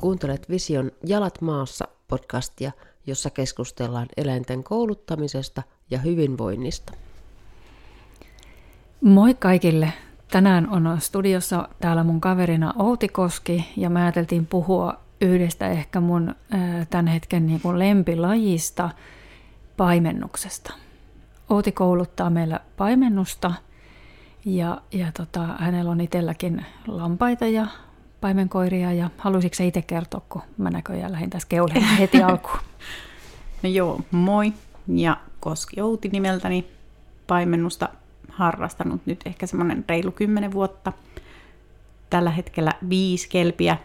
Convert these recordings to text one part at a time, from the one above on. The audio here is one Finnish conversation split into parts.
Kuuntelet Vision Jalat maassa podcastia, jossa keskustellaan eläinten kouluttamisesta ja hyvinvoinnista. Moi kaikille! Tänään on studiossa täällä mun kaverina Outi Koski ja me ajateltiin puhua yhdestä ehkä mun tämän hetken niin kuin lempilajista, paimennuksesta. Outi kouluttaa meillä paimennusta ja, ja tota, hänellä on itselläkin lampaita ja paimenkoiria ja haluaisitko se itse kertoa, kun mä näköjään lähdin tässä keulemaan heti alkuun? No joo, moi ja Koski Outi nimeltäni paimennusta harrastanut nyt ehkä semmoinen reilu kymmenen vuotta. Tällä hetkellä viisi kelpiä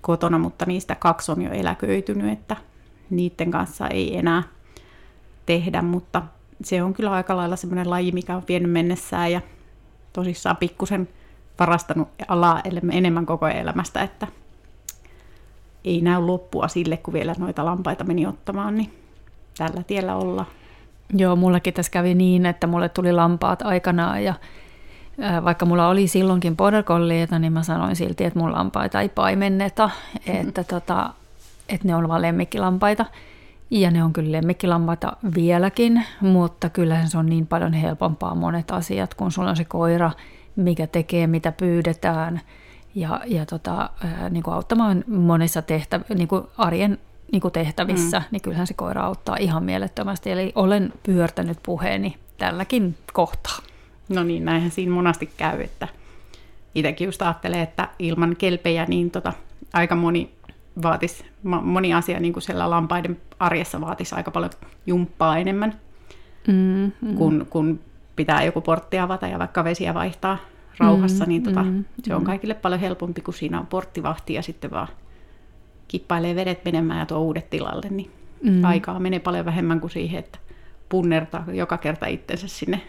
kotona, mutta niistä kaksi on jo eläköitynyt, että niiden kanssa ei enää tehdä, mutta se on kyllä aika lailla semmoinen laji, mikä on vienyt mennessään ja tosissaan pikkusen varastanut alaa enemmän koko elämästä, että ei näy loppua sille, kun vielä noita lampaita meni ottamaan, niin tällä tiellä ollaan. Joo, mullakin tässä kävi niin, että mulle tuli lampaat aikanaan ja vaikka mulla oli silloinkin border niin mä sanoin silti, että mun lampaita ei paimenneta, että, tota, että ne on vaan lemmikkilampaita. Ja ne on kyllä lemmikkilampaita vieläkin, mutta kyllähän se on niin paljon helpompaa monet asiat, kun sulla on se koira, mikä tekee, mitä pyydetään, ja, ja tota, niin kuin auttamaan monissa tehtäv- niin kuin arjen niin kuin tehtävissä, mm. niin kyllähän se koira auttaa ihan mielettömästi. Eli olen pyörtänyt puheeni tälläkin kohtaa. No niin, näinhän siinä monasti käy, että itsekin just ajattelee, että ilman kelpejä niin tota, aika moni vaatis, moni asia niin kuin siellä lampaiden arjessa vaatisi aika paljon jumppaa enemmän, mm, mm. Kun, kun pitää joku portti avata ja vaikka vesiä vaihtaa rauhassa, mm, niin tota, mm, se on mm. kaikille paljon helpompi, kun siinä on porttivahti ja sitten vaan kippailee vedet menemään ja tuo uudet tilalle, niin mm. aikaa menee paljon vähemmän kuin siihen, että punnertaa joka kerta itsensä sinne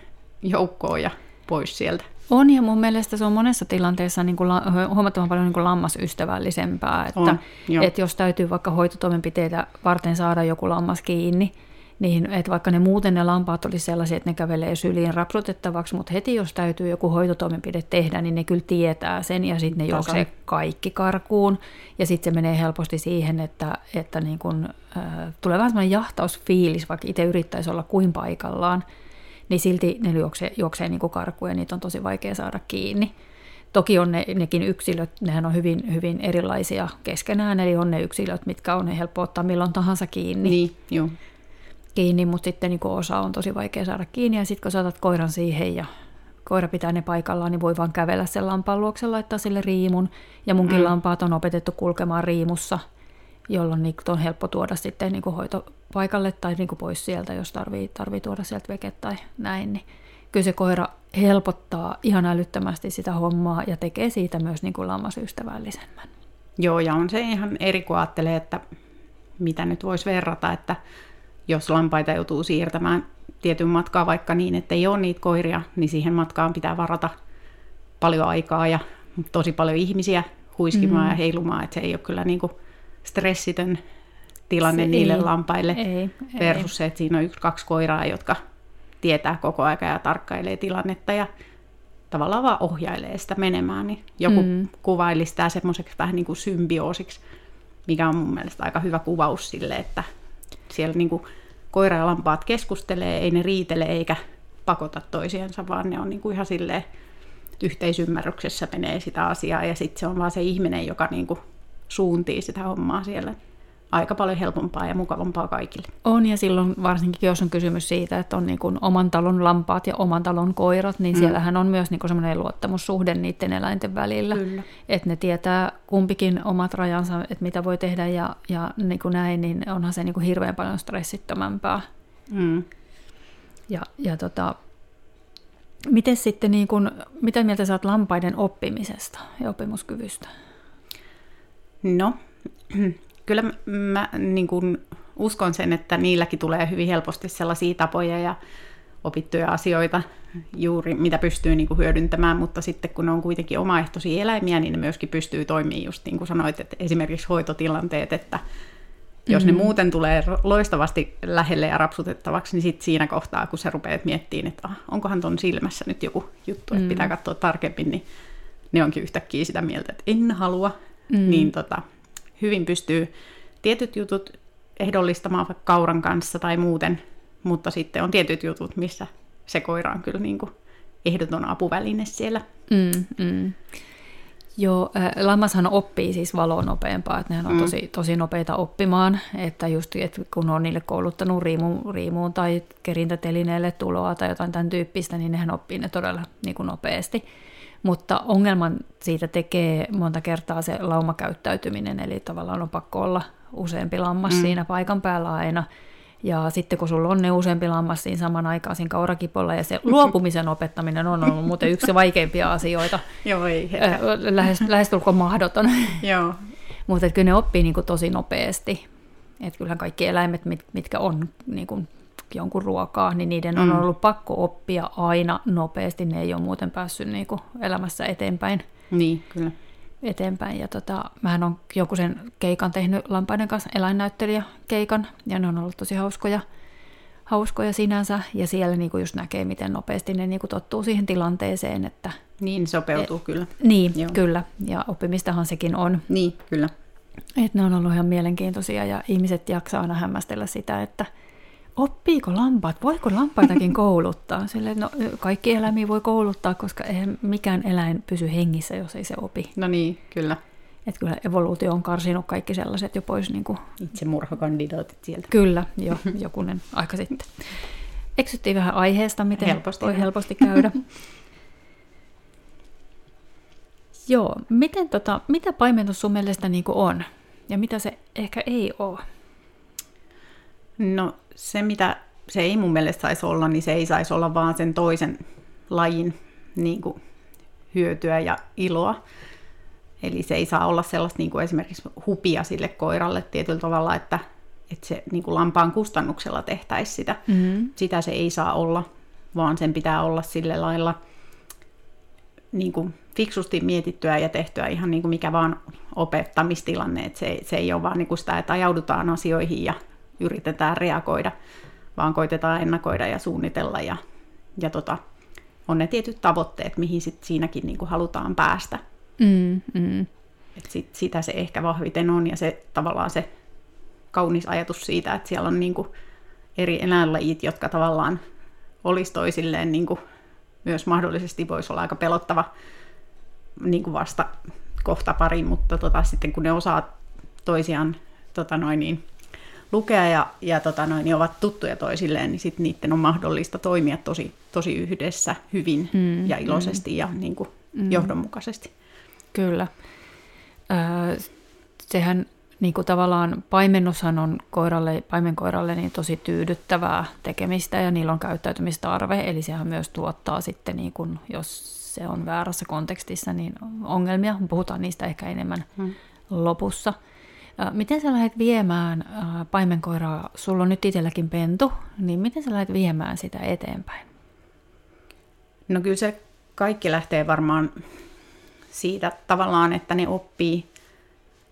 joukkoon ja pois sieltä. On ja mun mielestä se on monessa tilanteessa niin kuin la, huomattavan paljon niin kuin lammasystävällisempää, että, on, että jos täytyy vaikka hoitotoimenpiteitä varten saada joku lammas kiinni, niin että vaikka ne muuten ne lampaat olisi sellaisia, että ne kävelee syliin rapsutettavaksi, mutta heti jos täytyy joku hoitotoimenpide tehdä, niin ne kyllä tietää sen ja sitten ne juoksee kaikki karkuun. Ja sitten se menee helposti siihen, että, että niin kun, äh, tulee vähän sellainen jahtausfiilis, vaikka itse yrittäisi olla kuin paikallaan, niin silti ne juoksee, juoksee niin karkuun ja niitä on tosi vaikea saada kiinni. Toki on ne, nekin yksilöt, nehän on hyvin, hyvin erilaisia keskenään, eli on ne yksilöt, mitkä on helppo ottaa milloin tahansa kiinni. Niin, joo kiinni, mutta sitten niin osa on tosi vaikea saada kiinni. Ja sitten kun saatat koiran siihen ja koira pitää ne paikallaan, niin voi vaan kävellä sen lampaan luokse, laittaa sille riimun. Ja munkin mm. lampaat on opetettu kulkemaan riimussa, jolloin niitä on helppo tuoda sitten niin hoitopaikalle tai niin pois sieltä, jos tarvii, tarvii tuoda sieltä veket tai näin. Niin kyllä se koira helpottaa ihan älyttömästi sitä hommaa ja tekee siitä myös niin kuin lammasystävällisemmän. Joo, ja on se ihan eri, kun ajattelee, että mitä nyt voisi verrata, että jos lampaita joutuu siirtämään tietyn matkaa vaikka niin, että ei ole niitä koiria, niin siihen matkaan pitää varata paljon aikaa ja tosi paljon ihmisiä huiskimaan mm. ja heilumaan, että se ei ole kyllä niin kuin stressitön tilanne se niille ei, lampaille ei, versus ei. se, että siinä on yksi, kaksi koiraa, jotka tietää koko aika ja tarkkailee tilannetta ja tavallaan vaan ohjailee sitä menemään, niin joku mm. kuvaili sitä semmoiseksi vähän niin kuin symbioosiksi, mikä on mun mielestä aika hyvä kuvaus sille, että siellä niin kuin koira ja lampaat keskustelee, ei ne riitele eikä pakota toisiansa, vaan ne on niin kuin ihan silleen yhteisymmärryksessä menee sitä asiaa. Ja sitten se on vaan se ihminen, joka niin kuin suuntii sitä hommaa siellä aika paljon helpompaa ja mukavampaa kaikille. On, ja silloin varsinkin, jos on kysymys siitä, että on niin kuin oman talon lampaat ja oman talon koirat, niin mm. siellähän on myös niin semmoinen luottamussuhde niiden eläinten välillä. Kyllä. Että ne tietää kumpikin omat rajansa, että mitä voi tehdä ja, ja niin kuin näin, niin onhan se niin kuin hirveän paljon stressittömämpää. Mm. Ja, ja tota, miten sitten, niin kuin, mitä mieltä saat lampaiden oppimisesta ja oppimuskyvystä? No, kyllä mä niin kuin uskon sen, että niilläkin tulee hyvin helposti sellaisia tapoja ja opittuja asioita juuri, mitä pystyy niin kuin hyödyntämään, mutta sitten kun ne on kuitenkin omaehtoisia eläimiä, niin ne myöskin pystyy toimimaan just niin kuin sanoit, että esimerkiksi hoitotilanteet, että jos mm-hmm. ne muuten tulee loistavasti lähelle ja rapsutettavaksi, niin sitten siinä kohtaa, kun sä rupeat miettimään, että ah, onkohan ton silmässä nyt joku juttu, että mm. pitää katsoa tarkemmin, niin ne onkin yhtäkkiä sitä mieltä, että en halua, mm. niin tota, hyvin pystyy tietyt jutut ehdollistamaan vaikka kauran kanssa tai muuten, mutta sitten on tietyt jutut, missä se koira on kyllä niin kuin ehdoton apuväline siellä. Mm, mm. Joo, äh, lammashan oppii siis valoa nopeampaa, että nehän on mm. tosi, tosi nopeita oppimaan, että just että kun on niille kouluttanut riimuun, riimuun tai kerintätelineelle tuloa tai jotain tämän tyyppistä, niin nehän oppii ne todella niin kuin nopeasti. Mutta ongelman siitä tekee monta kertaa se laumakäyttäytyminen, eli tavallaan on pakko olla useampi lammas mm. siinä paikan päällä aina, ja sitten kun sulla on ne useampi lammas siinä saman aikaan siinä kaurakipolla, ja se luopumisen opettaminen on ollut muuten yksi vaikeimpia asioita. Joo, ei. Lähes, lähestulkoon mahdoton. Joo. Mutta kyllä ne oppii niin kuin tosi nopeasti. Että kyllähän kaikki eläimet, mit, mitkä on niin kuin jonkun ruokaa, niin niiden on mm. ollut pakko oppia aina nopeasti. Ne ei ole muuten päässyt niin kuin elämässä eteenpäin. Niin, kyllä eteenpäin. Ja tota, mähän on joku sen keikan tehnyt lampaiden kanssa, eläinnäyttelijä keikan, ja ne on ollut tosi hauskoja, hauskoja sinänsä, ja siellä niinku just näkee, miten nopeasti ne niinku tottuu siihen tilanteeseen. Että, niin, sopeutuu et, kyllä. Niin, Joo. kyllä, ja oppimistahan sekin on. Niin, kyllä. Et ne on ollut ihan mielenkiintoisia, ja ihmiset jaksaa aina hämmästellä sitä, että – oppiiko lampaat, voiko lampaitakin kouluttaa? Sille, no, kaikki eläimiä voi kouluttaa, koska eihän mikään eläin pysy hengissä, jos ei se opi. No niin, kyllä. Että kyllä evoluutio on karsinut kaikki sellaiset jo pois. Niin kuin... Itsemurhakandidaatit sieltä. Kyllä, jo, jokunen aika sitten. Eksyttiin vähän aiheesta, miten helposti voi helposti käydä. Joo, miten tota, mitä paimentus sun mielestä niin on? Ja mitä se ehkä ei ole? No se, mitä se ei mun mielestä saisi olla, niin se ei saisi olla vaan sen toisen lajin niin kuin, hyötyä ja iloa. Eli se ei saa olla sellaista niin kuin esimerkiksi hupia sille koiralle tietyllä tavalla, että, että se niin kuin lampaan kustannuksella tehtäisi sitä. Mm-hmm. Sitä se ei saa olla, vaan sen pitää olla sille lailla niin kuin fiksusti mietittyä ja tehtyä ihan niin kuin mikä vaan opettamistilanne. Että se, se ei ole vaan niin kuin sitä, että ajaudutaan asioihin ja yritetään reagoida, vaan koitetaan ennakoida ja suunnitella ja, ja tota, on ne tietyt tavoitteet, mihin sit siinäkin niin kuin halutaan päästä. Mm, mm. Et sit, sitä se ehkä vahviten on ja se tavallaan se kaunis ajatus siitä, että siellä on niin kuin eri eläinlajit, jotka tavallaan olisi toisilleen niin kuin myös mahdollisesti voisi olla aika pelottava niin kuin vasta kohta pari, mutta tota, sitten kun ne osaa toisiaan tota noin, niin lukea ja, ja tota noin, niin ovat tuttuja toisilleen, niin sitten niiden on mahdollista toimia tosi, tosi yhdessä hyvin mm, ja iloisesti mm. ja niin kuin mm. johdonmukaisesti. Kyllä. Öö, sehän niin kuin tavallaan paimennushan on koiralle, paimenkoiralle niin tosi tyydyttävää tekemistä ja niillä on käyttäytymistarve, eli sehän myös tuottaa sitten, niin kuin, jos se on väärässä kontekstissa, niin ongelmia. Puhutaan niistä ehkä enemmän hmm. lopussa. Miten sä lähdet viemään paimenkoiraa, sulla on nyt itselläkin pentu, niin miten sä lähdet viemään sitä eteenpäin? No kyllä se kaikki lähtee varmaan siitä tavallaan, että ne oppii,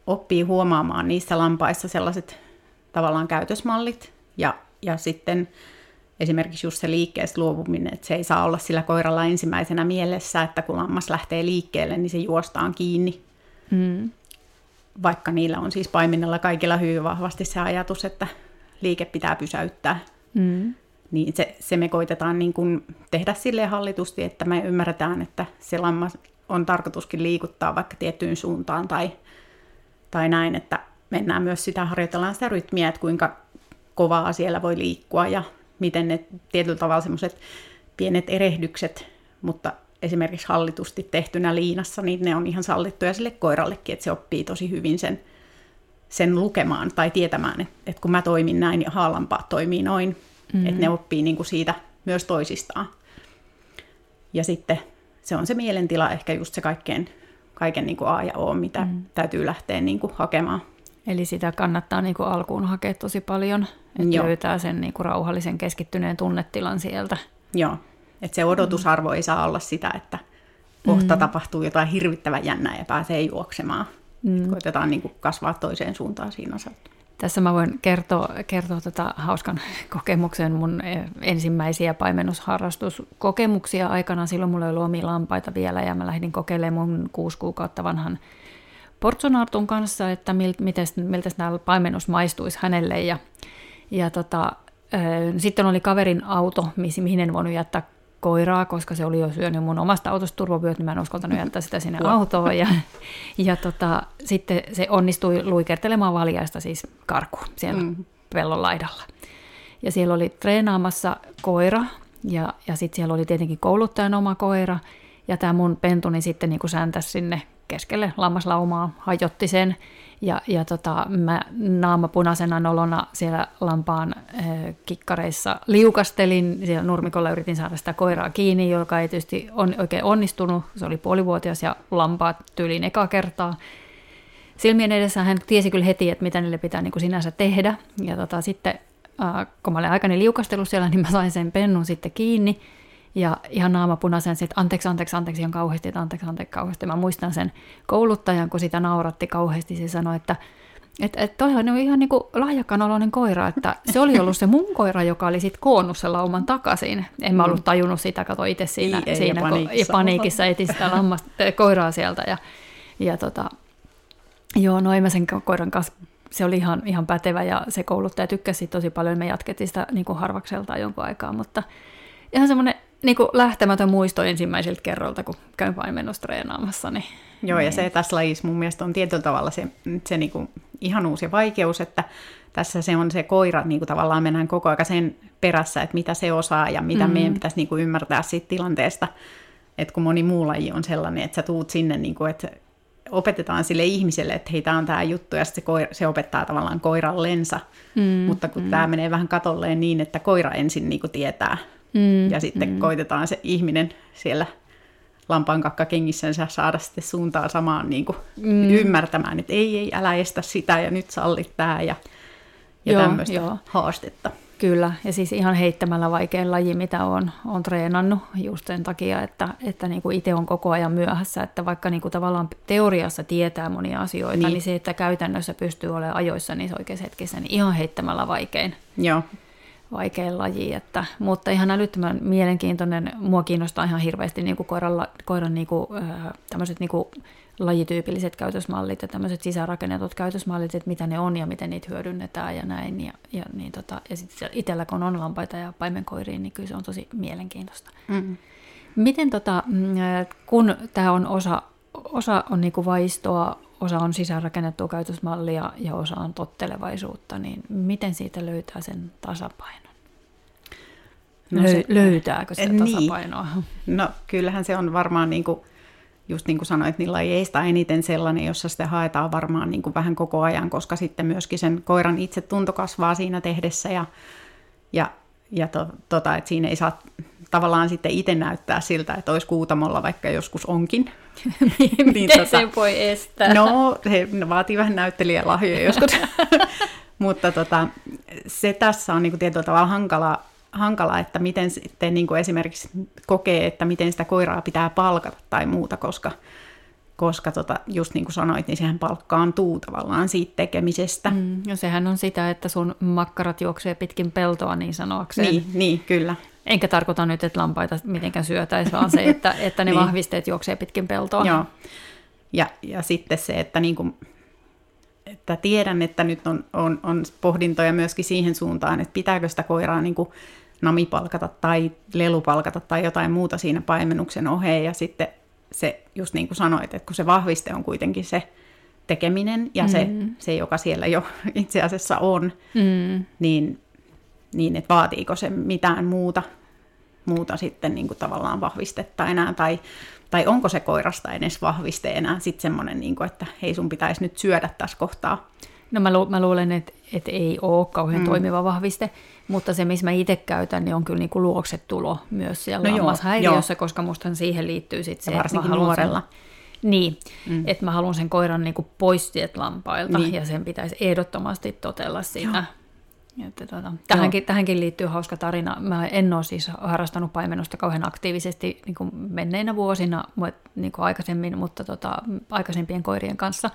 oppii huomaamaan niissä lampaissa sellaiset tavallaan käytösmallit ja, ja sitten esimerkiksi just se liikkeestä luovuminen, että se ei saa olla sillä koiralla ensimmäisenä mielessä, että kun lammas lähtee liikkeelle, niin se juostaan kiinni. Mm vaikka niillä on siis paimenella kaikilla hyvin vahvasti se ajatus, että liike pitää pysäyttää, mm. niin se, se me koitetaan niin kuin tehdä sille hallitusti, että me ymmärretään, että se lammas on tarkoituskin liikuttaa vaikka tiettyyn suuntaan tai, tai näin, että mennään myös sitä, harjoitellaan sitä rytmiä, että kuinka kovaa siellä voi liikkua ja miten ne tietyllä tavalla semmoiset pienet erehdykset, mutta esimerkiksi hallitusti tehtynä liinassa, niin ne on ihan sallittuja sille koirallekin, että se oppii tosi hyvin sen, sen lukemaan tai tietämään, että, että kun mä toimin näin ja haalampaat toimii noin, mm-hmm. että ne oppii niin kuin siitä myös toisistaan. Ja sitten se on se mielentila ehkä just se kaikkein, kaiken niin kuin A ja O, mitä mm. täytyy lähteä niin kuin hakemaan. Eli sitä kannattaa niin kuin alkuun hakea tosi paljon, että Joo. löytää sen niin kuin rauhallisen keskittyneen tunnetilan sieltä. Joo. Että se odotusarvo ei saa olla sitä, että kohta mm. tapahtuu jotain hirvittävän jännää ja pääsee juoksemaan. Mm. Koitetaan niin kuin kasvaa toiseen suuntaan siinä osalta. Tässä mä voin kertoa, kertoa tota hauskan kokemuksen mun e, ensimmäisiä paimennusharrastuskokemuksia aikana. Silloin mulla ei ollut omia lampaita vielä ja mä lähdin kokeilemaan mun kuusi kuukautta vanhan Portsonartun kanssa, että miltä, miltä nämä paimennus maistuisi hänelle. Ja, ja tota, sitten oli kaverin auto, mihin en voinut jättää koiraa, koska se oli jo syönyt mun omasta autosta turvavyöt, niin mä en uskaltanut jättää sitä sinne autoon. Ja, ja tota, sitten se onnistui luikertelemaan valjaista siis karku siellä mm. pellon laidalla. Ja siellä oli treenaamassa koira, ja, ja sitten siellä oli tietenkin kouluttajan oma koira, ja tämä mun pentuni sitten niin säntäsi sinne keskelle lammaslaumaa, hajotti sen, ja, ja tota, mä naama punaisena nolona siellä lampaan äh, kikkareissa liukastelin. Siellä nurmikolla yritin saada sitä koiraa kiinni, joka ei tietysti on, oikein onnistunut. Se oli puolivuotias ja lampaat tyyliin eka kertaa. Silmien edessä hän tiesi kyllä heti, että mitä niille pitää niin kuin sinänsä tehdä. Ja tota, sitten äh, kun mä olin aikani liukastellut siellä, niin mä sain sen pennun sitten kiinni. Ja ihan naama punaisen, että anteeksi, anteeksi, anteeksi ihan kauheasti, että anteeksi, anteeksi kauheasti. Mä muistan sen kouluttajan, kun sitä nauratti kauheasti, se sanoi, että että et toi on ihan niin lahjakkaan oloinen koira, että se oli ollut se mun koira, joka oli sitten koonnut sen lauman takaisin. En mä ollut mm. tajunnut sitä, kato itse siinä, ei, siinä ei, paniikissa. Kun, paniikissa etin sitä lammasta, koiraa sieltä. Ja, ja tota, joo, no mä sen koiran kanssa, se oli ihan, ihan pätevä ja se kouluttaja tykkäsi tosi paljon. Me jatkettiin sitä niin kuin harvakselta jonkun aikaa, mutta ihan semmoinen niin kuin lähtemätön muisto ensimmäiseltä kerralta, kun käyn paimennustreenaamassa. Niin, Joo, niin. ja se tässä lajissa mun mielestä on tietyllä tavalla se, se niin kuin ihan uusi vaikeus, että tässä se on se koira, niin kuin tavallaan mennään koko ajan sen perässä, että mitä se osaa ja mitä mm-hmm. meidän pitäisi niin kuin ymmärtää siitä tilanteesta. Että kun moni muu laji on sellainen, että sä tuut sinne, niin kuin, että opetetaan sille ihmiselle, että hei, tämä on tämä juttu, ja se, koira, se opettaa tavallaan koirallensa. Mm, Mutta kun mm. tämä menee vähän katolleen niin, että koira ensin niin kuin tietää, Mm, ja sitten mm. koitetaan se ihminen siellä lampaan kakkakengissänsä saada sitten suuntaan samaan niin kuin mm. ymmärtämään, että ei, ei, älä estä sitä ja nyt sallit tämä ja, ja joo, tämmöistä joo. haastetta. Kyllä, ja siis ihan heittämällä vaikein laji, mitä on, on treenannut just sen takia, että, että niin kuin itse on koko ajan myöhässä, että vaikka niin kuin tavallaan teoriassa tietää monia asioita, niin. niin se, että käytännössä pystyy olemaan ajoissa niissä oikeassa hetkessä, niin ihan heittämällä vaikein. Joo, vaikein laji, että, mutta ihan älyttömän mielenkiintoinen. Mua kiinnostaa ihan hirveästi niin kuin koiran, koiran niin kuin, tämmöiset niin kuin lajityypilliset käytösmallit ja tämmöiset sisäänrakennetut käytösmallit, että mitä ne on ja miten niitä hyödynnetään ja näin. Ja, ja, niin tota, ja sitten itsellä kun on lampaita ja paimenkoiriin, niin kyllä se on tosi mielenkiintoista. Mm. Miten tota, mm, kun tämä on osa, osa on niin kuin vaistoa, osa on sisäänrakennettua käytösmallia ja osa on tottelevaisuutta, niin miten siitä löytää sen tasapainon? No se, löytääkö se niin. tasapainoa? No kyllähän se on varmaan niin kuin, just niin kuin sanoit, niin lajeista eniten sellainen, jossa sitä haetaan varmaan niin kuin vähän koko ajan, koska sitten myöskin sen koiran itse tunto kasvaa siinä tehdessä ja, ja, ja to, tota, että siinä ei saa tavallaan sitten itse näyttää siltä, että olisi kuutamolla, vaikka joskus onkin. niin, niin tota, se voi estää? No, se vaatii vähän näyttelijälahjoja joskus. Mutta tota, se tässä on niin tietyllä tavalla hankalaa, hankala, että miten sitten niin kuin esimerkiksi kokee, että miten sitä koiraa pitää palkata tai muuta, koska, koska tota, just niin kuin sanoit, niin sehän palkkaantuu tavallaan siitä tekemisestä. Mm, ja sehän on sitä, että sun makkarat juoksee pitkin peltoa niin sanoakseen. Niin, niin kyllä. Enkä tarkoita nyt, että lampaita mitenkään syötäisiin, vaan se, että, että ne niin. vahvisteet juoksee pitkin peltoa. Joo. Ja, ja sitten se, että, niin kuin, että tiedän, että nyt on, on, on pohdintoja myöskin siihen suuntaan, että pitääkö sitä koiraa niin kuin namipalkata tai lelupalkata tai jotain muuta siinä paimennuksen oheen. Ja sitten se, just niin kuin sanoit, että kun se vahviste on kuitenkin se tekeminen ja mm. se, se, joka siellä jo itse asiassa on, mm. niin niin, että vaatiiko se mitään muuta, muuta sitten niin kuin tavallaan vahvistetta enää, tai, tai onko se koirasta edes vahviste enää sitten semmoinen, niin kuin, että hei sun pitäisi nyt syödä tässä kohtaa. No mä, lu- mä luulen, että, että ei ole kauhean mm. toimiva vahviste, mutta se, missä mä itse käytän, niin on kyllä niin kuin luoksetulo myös siellä no lammashäiriössä, joo. koska musta siihen liittyy sitten se, että mä nuorella. Sen, niin, mm. että mä haluan sen koiran niin kuin pois sieltä lampailta, niin. ja sen pitäisi ehdottomasti totella siinä että tuota, tähänkin, tähänkin liittyy hauska tarina. Mä en ole siis harrastanut paimennusta kauhean aktiivisesti niin kuin menneinä vuosina niin kuin aikaisemmin, mutta tota, aikaisempien koirien kanssa,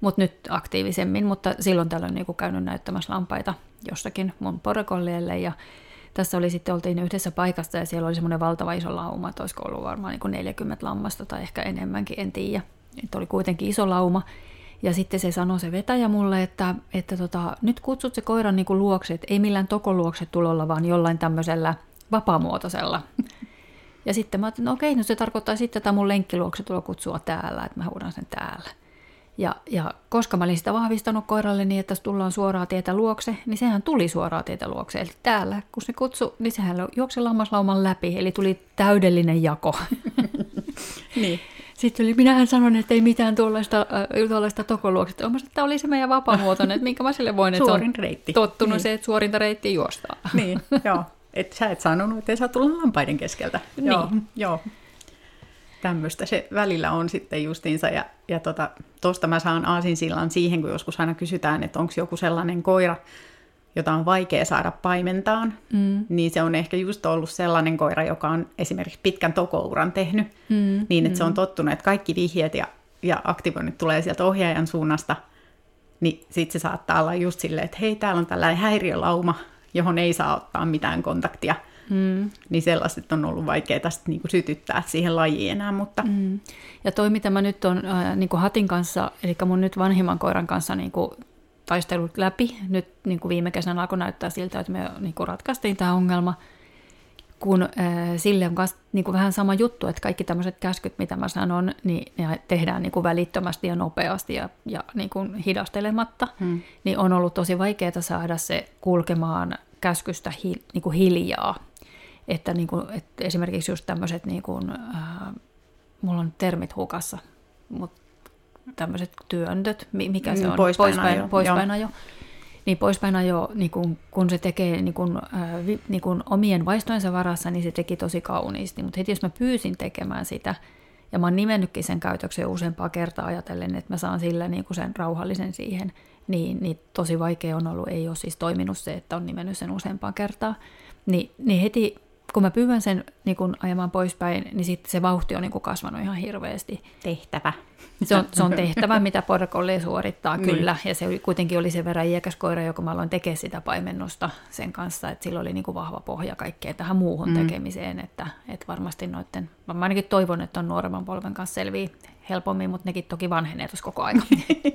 mutta nyt aktiivisemmin, mutta silloin tällöin niin kuin käynyt näyttämässä lampaita jossakin mun porekollielle ja tässä oli sitten, oltiin yhdessä paikassa ja siellä oli semmoinen valtava iso lauma, että olisiko ollut varmaan niin kuin 40 lammasta tai ehkä enemmänkin, en tiedä. että oli kuitenkin iso lauma. Ja sitten se sanoi se vetäjä mulle, että, että tota, nyt kutsut se koiran niin kuin luokse, että ei millään tokoluokse tulolla, vaan jollain tämmöisellä vapaamuotoisella. Ja sitten mä ajattelin, no okei, no se tarkoittaa sitten että mun lenkkiluokse tulo kutsua täällä, että mä huudan sen täällä. Ja, ja koska mä olin sitä vahvistanut koiralle niin, että tullaan suoraa tietä luokse, niin sehän tuli suoraa tietä luokse. Eli täällä, kun se kutsu, niin sehän juoksi lammaslauman läpi, eli tuli täydellinen jako. niin. Sitten oli, minähän sanon, että ei mitään tuollaista, äh, tuollaista tokoluoksetta. Mä että oli se meidän vapaamuotoinen, että minkä mä sille voin, että Suorin reitti. tottunut niin. se, että suorinta reittiä juostaa. Niin, joo. Et sä et sanonut, että ei saa tulla lampaiden keskeltä. Niin. Joo, joo. Tämmöistä se välillä on sitten justiinsa. Ja, ja tuosta tota, mä saan aasinsillan siihen, kun joskus aina kysytään, että onko joku sellainen koira, jota on vaikea saada paimentaan, mm. niin se on ehkä just ollut sellainen koira, joka on esimerkiksi pitkän tokouran tehnyt, mm. niin että mm. se on mm. tottunut, että kaikki vihjeet ja, ja aktivoinnit tulee sieltä ohjaajan suunnasta, niin sitten se saattaa olla just silleen, että hei, täällä on tällainen häiriölauma, johon ei saa ottaa mitään kontaktia. Mm. Niin sellaiset on ollut vaikea tästä niin kuin sytyttää siihen lajiin enää. Mutta... Mm. Ja toi, mitä mä nyt on äh, niin kuin Hatin kanssa, eli mun nyt vanhimman koiran kanssa niin kuin taistelut läpi. Nyt niin kuin viime kesänä alkoi näyttää siltä, että me niin kuin ratkaistiin tämä ongelma, kun äh, sille on myös niin kuin vähän sama juttu, että kaikki tämmöiset käskyt, mitä mä sanon, niin ne tehdään niin kuin välittömästi ja nopeasti ja, ja niin kuin hidastelematta, hmm. niin on ollut tosi vaikeaa saada se kulkemaan käskystä hi, niin kuin hiljaa. Että, niin kuin, että esimerkiksi just tämmöiset, niin kuin, äh, mulla on termit hukassa, mutta tämmöiset työntöt, mikä se mm, on, poispäin, poispäin ajo. Niin poispäin ajo, niin kun, kun se tekee niin kun, äh, vi, niin kun omien vaistojensa varassa, niin se teki tosi kauniisti. Mutta heti jos mä pyysin tekemään sitä, ja mä oon nimennytkin sen käytöksen useampaa kertaa ajatellen, että mä saan sillä niin sen rauhallisen siihen, niin, niin tosi vaikea on ollut, ei ole siis toiminut se, että on nimennyt sen useampaa kertaa. Ni, niin heti kun mä pyydän sen niin kun ajamaan poispäin, niin sitten se vauhti on niin kasvanut ihan hirveästi. Tehtävä. Se on, se on tehtävä, mitä Border suorittaa, niin. kyllä. Ja se kuitenkin oli sen verran iäkäs koira, joka mä aloin tekemään sitä paimennusta sen kanssa, että sillä oli niin kuin vahva pohja kaikkeen tähän muuhun mm. tekemiseen. Että, että varmasti noiden, mä ainakin toivon, että on nuoremman polven kanssa selvii helpommin, mutta nekin toki vanhenee tuossa koko ajan.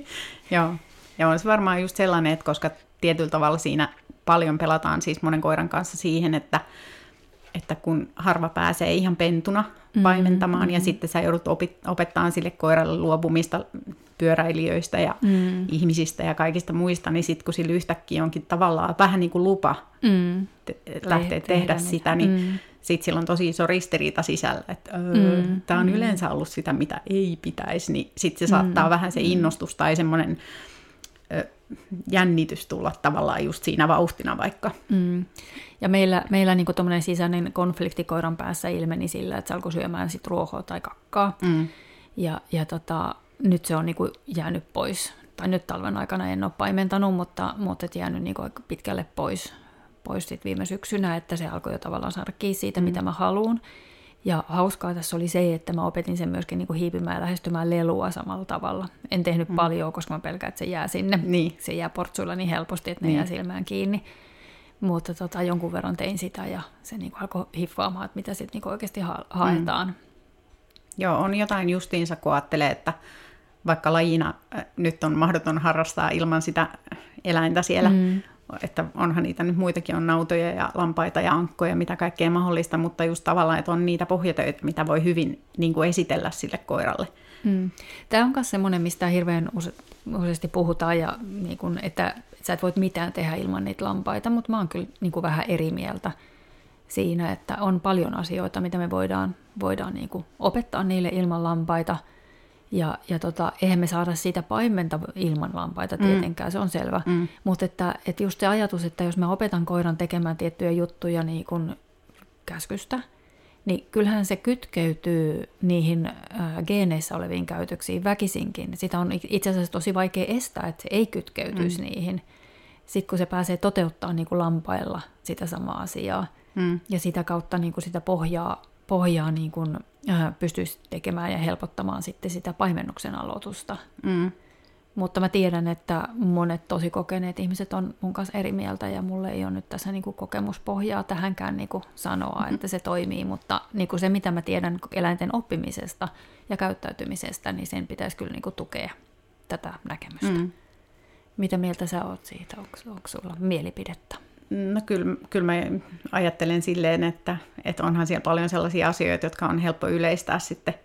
Joo. Ja on se varmaan just sellainen, että koska tietyllä tavalla siinä paljon pelataan siis monen koiran kanssa siihen, että että kun harva pääsee ihan pentuna mm-hmm, paimentamaan mm-hmm. ja sitten sä joudut opit, opettaa sille koiralle luopumista pyöräilijöistä ja mm. ihmisistä ja kaikista muista, niin sitten kun sillä yhtäkkiä onkin tavallaan vähän niin kuin lupa mm. te- lähteä Te- tehdä, tehdä sitä, niin mm. sitten sillä on tosi iso ristiriita sisällä, että öö, mm. tämä on mm. yleensä ollut sitä, mitä ei pitäisi, niin sitten se saattaa mm. vähän se mm. innostus tai semmoinen jännitys tulla tavallaan just siinä vauhtina vaikka. Mm. Ja meillä, meillä niin tuommoinen sisäinen konflikti koiran päässä ilmeni sillä, että se alkoi syömään sit ruohoa tai kakkaa. Mm. Ja, ja tota, nyt se on niin jäänyt pois. Tai nyt talven aikana en ole paimentanut, mutta, mutta et jäänyt niin aika pitkälle pois, pois sit viime syksynä, että se alkoi jo tavallaan saada kiinni siitä, mm. mitä mä haluan. Ja hauskaa tässä oli se, että mä opetin sen myöskin niin kuin hiipimään ja lähestymään lelua samalla tavalla. En tehnyt mm. paljon, koska mä pelkään, että se jää sinne. Niin. Se jää portsuilla niin helposti, että ne niin. jää silmään kiinni. Mutta tota, jonkun verran tein sitä ja se niin kuin alkoi hiffaamaan, että mitä sitten niin oikeasti ha- haetaan. Mm. Joo, on jotain justiinsa, kun ajattelee, että vaikka lajina äh, nyt on mahdoton harrastaa ilman sitä eläintä siellä mm että onhan niitä nyt muitakin, on nautoja ja lampaita ja ankkoja, mitä kaikkea mahdollista, mutta just tavallaan, että on niitä pohjatöitä, mitä voi hyvin niin kuin esitellä sille koiralle. Mm. Tämä on myös semmoinen, mistä hirveän useasti puhutaan, ja niin kuin, että sä et voit mitään tehdä ilman niitä lampaita, mutta mä oon kyllä niin kuin vähän eri mieltä siinä, että on paljon asioita, mitä me voidaan, voidaan niin kuin opettaa niille ilman lampaita – ja, ja tota, eihän me saada siitä paimenta ilman lampaita mm. tietenkään, mm. se on selvä. Mm. Mutta että, että just se ajatus, että jos mä opetan koiran tekemään tiettyjä juttuja niin kun käskystä, niin kyllähän se kytkeytyy niihin äh, geeneissä oleviin käytöksiin väkisinkin. Sitä on itse asiassa tosi vaikea estää, että se ei kytkeytyisi mm. niihin. Sitten kun se pääsee toteuttamaan niin kuin lampailla sitä samaa asiaa, mm. ja sitä kautta niin kuin sitä pohjaa pohjaa niin kuin, pystyisi tekemään ja helpottamaan sitten sitä paimennuksen aloitusta. Mm. Mutta mä tiedän, että monet tosi kokeneet ihmiset on mun kanssa eri mieltä ja mulle ei ole nyt tässä niin kuin kokemuspohjaa tähänkään niin kuin sanoa, mm-hmm. että se toimii. Mutta niin kuin se, mitä mä tiedän eläinten oppimisesta ja käyttäytymisestä, niin sen pitäisi kyllä niin kuin tukea tätä näkemystä. Mm. Mitä mieltä sä oot siitä? Onko, onko sulla mielipidettä? No kyllä, kyllä mä ajattelen silleen, että, että onhan siellä paljon sellaisia asioita, jotka on helppo yleistää sitten –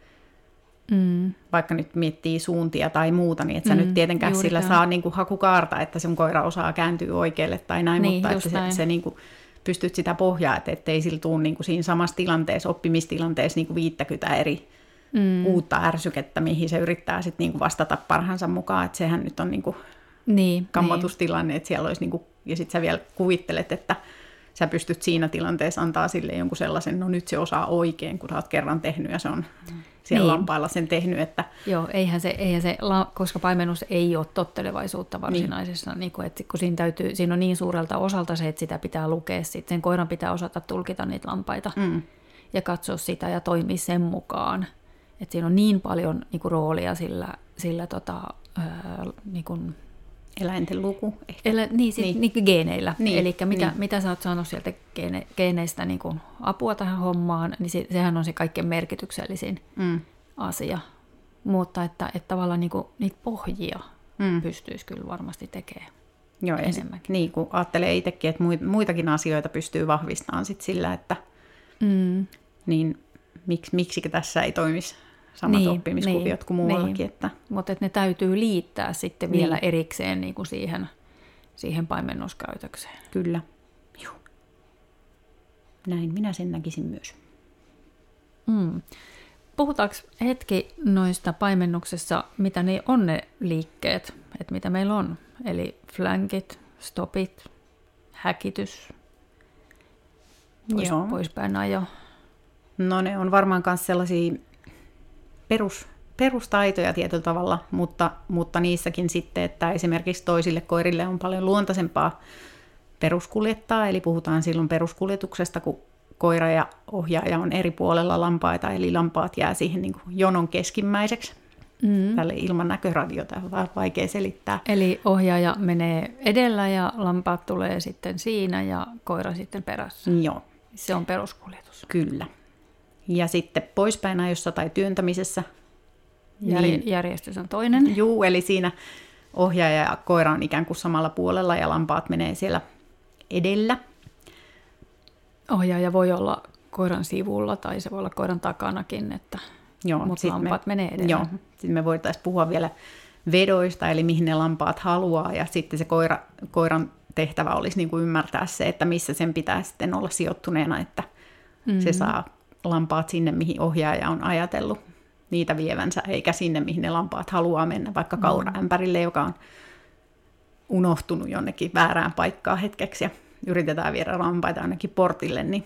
Mm. Vaikka nyt miettii suuntia tai muuta, niin että sä mm, nyt tietenkään sillä saa niin kuin hakukaarta, että sun koira osaa kääntyä oikealle tai näin, niin, mutta että se, se niin kuin pystyt sitä pohjaa, että ettei sillä tule niin kuin siinä samassa tilanteessa, oppimistilanteessa niin kuin 50 eri mm. uutta ärsykettä, mihin se yrittää sitten niin kuin vastata parhaansa mukaan, että sehän nyt on niin kuin niin, kammatustilanne, niin. että siellä olisi, niin kuin, ja sitten sä vielä kuvittelet, että sä pystyt siinä tilanteessa antaa sille jonkun sellaisen, no nyt se osaa oikein, kun sä oot kerran tehnyt ja se on siellä niin. lampailla sen tehnyt. Että... Joo, eihän se, eihän se, koska paimennus ei ole tottelevaisuutta varsinaisessa, niin. Niin kuin, että kun siinä, täytyy, siinä on niin suurelta osalta se, että sitä pitää lukea, sit sen koiran pitää osata tulkita niitä lampaita mm. ja katsoa sitä ja toimia sen mukaan. Että siinä on niin paljon niin kuin, roolia sillä, sillä tota, ää, niin kuin, Eläinten luku ehkä. Elä, niin, sit, niin. niin geeneillä. Niin. Eli mitä, niin. mitä sä oot saanut sieltä geene, geeneistä niin kuin apua tähän hommaan, niin se, sehän on se kaikkein merkityksellisin mm. asia. Mutta että, että tavallaan niin kuin, niitä pohjia mm. pystyisi kyllä varmasti tekemään. Joo, enemmänkin. Niin, kun ajattelee itsekin, että muitakin asioita pystyy vahvistamaan sit sillä, että mm. niin miksi, miksi tässä ei toimisi samat niin, oppimiskuviot niin, kuin muuallakin. Niin. Että... Mutta ne täytyy liittää sitten niin. vielä erikseen niin kuin siihen, siihen paimennuskäytökseen. Kyllä. Juh. Näin minä sen näkisin myös. Mm. Puhutaanko hetki noista paimennuksessa, mitä ne on ne liikkeet, että mitä meillä on? Eli flankit, stopit, häkitys, pois, Joo. poispäin ajo. No ne on varmaan myös sellaisia perus, perustaitoja tietyllä tavalla, mutta, mutta niissäkin sitten, että esimerkiksi toisille koirille on paljon luontaisempaa peruskuljettaa, eli puhutaan silloin peruskuljetuksesta, kun koira ja ohjaaja on eri puolella lampaita, eli lampaat jää siihen niin kuin jonon keskimmäiseksi. Mm. Tälle ilman näköradiota on vähän vaikea selittää. Eli ohjaaja menee edellä ja lampaat tulee sitten siinä ja koira sitten perässä. Joo. Se on peruskuljetus. Kyllä. Ja sitten poispäin ajossa tai työntämisessä. Jär, niin, järjestys on toinen. Juu, eli siinä ohjaaja ja koira on ikään kuin samalla puolella ja lampaat menee siellä edellä. Ohjaaja voi olla koiran sivulla tai se voi olla koiran takanakin, että, joo, mutta lampaat me, menee edellä. Joo, sitten me voitaisiin puhua vielä vedoista, eli mihin ne lampaat haluaa, ja sitten se koira, koiran tehtävä olisi niin kuin ymmärtää se, että missä sen pitää sitten olla sijoittuneena, että mm-hmm. se saa lampaat sinne, mihin ohjaaja on ajatellut niitä vievänsä, eikä sinne, mihin ne lampaat haluaa mennä, vaikka mm. kauraämpärille, joka on unohtunut jonnekin väärään paikkaan hetkeksi ja yritetään viedä lampaita ainakin portille. Niin...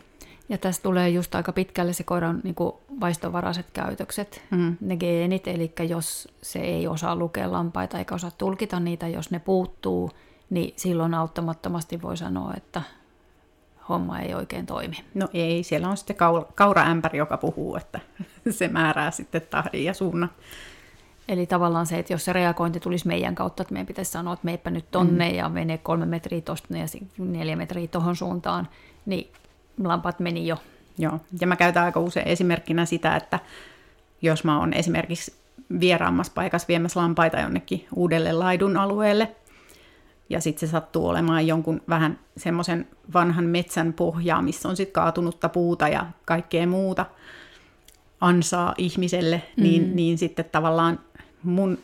Ja tässä tulee just aika pitkälle se koiran niin kuin vaistovaraiset käytökset, mm. ne geenit, eli jos se ei osaa lukea lampaita eikä osaa tulkita niitä, jos ne puuttuu, niin silloin auttamattomasti voi sanoa, että homma ei oikein toimi. No ei, siellä on sitten kauraämpäri, joka puhuu, että se määrää sitten tahdin ja suunnan. Eli tavallaan se, että jos se reagointi tulisi meidän kautta, että meidän pitäisi sanoa, että meipä nyt tonne mm. ja menee kolme metriä tuosta ja neljä metriä tuohon suuntaan, niin lampat meni jo. Joo, ja mä käytän aika usein esimerkkinä sitä, että jos mä oon esimerkiksi vieraammassa paikassa viemässä lampaita jonnekin uudelle laidun alueelle, ja sitten se sattuu olemaan jonkun vähän semmoisen vanhan metsän pohjaa, missä on sitten kaatunutta puuta ja kaikkea muuta ansaa ihmiselle, mm. niin, niin sitten tavallaan mun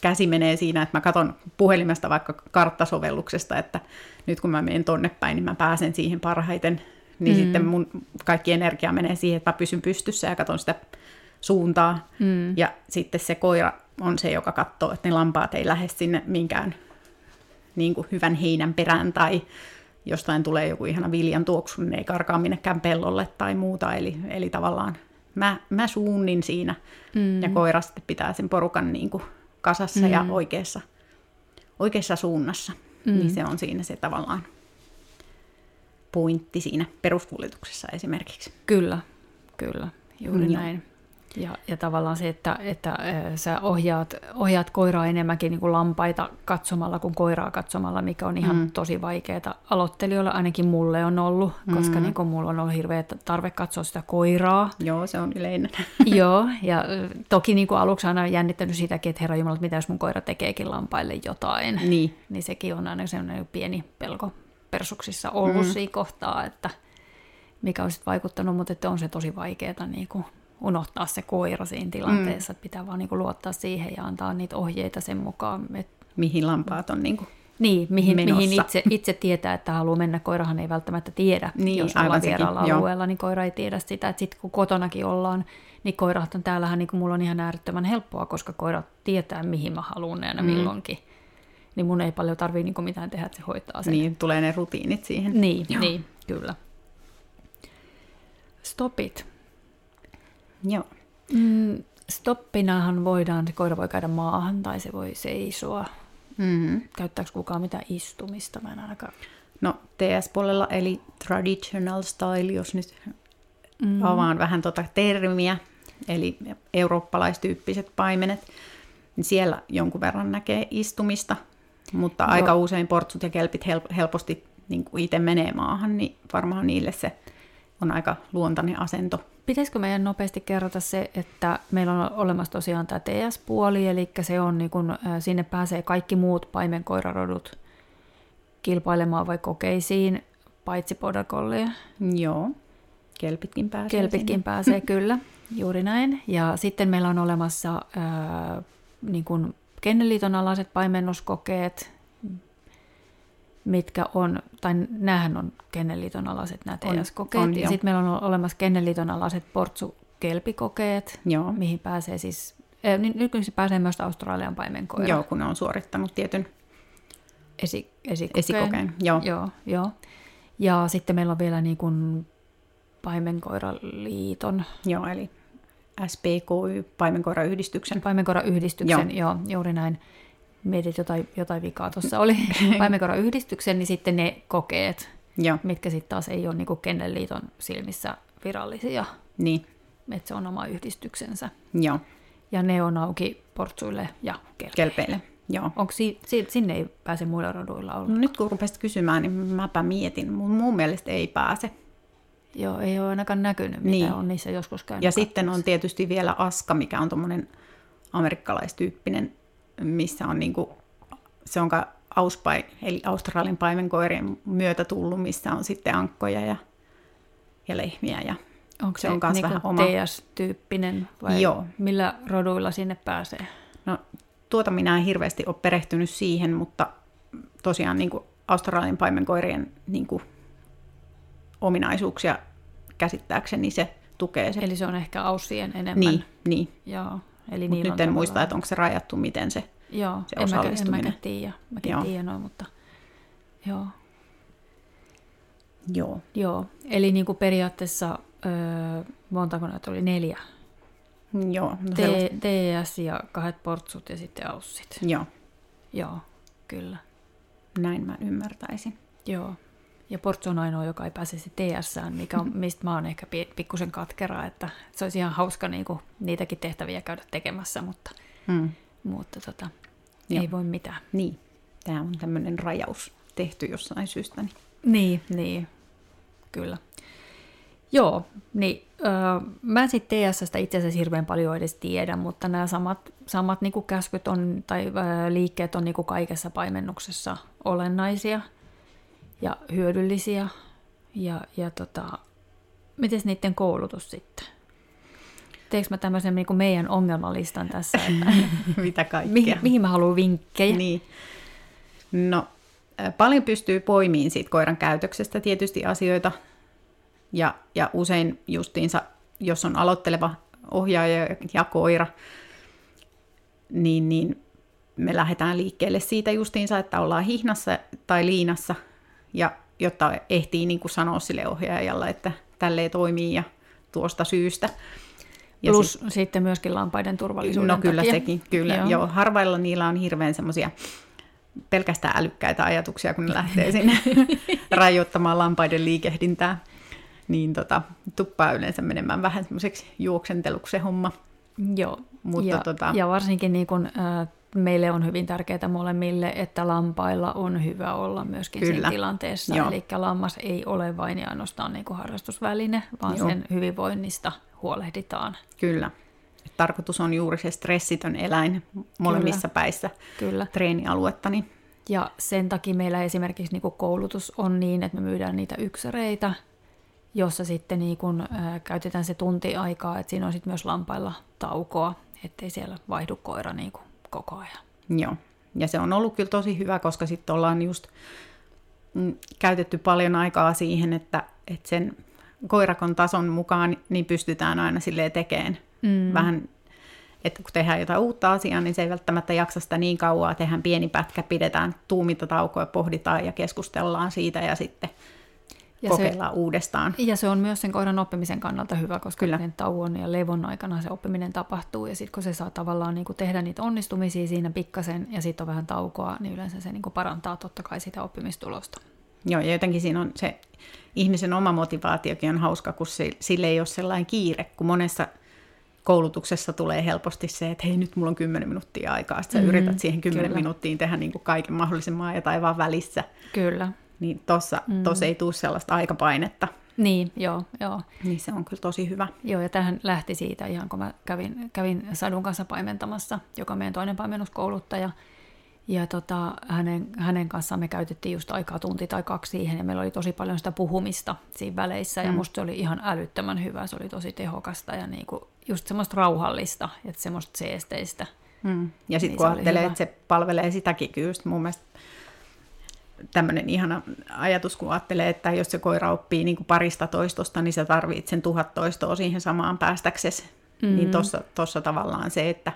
käsi menee siinä, että mä katson puhelimesta vaikka karttasovelluksesta, että nyt kun mä menen tonne päin, niin mä pääsen siihen parhaiten, niin mm. sitten mun kaikki energia menee siihen, että mä pysyn pystyssä ja katson sitä suuntaa. Mm. Ja sitten se koira on se, joka katsoo, että ne lampaat ei lähde sinne minkään niin kuin hyvän heinän perään tai jostain tulee joku ihana viljan tuoksu, niin ei karkaa minnekään pellolle tai muuta. Eli, eli tavallaan mä, mä suunnin siinä mm. ja koira sitten pitää sen porukan niin kuin kasassa mm. ja oikeassa, oikeassa suunnassa. Mm. Niin se on siinä se tavallaan pointti siinä peruskuljetuksessa esimerkiksi. Kyllä, kyllä, juuri mm. näin. Ja, ja tavallaan se, että, että sä ohjaat, ohjaat koiraa enemmänkin niin kuin lampaita katsomalla kuin koiraa katsomalla, mikä on ihan mm. tosi vaikeaa aloittelijoille, ainakin mulle on ollut, koska mm. niin kuin mulla on ollut hirveä tarve katsoa sitä koiraa. Joo, se on yleinen. Joo, ja toki niin kuin aluksi aina jännittänyt sitäkin, että herra Jumala, mitä jos mun koira tekeekin lampaille jotain. Niin. Niin sekin on aina sellainen pieni pelko persuksissa ollut mm. siinä kohtaa, että mikä on sitten vaikuttanut, mutta että on se tosi vaikeaa niin kuin unohtaa se koira siinä tilanteessa, mm. että pitää vaan niin kuin luottaa siihen ja antaa niitä ohjeita sen mukaan. Että... Mihin lampaat on niin kuin niin, mihin, mihin itse, itse tietää, että haluaa mennä. Koirahan ei välttämättä tiedä, niin, jos ollaan vieraalla alueella, niin koira ei tiedä sitä. Sitten kun kotonakin ollaan, niin koirat on täällähän, niin kuin mulla on ihan äärettömän helppoa, koska koira tietää, mihin mä haluan aina mm. milloinkin. Niin mun ei paljon tarvii niin mitään tehdä, että se hoitaa sen. Niin, tulee ne rutiinit siihen. Niin, niin kyllä. Stopit. Joo. Mm, stoppinahan voidaan, se koira voi käydä maahan tai se voi seisoa. Mm-hmm. Käyttääkö kukaan mitä istumista? Mä en ainakaan... No TS-puolella eli traditional style, jos nyt mm-hmm. avaan vähän tuota termiä, eli eurooppalaistyyppiset paimenet, niin siellä jonkun verran näkee istumista, mutta Joo. aika usein portsut ja kelpit helposti niin kuin itse menee maahan, niin varmaan niille se on aika luontainen asento. Pitäisikö meidän nopeasti kerrota se, että meillä on olemassa tosiaan tämä TS-puoli, eli se on niin kun, sinne pääsee kaikki muut paimenkoirarodut kilpailemaan vai kokeisiin, paitsi podakollia. Joo, kelpitkin pääsee Kelpitkin sinne. pääsee, kyllä, juuri näin. Ja sitten meillä on olemassa ää, niin kun Kenneliiton alaiset paimennuskokeet, mitkä on, tai näähän on Kenneliiton alaiset nämä TS-kokeet. ja sitten meillä on olemassa Kenneliiton alaiset portsukelpikokeet, Joo. mihin pääsee siis, eh, niin nykyisin pääsee myös Australian paimenkoira. Joo, kun ne on suorittanut tietyn Esi, esikokeen. esikokeen. Joo. Joo, joo. Ja sitten meillä on vielä niin kuin paimenkoiraliiton. Joo, eli SPKY, paimenkoirayhdistyksen. Paimenkoirayhdistyksen, joo. joo, juuri näin mietit jotain, jotain vikaa tuossa oli paimenkoirayhdistyksen, niin sitten ne kokeet, Joo. mitkä sitten taas ei ole niin Kennelliiton silmissä virallisia. Niin. Että se on oma yhdistyksensä. Joo. Ja ne on auki portsuille ja kelpeille. kelpeille. Joo. Onko si- si- sinne ei pääse muilla roduilla olla? No nyt kun rupesit kysymään, niin mäpä mietin. Mun, mun mielestä ei pääse. Joo, ei ole ainakaan näkynyt, mitä niin. on niissä joskus käynyt. Ja sitten on tietysti vielä Aska, mikä on tuommoinen amerikkalaistyyppinen missä on niin kuin, se on auspai, eli Australian paimenkoirien myötä tullut, missä on sitten ankkoja ja, ja lehmiä. Ja Onko se, se on myös niinku vähän oma... TS-tyyppinen vai Joo. millä roduilla sinne pääsee? No tuota minä en hirveästi ole perehtynyt siihen, mutta tosiaan niin kuin Australian paimenkoirien niin kuin, ominaisuuksia käsittääkseni se tukee. Se. Eli se on ehkä aussien enemmän. Niin, niin. Joo. Eli niin nyt en muista, että onko se rajattu, miten se, joo, se osallistuminen. En mäkään tiedä, mäkin joo. tiedä noin, mutta joo. Joo. Joo, eli niin kuin periaatteessa, öö, montako näitä oli? Neljä? Joo. No T- TS ja kahdet portsut ja sitten aussit. Joo. Joo, kyllä. Näin mä ymmärtäisin. Joo. Ja Portsu on ainoa, joka ei pääse TS, mikä on, mistä mä oon ehkä pikkusen katkera, että se olisi ihan hauska niin kuin, niitäkin tehtäviä käydä tekemässä, mutta, hmm. mutta tota, ei voi mitään. Niin, tämä on tämmöinen rajaus tehty jossain syystä. Niin, niin, niin. kyllä. Joo, niin öö, mä sitten TSstä itse asiassa hirveän paljon edes tiedä, mutta nämä samat, samat niin käskyt on, tai öö, liikkeet on niin kaikessa paimennuksessa olennaisia – ja hyödyllisiä. Ja, ja tota, miten niiden koulutus sitten? Teekö mä tämmöisen niin kuin meidän ongelmalistan tässä? Että Mitä kaikkea? Mihin, mihin mä haluan vinkkejä? Niin. No, paljon pystyy poimiin siitä koiran käytöksestä tietysti asioita. Ja, ja usein justiinsa, jos on aloitteleva ohjaaja ja koira, niin, niin me lähdetään liikkeelle siitä justiinsa, että ollaan hihnassa tai liinassa – ja jotta ehtii niin kuin sanoa sille ohjaajalle, että tälleen toimii ja tuosta syystä. Ja Plus sit, sitten myöskin lampaiden turvallisuuden No kyllä takia. sekin, kyllä. Joo. Joo, harvailla niillä on hirveän semmoisia pelkästään älykkäitä ajatuksia, kun ne lähtee sinne rajoittamaan lampaiden liikehdintää. niin tota, tuppaa yleensä menemään vähän semmoiseksi juoksenteluksi se homma. Joo, Mutta ja, tota... ja varsinkin niin kun, äh, meille on hyvin tärkeää molemmille, että lampailla on hyvä olla myöskin Kyllä. siinä tilanteessa. Joo. Eli lammas ei ole vain ja ainoastaan niin kuin harrastusväline, vaan Joo. sen hyvinvoinnista huolehditaan. Kyllä. Tarkoitus on juuri se stressitön eläin molemmissa Kyllä. päissä Kyllä. treenialuetta. Niin... Ja sen takia meillä esimerkiksi niin koulutus on niin, että me myydään niitä yksäreitä, jossa sitten niin kun, ä, käytetään se tunti aikaa, että siinä on sitten myös lampailla taukoa, ettei siellä vaihdu koira niin kuin koko ajan. Joo, ja se on ollut kyllä tosi hyvä, koska sitten ollaan just mm, käytetty paljon aikaa siihen, että, että sen koirakon tason mukaan niin pystytään aina silleen tekemään mm. vähän, että kun tehdään jotain uutta asiaa, niin se ei välttämättä jaksa sitä niin kauaa, tehdään pieni pätkä, pidetään tuumita taukoa, pohditaan ja keskustellaan siitä ja sitten ja kokeillaan se, uudestaan. Ja se on myös sen koiran oppimisen kannalta hyvä, koska Kyllä. tauon ja levon aikana se oppiminen tapahtuu. Ja sitten kun se saa tavallaan niin kuin tehdä niitä onnistumisia siinä pikkasen ja sitten on vähän taukoa, niin yleensä se niin kuin parantaa totta kai sitä oppimistulosta. Joo, ja jotenkin siinä on se ihmisen oma motivaatiokin on hauska, kun se, sille ei ole sellainen kiire, kun monessa koulutuksessa tulee helposti se, että hei nyt mulla on 10 minuuttia aikaa, sitten sä mm, yrität siihen 10 kyllä. minuuttiin tehdä niin kuin kaiken mahdollisen maa ja taivaan välissä. Kyllä niin tuossa mm. tos ei tule sellaista aikapainetta. Niin, joo, joo. Niin se on kyllä tosi hyvä. Joo, ja tähän lähti siitä ihan, kun mä kävin, kävin Sadun kanssa paimentamassa, joka on meidän toinen paimennuskouluttaja. Ja tota, hänen, hänen kanssaan me käytettiin just aikaa tunti tai kaksi siihen, ja meillä oli tosi paljon sitä puhumista siinä väleissä, ja mm. musta se oli ihan älyttömän hyvä, se oli tosi tehokasta ja niinku just semmoista rauhallista, että semmoista seesteistä. Mm. Ja sitten niin kun ajattelee, että se palvelee sitäkin kyllä just mun mielestä tämmöinen ihana ajatus, kun ajattelee, että jos se koira oppii niin kuin parista toistosta, niin sä tarvitset sen tuhat toistoa siihen samaan päästäksesi. Mm-hmm. Niin tuossa tavallaan se, että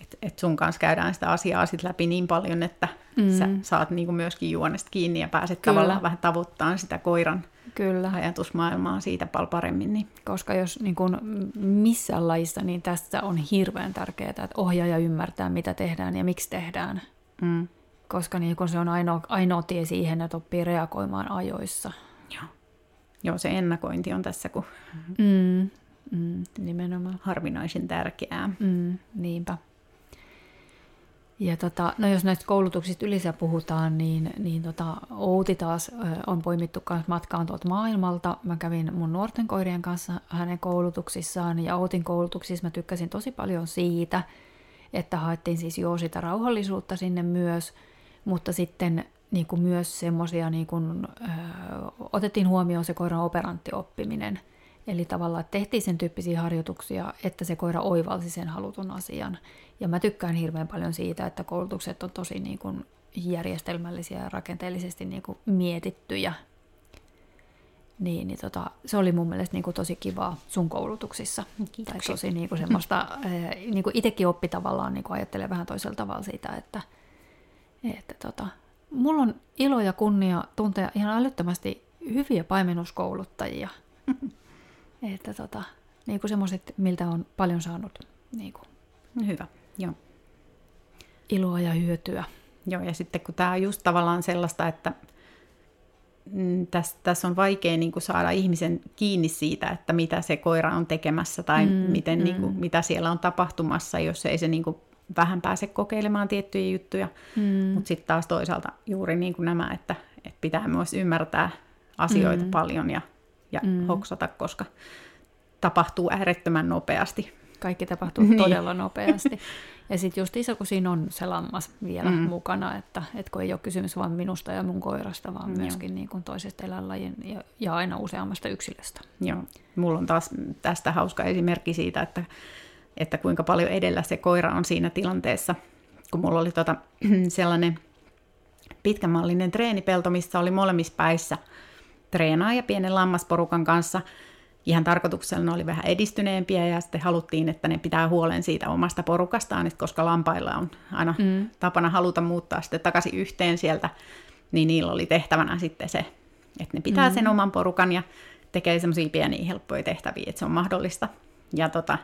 et, et sun kanssa käydään sitä asiaa sit läpi niin paljon, että mm-hmm. sä saat niin kuin myöskin juonesta kiinni ja pääset Kyllä. tavallaan vähän tavoittamaan sitä koiran Kyllä. ajatusmaailmaa siitä paljon paremmin. Niin. Koska jos niin kun missään lajissa, niin tässä on hirveän tärkeää, että ohjaaja ymmärtää, mitä tehdään ja miksi tehdään. Mm koska niin kun se on ainoa, ainoa tie siihen, että oppii reagoimaan ajoissa. Joo, Joo se ennakointi on tässä kun mm, mm, nimenomaan. harvinaisen tärkeää. Mm, niinpä. Ja tota, no jos näistä koulutuksista ylisä puhutaan, niin, niin tota, Outi taas on poimittu matkaan tuolta maailmalta. Mä kävin mun nuorten koirien kanssa hänen koulutuksissaan ja Outin koulutuksissa mä tykkäsin tosi paljon siitä, että haettiin siis jo sitä rauhallisuutta sinne myös – mutta sitten niin kuin myös semmoisia, niin kuin, ö, otettiin huomioon se koiran operanttioppiminen. Eli tavallaan että tehtiin sen tyyppisiä harjoituksia, että se koira oivalsi sen halutun asian. Ja mä tykkään hirveän paljon siitä, että koulutukset on tosi niin kuin järjestelmällisiä ja rakenteellisesti niin kuin mietittyjä. Niin, niin tota, se oli mun mielestä niin kuin tosi kivaa sun koulutuksissa. Tai tosi niin kuin semmoista, niin kuin itsekin oppi tavallaan niin kuin ajattelee vähän toisella tavalla siitä, että – että tota, mulla on ilo ja kunnia tuntea ihan älyttömästi hyviä paimennuskouluttajia. että tota, niin kuin semmoiset, miltä on paljon saanut niin kuin, Hyvä, joo. iloa ja hyötyä. Joo, ja sitten kun tämä on just tavallaan sellaista, että mm, tässä, tässä on vaikea niin kuin saada ihmisen kiinni siitä, että mitä se koira on tekemässä tai mm, miten, mm. Niin kuin, mitä siellä on tapahtumassa, jos ei se niin kuin vähän pääse kokeilemaan tiettyjä juttuja, mm. mutta sitten taas toisaalta juuri niin kuin nämä, että, että pitää myös ymmärtää asioita mm. paljon ja, ja mm. hoksata, koska tapahtuu äärettömän nopeasti. Kaikki tapahtuu niin. todella nopeasti. Ja sitten just iso, kun siinä on se lammas vielä mm. mukana, että, että kun ei ole kysymys vain minusta ja mun koirasta, vaan mm, myöskin niin kuin toisesta eläinlajin ja, ja aina useammasta yksilöstä. Joo, mulla on taas tästä hauska esimerkki siitä, että että kuinka paljon edellä se koira on siinä tilanteessa. Kun mulla oli tota, sellainen pitkämallinen treenipelto, missä oli molemmissa päissä treenaaja pienen lammasporukan kanssa. Ihan tarkoituksella ne oli vähän edistyneempiä ja sitten haluttiin, että ne pitää huolen siitä omasta porukastaan, että koska lampailla on aina mm. tapana haluta muuttaa sitten takaisin yhteen sieltä, niin niillä oli tehtävänä sitten se, että ne pitää mm. sen oman porukan ja tekee semmoisia pieniä helppoja tehtäviä, että se on mahdollista. Ja tota,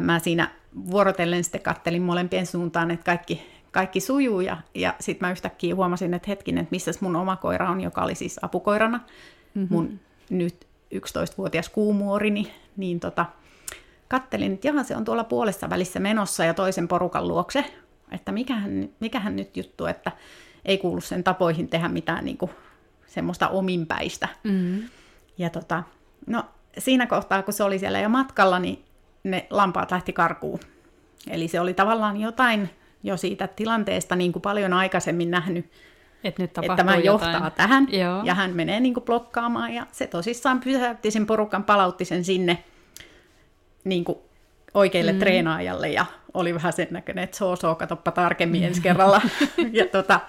mä siinä vuorotellen sitten kattelin molempien suuntaan, että kaikki, kaikki sujuu ja, ja sitten mä yhtäkkiä huomasin, että hetkinen, että missä mun oma koira on, joka oli siis apukoirana. Mm-hmm. Mun nyt 11-vuotias kuumuorini, niin tota, kattelin, että jaha, se on tuolla puolessa välissä menossa ja toisen porukan luokse, että mikähän, mikähän nyt juttu, että ei kuulu sen tapoihin tehdä mitään niin kuin, semmoista ominpäistä. Mm. Ja tota, no, siinä kohtaa, kun se oli siellä jo matkalla, niin ne lampaat lähti karkuun. Eli se oli tavallaan jotain jo siitä tilanteesta niin kuin paljon aikaisemmin nähnyt, Et nyt että tämä jotain. johtaa tähän, Joo. ja hän menee niin kuin blokkaamaan, ja se tosissaan pysäytti sen porukan, palautti sen sinne niin kuin oikealle mm. treenaajalle, ja oli vähän sen näköinen, että soo, soo, katoppa tarkemmin ensi kerralla. ja tota,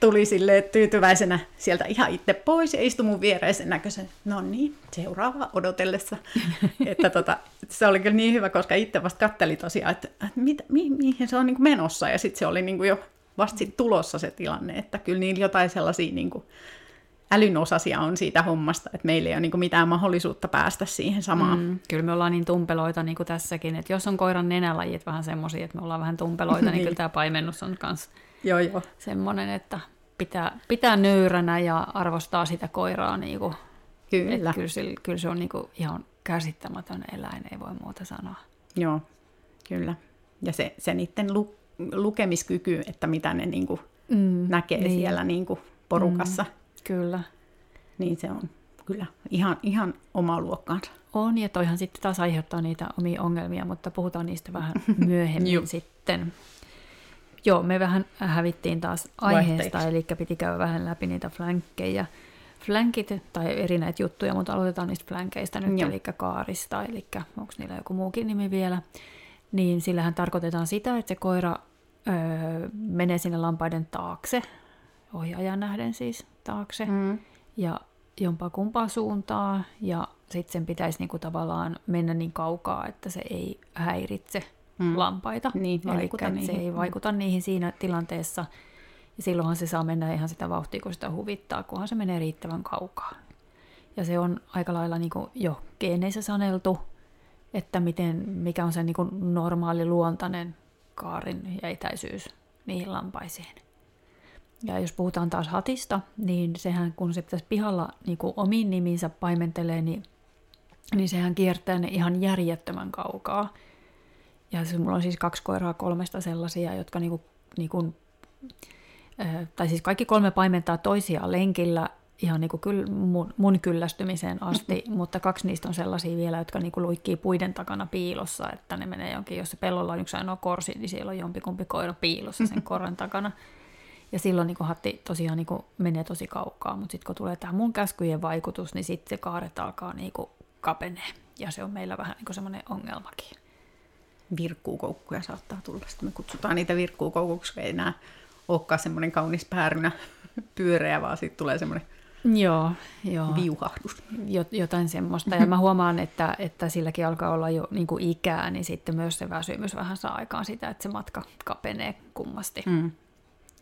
tuli sille tyytyväisenä sieltä ihan itse pois ja istui mun viereisen näköisen, no niin, seuraava odotellessa. että tota, se oli kyllä niin hyvä, koska itse vasta katteli tosiaan, että, että mit, mi, mihin se on niin kuin menossa, ja sitten se oli niin kuin jo vasta sit tulossa se tilanne, että kyllä niin jotain sellaisia niin kuin älyn osasia on siitä hommasta, että meillä ei ole niin kuin mitään mahdollisuutta päästä siihen samaan. Mm, kyllä me ollaan niin tumpeloita niin kuin tässäkin, että jos on koiran nenälajit vähän semmoisia, että me ollaan vähän tumpeloita, niin, niin kyllä tämä paimennus on myös Joo, joo. Semmoinen, että pitää, pitää nöyränä ja arvostaa sitä koiraa. Niin kuin, kyllä. Kyllä, se, kyllä se on niin kuin ihan käsittämätön eläin, ei voi muuta sanoa. Joo, kyllä. Ja se, se niiden lu, lukemiskyky, että mitä ne niin kuin mm, näkee niin. siellä niin kuin porukassa. Mm, kyllä. Niin se on kyllä ihan, ihan oma luokkaansa. On, ja toihan sitten taas aiheuttaa niitä omia ongelmia, mutta puhutaan niistä vähän myöhemmin sitten. Joo, me vähän hävittiin taas aiheesta, eli piti käydä vähän läpi niitä flankkejä. Flankit tai eri näitä juttuja, mutta aloitetaan niistä flankeista nyt, Joo. eli kaarista, eli onko niillä joku muukin nimi vielä. Niin sillähän tarkoitetaan sitä, että se koira öö, menee sinne lampaiden taakse, ohjaajan nähden siis taakse, mm. ja jompaa kumpaa suuntaa, ja sitten sen pitäisi niinku tavallaan mennä niin kaukaa, että se ei häiritse mm. lampaita. Niin, Eli se ei vaikuta niihin siinä tilanteessa. Ja silloinhan se saa mennä ihan sitä vauhtia, kun sitä huvittaa, kunhan se menee riittävän kaukaa. Ja se on aika lailla niin kuin jo geeneissä saneltu, että miten, mikä on se niin kuin normaali luontainen kaarin ja etäisyys niihin lampaisiin. Ja jos puhutaan taas hatista, niin sehän kun se pitäisi pihalla niin kuin omiin niminsä paimentelee, niin, niin sehän kiertää ne ihan järjettömän kaukaa. Ja se, mulla on siis kaksi koiraa kolmesta sellaisia, jotka niinku, niinku, tai siis kaikki kolme paimentaa toisiaan lenkillä ihan niinku kyl, mun, mun kyllästymiseen asti, mm-hmm. mutta kaksi niistä on sellaisia vielä, jotka niinku luikkii puiden takana piilossa, että ne menee jonkin, jos se pellolla on yksi ainoa korsi, niin siellä on jompikumpi koira piilossa sen korren takana. Ja silloin niin hatti tosiaan niin menee tosi kaukaa, mutta sitten kun tulee tämä mun käskyjen vaikutus, niin sitten se kaaret alkaa niin kapenee. Ja se on meillä vähän niin semmoinen ongelmakin virkkuukoukkuja saattaa tulla. Sitten me kutsutaan niitä virkkuukoukuksi, kun ei enää olekaan semmoinen kaunis päärynä pyöreä, vaan sitten tulee semmoinen Joo, joo. viuhahdus. Jotain semmoista. Ja mä huomaan, että, että silläkin alkaa olla jo niin kuin ikää, niin sitten myös se väsymys vähän saa aikaan sitä, että se matka kapenee kummasti. Mm.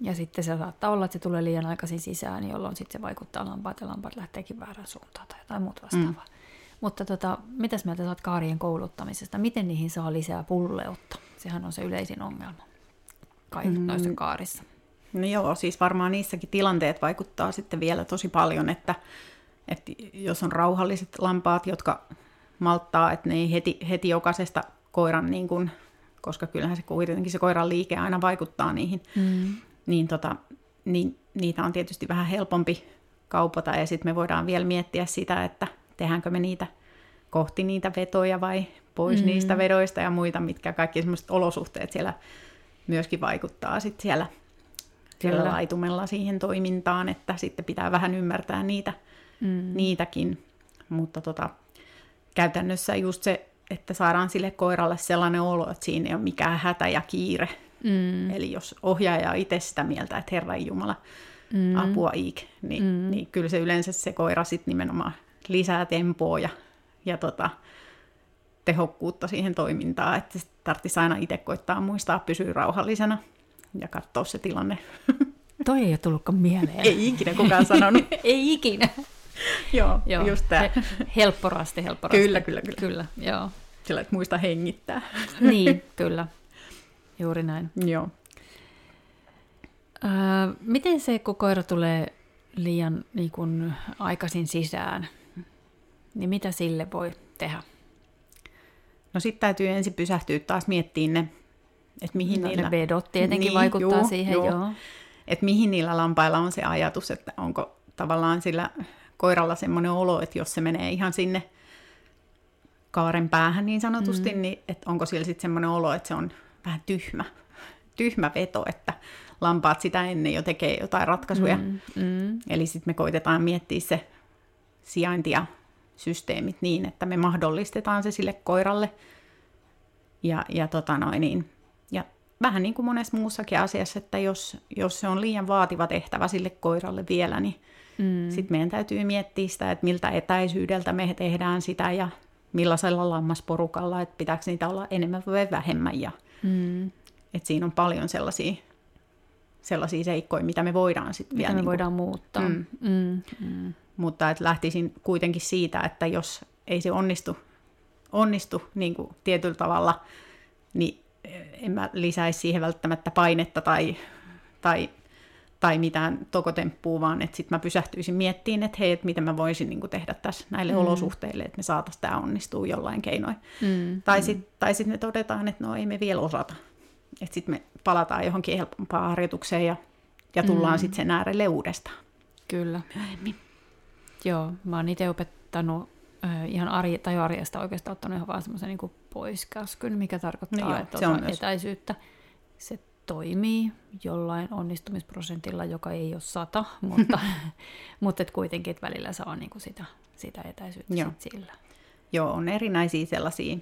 Ja sitten se saattaa olla, että se tulee liian aikaisin sisään, jolloin sitten se vaikuttaa lampaat ja lampaat lähteekin väärään suuntaan tai jotain muuta vastaavaa. Mm. Mutta tota, mitäs mieltä saat kaarien kouluttamisesta? Miten niihin saa lisää pulleutta? Sehän on se yleisin ongelma kaikissa mm. noissa kaarissa. No joo, siis varmaan niissäkin tilanteet vaikuttaa sitten vielä tosi paljon, että, että jos on rauhalliset lampaat, jotka malttaa, että ne ei heti, heti jokaisesta koiran, niin kuin, koska kyllähän se kuitenkin se koiran liike aina vaikuttaa niihin, mm. niin, tota, niin niitä on tietysti vähän helpompi kaupata ja sitten me voidaan vielä miettiä sitä, että tehdäänkö me niitä kohti niitä vetoja vai pois mm. niistä vedoista ja muita, mitkä kaikki semmoiset olosuhteet siellä myöskin vaikuttaa sitten siellä, siellä laitumella siihen toimintaan, että sitten pitää vähän ymmärtää niitä, mm. niitäkin. Mutta tota, käytännössä just se, että saadaan sille koiralle sellainen olo, että siinä ei ole mikään hätä ja kiire. Mm. Eli jos ohjaaja on itse sitä mieltä, että Herran Jumala, mm. apua iik, niin, mm. niin kyllä se yleensä se koira sitten nimenomaan lisää tempoa ja, ja tota, tehokkuutta siihen toimintaan, että tarvitsisi aina itse koittaa muistaa pysyä rauhallisena ja katsoa se tilanne. Toi ei ole tullutkaan mieleen. ei ikinä kukaan sanonut. ei ikinä. joo, joo, just tämä. helpporasti, helpporasti. Kyllä, kyllä, kyllä. Kyllä, joo. Sillä, että muista hengittää. niin, kyllä. Juuri näin. Joo. Öö, miten se, kun koira tulee liian niin kun, aikaisin sisään, Niin mitä sille voi tehdä? No sitten täytyy ensin pysähtyä taas miettimään ne, että mihin no, niillä... Ne vedot tietenkin niin, vaikuttaa joo, siihen, joo. joo. Että mihin niillä lampailla on se ajatus, että onko tavallaan sillä koiralla semmoinen olo, että jos se menee ihan sinne kaaren päähän niin sanotusti, mm. niin että onko siellä sitten semmoinen olo, että se on vähän tyhmä, tyhmä veto, että lampaat sitä ennen jo tekee jotain ratkaisuja. Mm. Mm. Eli sitten me koitetaan miettiä se sijainti ja systeemit niin, että me mahdollistetaan se sille koiralle. Ja, ja, tota noin, niin, ja vähän niin kuin monessa muussakin asiassa, että jos, jos se on liian vaativa tehtävä sille koiralle vielä, niin mm. sitten meidän täytyy miettiä sitä, että miltä etäisyydeltä me tehdään sitä ja millaisella lammasporukalla, että pitääkö niitä olla enemmän vai vähemmän. Ja, mm. että siinä on paljon sellaisia, sellaisia seikkoja, mitä me voidaan sitten vielä... Mitä me niin voidaan muuttaa. Mm. Mm. Mm. Mutta että lähtisin kuitenkin siitä, että jos ei se onnistu, onnistu niin kuin tietyllä tavalla, niin en mä lisäisi siihen välttämättä painetta tai, tai, tai mitään tokotemppua, vaan että sitten mä pysähtyisin miettiin, että hei, että miten mä voisin niin kuin tehdä tässä näille mm. olosuhteille, että me saataisiin tämä onnistua jollain keinoin. Mm. Tai sitten tai sit me todetaan, että no ei me vielä osata. Että sitten me palataan johonkin helpompaan harjoitukseen ja, ja tullaan mm. sitten sen äärelle uudestaan. Kyllä. Myöhemmin. Joo, mä oon itse opettanut äh, ihan arje, tai arjesta oikeastaan ottanut ihan vaan semmoisen niin poiskäskyn, mikä tarkoittaa, no joo, että se on myös. etäisyyttä. Se toimii jollain onnistumisprosentilla, joka ei ole sata, mutta, mutta et kuitenkin että välillä saa niin kuin sitä, sitä etäisyyttä joo. Sit sillä. Joo, on erinäisiä sellaisia,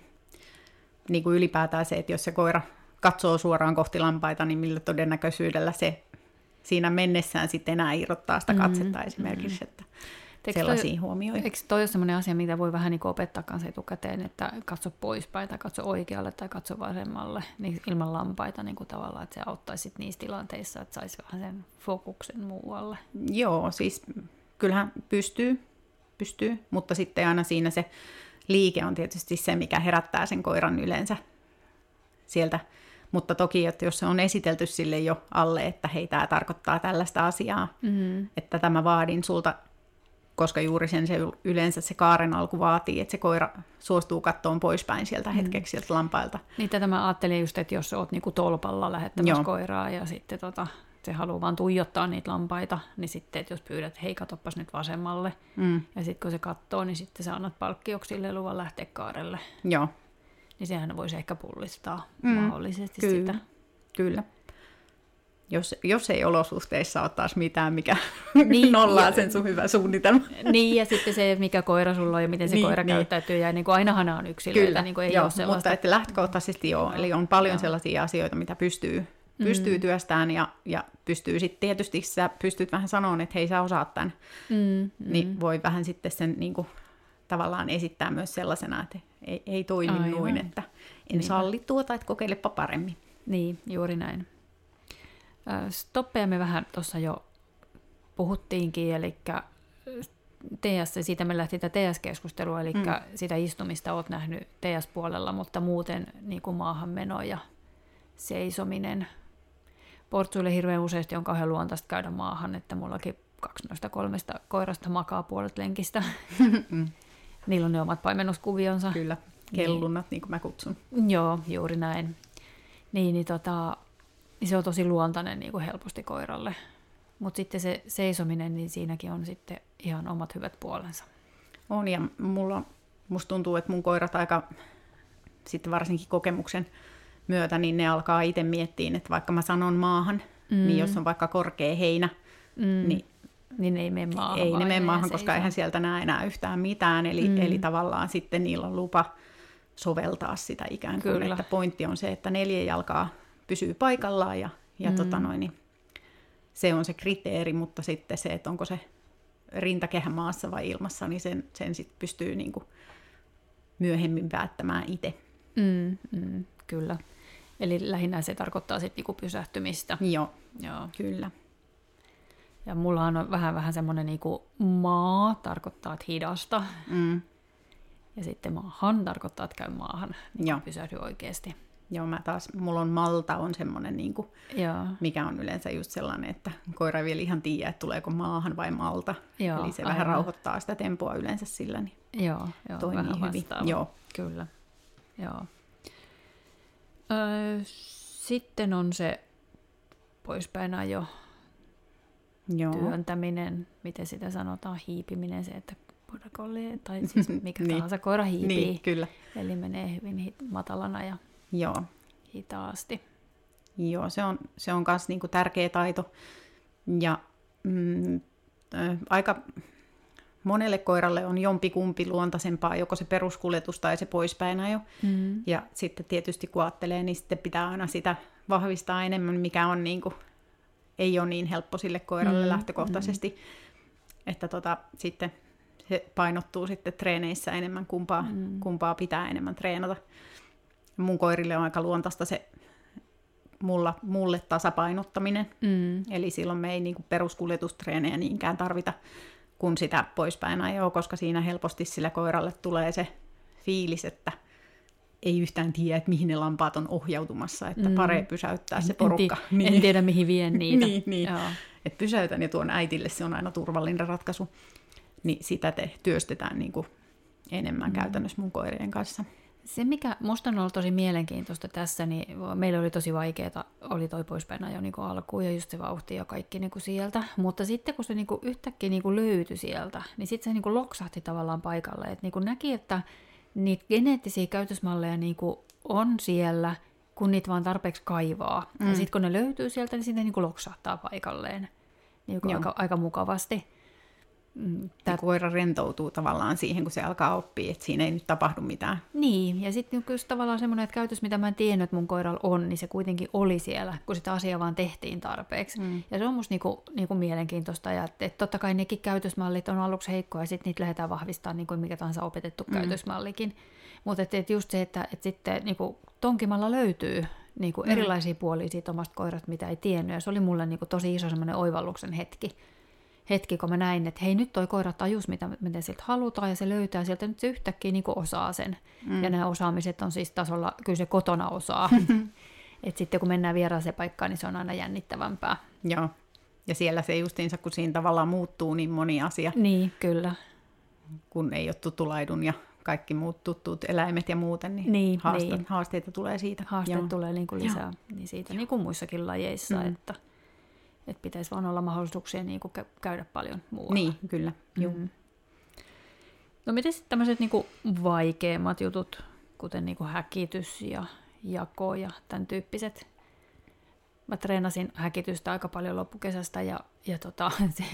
niin kuin ylipäätään se, että jos se koira katsoo suoraan kohti lampaita, niin millä todennäköisyydellä se siinä mennessään sitten enää irrottaa sitä katsetta mm-hmm. esimerkiksi. Että Eikö sellaisia toi, huomioita. Eikö toi ole sellainen asia, mitä voi vähän niin opettaa kanssa etukäteen, että katso poispäin tai katso oikealle tai katso vasemmalle niin ilman lampaita niin kuin tavallaan, että se auttaisi niissä tilanteissa, että saisi vähän sen fokuksen muualle. Joo, siis kyllähän pystyy, pystyy, mutta sitten aina siinä se liike on tietysti se, mikä herättää sen koiran yleensä sieltä. Mutta toki, että jos se on esitelty sille jo alle, että hei, tämä tarkoittaa tällaista asiaa, mm-hmm. että tämä vaadin sulta koska juuri sen se yleensä se kaaren alku vaatii, että se koira suostuu kattoon poispäin sieltä mm. hetkeksi sieltä lampailta. Niin tätä mä ajattelin just, että jos oot niinku tolpalla lähettämässä Joo. koiraa ja sitten tota, se haluaa vaan tuijottaa niitä lampaita, niin sitten, että jos pyydät, että hei, katoppas nyt vasemmalle, mm. ja sitten kun se katsoo, niin sitten sä annat palkkioksi sille luvan lähteä kaarelle. Joo. Niin sehän voisi ehkä pullistaa mm. mahdollisesti Kyllä. sitä. Kyllä jos, jos ei olosuhteissa ole taas mitään, mikä niin, nollaa ja, sen sun hyvä suunnitelma. Niin, ja sitten se, mikä koira sulla on ja miten se niin, koira niin. käyttäytyy, ja niin kuin ainahan on yksilöitä, Kyllä, niin kuin ei joo, ole sellaista. mutta että lähtökohtaisesti joo, eli on paljon joo. sellaisia asioita, mitä pystyy, pystyy mm. työstään, ja, ja pystyy sitten tietysti, sä pystyt vähän sanomaan, että hei sä osaat tämän, mm, mm. niin voi vähän sitten sen niin kuin, tavallaan esittää myös sellaisena, että ei, ei toimi Aivan. noin, että en niin. salli tuota, että kokeilepa paremmin. Niin, juuri näin. Stoppeja me vähän tuossa jo puhuttiinkin, eli TS, siitä me lähti tätä TS-keskustelua, eli mm. sitä istumista olet nähnyt TS-puolella, mutta muuten niin kuin maahanmeno ja seisominen. Portsuille hirveän useasti on kauhean luontaista käydä maahan, että mullakin kaksi noista kolmesta koirasta makaa puolet lenkistä. Mm. Niillä on ne omat paimennuskuvionsa. Kyllä, kellunnat, niin, niin kuin mä kutsun. Joo, juuri näin. Niin, niin tota, niin se on tosi luontainen niin kuin helposti koiralle. Mutta sitten se seisominen, niin siinäkin on sitten ihan omat hyvät puolensa. On, ja mulla, musta tuntuu, että mun koirat aika, sitten varsinkin kokemuksen myötä, niin ne alkaa itse miettiä, että vaikka mä sanon maahan, mm. niin jos on vaikka korkea heinä, mm. niin niin ei mene maahan. Ei ne mene maahan, koska seisoo. eihän sieltä näe enää yhtään mitään. Eli, mm. eli tavallaan sitten niillä on lupa soveltaa sitä ikään kuin. Kyllä. Että pointti on se, että neljä jalkaa pysyy paikallaan ja, ja mm. tota noin, niin se on se kriteeri, mutta sitten se, että onko se rintakehä maassa vai ilmassa, niin sen, sen sitten pystyy niin kuin myöhemmin päättämään itse. Mm, mm, kyllä. Eli lähinnä se tarkoittaa sitten niinku pysähtymistä. Joo, Joo, kyllä. Ja mulla on vähän, vähän semmoinen niinku maa, tarkoittaa, että hidasta. Mm. Ja sitten maahan tarkoittaa, että käy maahan, niin pysähdy oikeasti. Joo, mä taas, mulla on malta on semmoinen, niin kuin, Joo. mikä on yleensä just sellainen, että koira ei vielä ihan tiedä, että tuleeko maahan vai malta. Joo, Eli se aivan. vähän rauhoittaa sitä tempoa yleensä sillä, niin Joo, joo toimii vähän hyvin. vastaava. Joo. Kyllä, joo. Öö, sitten on se poispäin ajo, Joo. työntäminen, miten sitä sanotaan, hiipiminen, se, että collie, tai siis mikä Niin. tahansa koira hiipii. Niin, kyllä. Eli menee hyvin hit- matalana ja Joo. hitaasti. Joo, se on, se on myös niinku tärkeä taito. Ja mm, äh, aika monelle koiralle on jompikumpi luontaisempaa, joko se peruskuljetus tai se poispäin ajo. Mm. Ja sitten tietysti kun ajattelee, niin sitten pitää aina sitä vahvistaa enemmän, mikä on niinku, ei ole niin helppo sille koiralle Mm, lähtökohtaisesti. Mm. Että tota, sitten se painottuu sitten treeneissä enemmän, kumpaa, mm. kumpaa pitää enemmän treenata. Mun koirille on aika luontaista se mulla, mulle tasapainottaminen. Mm. Eli silloin me ei niin kuin peruskuljetustreenejä niinkään tarvita kuin sitä poispäin ajoa, koska siinä helposti sillä koiralle tulee se fiilis, että ei yhtään tiedä, että mihin ne lampaat on ohjautumassa, että Mm. paree pysäyttää se En, porukka. ti- en tiedä, mihin vien niitä. niin, niin. Joo. että pysäytän ja tuon äitille, se on aina turvallinen ratkaisu. Niin sitä te työstetään niin kuin enemmän mm. käytännössä mun koirien kanssa. Se, mikä musta on ollut tosi mielenkiintoista tässä, niin meillä oli tosi vaikeaa, oli toi poispäin ajo niin alkuun ja just se vauhti ja kaikki niin kuin sieltä. Mutta sitten kun se niin kuin yhtäkkiä niin kuin löytyi sieltä, niin sitten se niin kuin loksahti tavallaan paikalle. Et niin kuin näki, että niitä geneettisiä käytösmalleja niin kuin on siellä, kun niitä vaan tarpeeksi kaivaa. Mm. Ja sitten kun ne löytyy sieltä, niin sitten ne niin kuin loksahtaa paikalleen niin kuin aika, aika mukavasti. Mm, Tämä koira rentoutuu tavallaan siihen, kun se alkaa oppia, että siinä ei nyt tapahdu mitään. Niin, ja sitten just tavallaan semmoinen, että käytös, mitä mä en tiennyt, että mun koiralla on, niin se kuitenkin oli siellä, kun sitä asiaa vaan tehtiin tarpeeksi. Mm. Ja se on musta niinku, niinku mielenkiintoista, ja että, että totta kai nekin käytösmallit on aluksi heikkoja, ja sitten niitä lähdetään vahvistamaan, niin kuin mikä tahansa opetettu mm. käytösmallikin. Mutta että, että just se, että, että sitten niinku, tonkimalla löytyy niinku mm. erilaisia puolia siitä omasta koirasta, mitä ei tiennyt, ja se oli mulle niinku tosi iso semmoinen oivalluksen hetki hetki, kun mä näin, että hei nyt toi koira tajus, mitä, miten siltä halutaan, ja se löytää sieltä, nyt se yhtäkkiä niin osaa sen. Mm. Ja nämä osaamiset on siis tasolla, kyllä se kotona osaa. että sitten kun mennään vieraaseen paikkaan, niin se on aina jännittävämpää. Joo. Ja siellä se justiinsa, kun siinä tavallaan muuttuu niin moni asia, Niin, kyllä. kun ei ole tuttu laidun ja kaikki muut tuttuut eläimet ja muuten, niin, Niin, haasta, niin. haasteita tulee siitä. Haasteet Joo. tulee niin kuin lisää niin siitä, niin kuin muissakin lajeissa, mm. että, että pitäisi vaan olla mahdollisuuksia niin kuin kä- käydä paljon muualla. Niin, kyllä. Joo. Mm. No miten sitten tämmöiset niinku vaikeammat jutut, kuten niinku häkitys ja jako ja tämän tyyppiset? Mä treenasin häkitystä aika paljon loppukesästä ja, ja tota, se,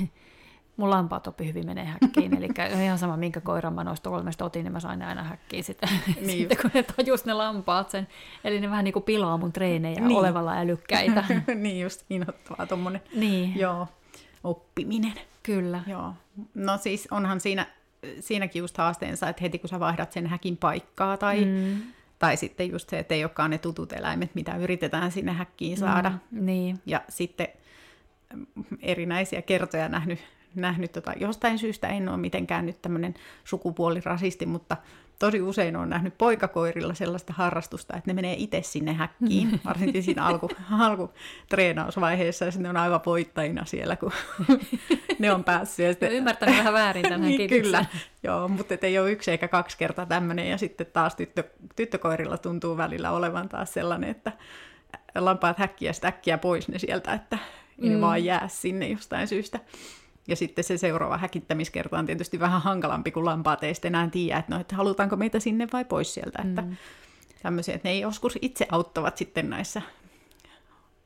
mun lampaat oppi hyvin menee häkkiin. Eli ihan sama, minkä koiran mä noista kolmesta otin, niin mä sain aina häkkiin sitten, Niin sitten kun ne tajus ne lampaat sen. Eli ne vähän niin kuin pilaa mun treenejä Niin. olevalla älykkäitä. niin just inhottavaa tuommoinen niin, Joo, oppiminen. kyllä. Joo. No siis onhan siinä, siinäkin just haasteensa, että heti kun sä vaihdat sen häkin paikkaa tai, mm. tai sitten just se, että ei olekaan ne tutut eläimet, mitä yritetään sinne häkkiin saada. Mm, niin, Ja sitten mm, erinäisiä kertoja nähnyt, nähnyt tota, jostain syystä en ole mitenkään nyt tämmöinen sukupuolirasisti, mutta tosi usein on nähnyt poikakoirilla sellaista harrastusta, että ne menee itse sinne häkkiin, varsinkin siinä alku, alkutreenausvaiheessa, ja sitten ne on aivan voittajina siellä, kun ne on päässyt. Ja sitten, ymmärtänyt vähän väärin tämän niin, kyllä, joo, mutta ei ole yksi eikä kaksi kertaa tämmöinen, ja sitten taas tyttö, tyttökoirilla tuntuu välillä olevan taas sellainen, että lampaat häkkiä sitten äkkiä pois ne sieltä, että mm. ne vaan jää sinne jostain syystä. Ja sitten se seuraava häkittämiskerta on tietysti vähän hankalampi, kun lampaat ei enää tiedä, että, no, että halutaanko meitä sinne vai pois sieltä. Että Mm. tämmöisiä, että ne ei joskus itse auttavat sitten näissä,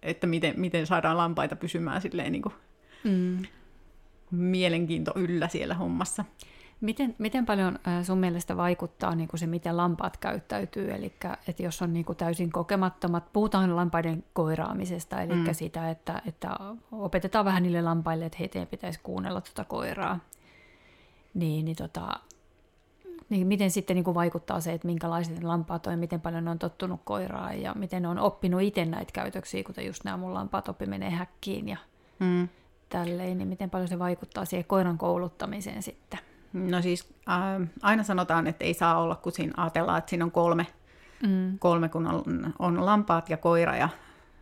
että miten, miten saadaan lampaita pysymään silleen niin kuin Mm. mielenkiinto yllä siellä hommassa. Miten, miten paljon äh, sun mielestä vaikuttaa niin kuin se, miten lampaat käyttäytyy? Eli että jos on niin kuin täysin kokemattomat, puhutaan lampaiden koiraamisesta, eli mm. sitä, että, että opetetaan vähän niille lampaille, että heidän pitäisi kuunnella tuota koiraa. Niin, niin, tota, niin miten sitten niin kuin vaikuttaa se, että minkälaiset lampaat on ja miten paljon ne on tottunut koiraa ja miten ne on oppinut itse näitä käytöksiä, kuten just nämä mun lampaat oppi menee häkkiin ja Mm. tälleen, niin miten paljon se vaikuttaa siihen koiran kouluttamiseen sitten? No siis äh, aina sanotaan, että ei saa olla, kun siinä ajatellaan, että siinä on kolme, mm. kolme, kun on, on lampaat ja koira ja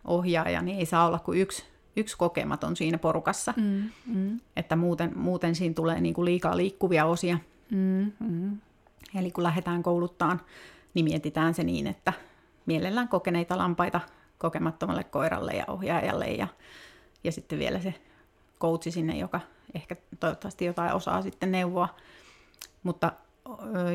ohjaaja, niin ei saa olla kuin yksi, yksi kokematon siinä porukassa. Mm. Mm. Että muuten, muuten siinä tulee niin kuin liikaa liikkuvia osia. Mm. Mm. Eli kun lähdetään kouluttaan, niin mietitään se niin, että mielellään kokeneita lampaita kokemattomalle koiralle ja ohjaajalle ja, ja sitten vielä se coachi sinne, joka ehkä toivottavasti jotain osaa sitten neuvoa. Mutta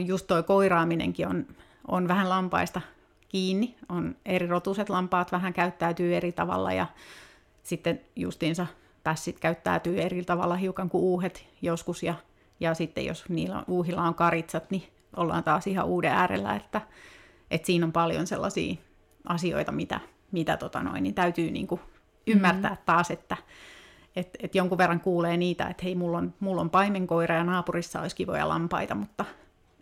just toi koiraaminenkin on, on vähän lampaista kiinni. On eri rotuset lampaat vähän käyttäytyy eri tavalla ja sitten justiinsa pässit käyttäytyy eri tavalla hiukan kuin uuhet joskus ja, ja sitten jos niillä uuhilla on karitsat, niin ollaan taas ihan uuden äärellä, että, että siinä on paljon sellaisia asioita, mitä, mitä tota noin, niin täytyy niin kuin ymmärtää mm-hmm. taas, että et, et jonkun verran kuulee niitä, että hei, mulla on, mulla on paimenkoira ja naapurissa olisi kivoja lampaita, mutta